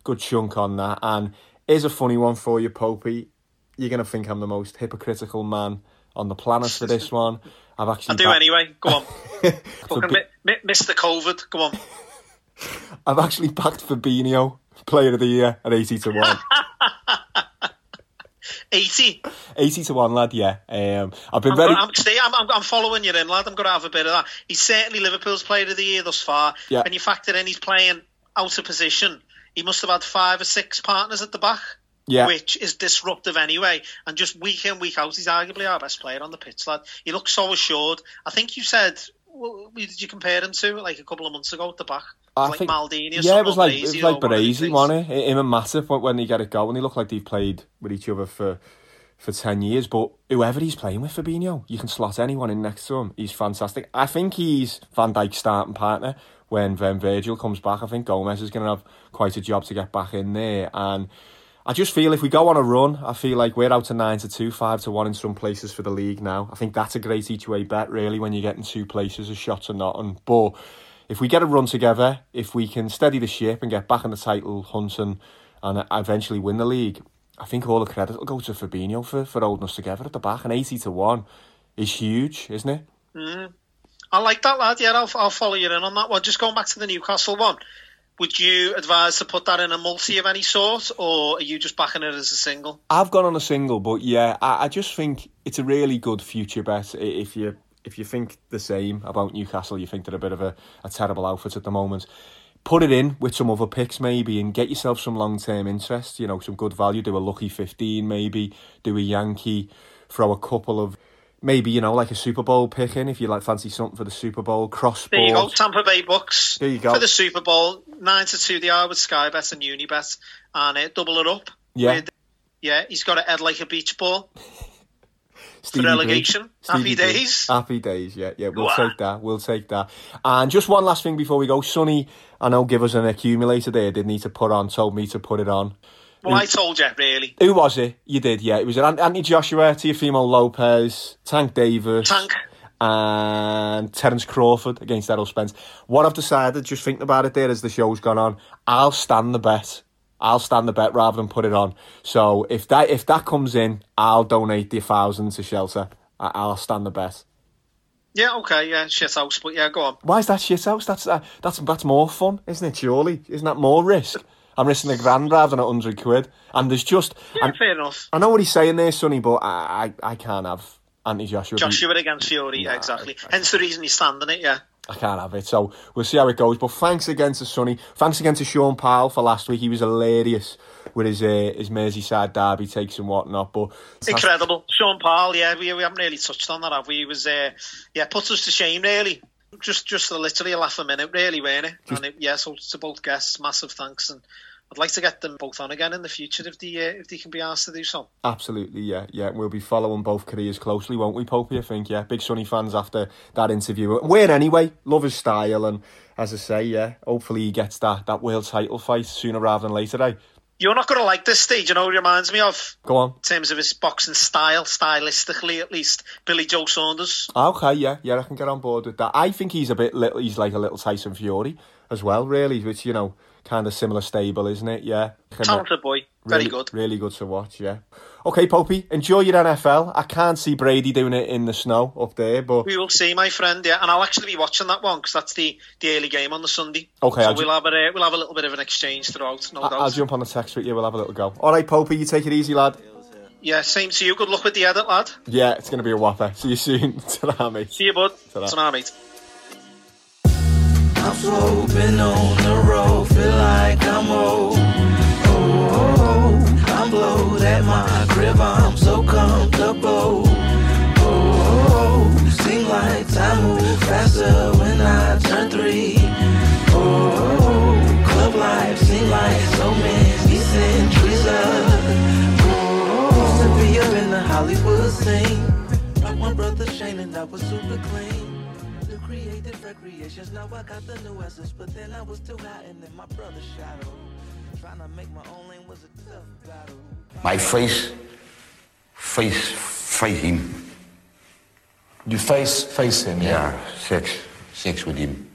good chunk on that, and is a funny one for you, Popey. You're going to think I'm the most hypocritical man on the planet for this one. I've actually I do back- anyway. Go on. Fucking bi- mi- mi- miss the COVID. Go on. I've actually backed Fabinho, player of the year, at eighty to one. 80. 80 to 1, lad, yeah. Um, I've been I'm, very. gonna- I'm, stay, I'm, I'm, I'm following you in, lad. I'm going to have a bit of that. He's certainly Liverpool's player of the year thus far. Yeah. When you factor in he's playing out of position, he must have had five or six partners at the back. Yeah. Which is disruptive anyway. And just week in, week out, he's arguably our best player on the pitch, lad. He looks so assured. I think you said, well, who did you compare him to like a couple of months ago at the back? I like think- Maldini or yeah, something, it was like Baresi it was like Baresi, wasn't it? Him and Matip when- when they get it going. They look like they've played with each other for for ten years. But whoever he's playing with, Fabinho, you can slot anyone in next to him. He's fantastic. I think he's Van Dijk's starting partner when when Virgil comes back. I think Gomez is going to have quite a job to get back in there and. I just feel if we go on a run, I feel like we're out to nine to two, five to one in some places for the league now. I think that's a great each way bet, really, when you're getting two places, a shot or not. And but if we get a run together, if we can steady the ship and get back in the title hunt and, and eventually win the league, I think all the credit will go to Fabinho for, for holding us together at the back. And 80 to 1 is huge, isn't it? Mm. I like that, lad. Yeah, I'll, I'll follow you in on that one. Just going back to the Newcastle one, would you advise to put that in a multi of any sort, or are you just backing it as a single? I've gone on a single, but yeah, I, I just think it's a really good future bet. If you if you think the same about Newcastle, you think they're a bit of a, a terrible outfit at the moment. Put it in with some other picks maybe, and get yourself some long term interest. You know, some good value. Do a lucky fifteen maybe. Do a Yankee. Throw a couple of maybe you know like a Super Bowl pick in if you like fancy something for the Super Bowl. Cross There you go. Tampa Bay Bucks. There you go. For the Super Bowl, 9 to 2 they are with Sky Bet and Unibet, and uh, double it up. Yeah. With- yeah, he's got a head like a beach ball. Stevie B. relegation. Happy days. Happy days, yeah, yeah. We'll take that. We'll take that. And just one last thing before we go. Sunny, I know, give us an accumulator there. Didn't need to put on. Told me to put it on. Well, I told you, really. Who was it? You did, yeah. It was Ant- Anthony Joshua, Teofimo Lopez, Tank Davis, Tank. and Terence Crawford against Errol Spence. What I've decided, just thinking about it there as the show's gone on, I'll stand the bet. I'll stand the bet rather than put it on. So if that if that comes in, I'll donate the thousand to shelter. I- I'll stand the bet. Yeah, okay, yeah, shit house, but yeah, go on. Why is that shit house? That's uh, that's that's more fun, isn't it? Surely, isn't that more risk? I'm risking a grand rather than a hundred quid. And there's just, Yeah, and fair enough. I know what he's saying there, Sunny, but I I, I can't have Anthony Joshua. Joshua against Fury, yeah, exactly. Hence the reason he's standing it, yeah. I can't have it. So we'll see how it goes. But thanks again to Sunny. Thanks again to Sean Powell for last week. He was hilarious with his uh, his Merseyside derby takes and whatnot. But incredible, Sean Paul. Yeah, we, we haven't really touched on that, have we? He was uh, yeah, puts us to shame really. Just just literally a laugh a minute, really, weren't it? Just, and it, yeah, so to both guests, massive thanks and. I'd like to get them both on again in the future if they uh, if they can be asked to do so. Absolutely, yeah, yeah. We'll be following both careers closely, won't we, Popey? I think, yeah. Big Sunny fans after that interview. Where anyway, love his style, and as I say, yeah, hopefully he gets that that world title fight sooner rather than later. Eh? You're not going to like this stage, you know. It reminds me of. Go on. In terms of his boxing style, stylistically at least, Billy Joe Saunders. Okay, yeah, yeah, I can get on board with that. I think he's a bit little. He's like a little Tyson Fury as well, really, which you know kind of similar stable, isn't it? Yeah. Talented boy. Very really, good. Really good to watch, yeah. Okay, Popey, enjoy your NFL. I can't see Brady doing it in the snow up there, but... We will see, my friend, yeah. And I'll actually be watching that one because that's the, the early game on the Sunday. Okay. So I'll we'll, ju- have a, we'll have a little bit of an exchange throughout, no I'll, doubt. I'll jump on the text with you, we'll have a little go. All right, Popey, you take it easy, lad. Yeah, same to you. Good luck with the edit, lad. Yeah, it's going to be a whopper. See you soon. Ta-ra, mate. See you, bud. Ta-ra. Ta-ra, mate. I'm sloping on the road, feel like I'm old. Oh, oh, oh. I'm blowed at my crib, I'm so comfortable. Oh, oh, oh. seem like time moves faster when I turn three. Oh, oh, oh. club life seem like so many centuries up. Oh, used to be up in the Hollywood scene. Like my brother Shane and I was super clean recreations. Now I got the new essence, but then I was too hot and in my brother's shadow. Trying to make my own lane was a tough battle. My face, face, face him. You face, face him, yeah? Yeah, sex, sex with him.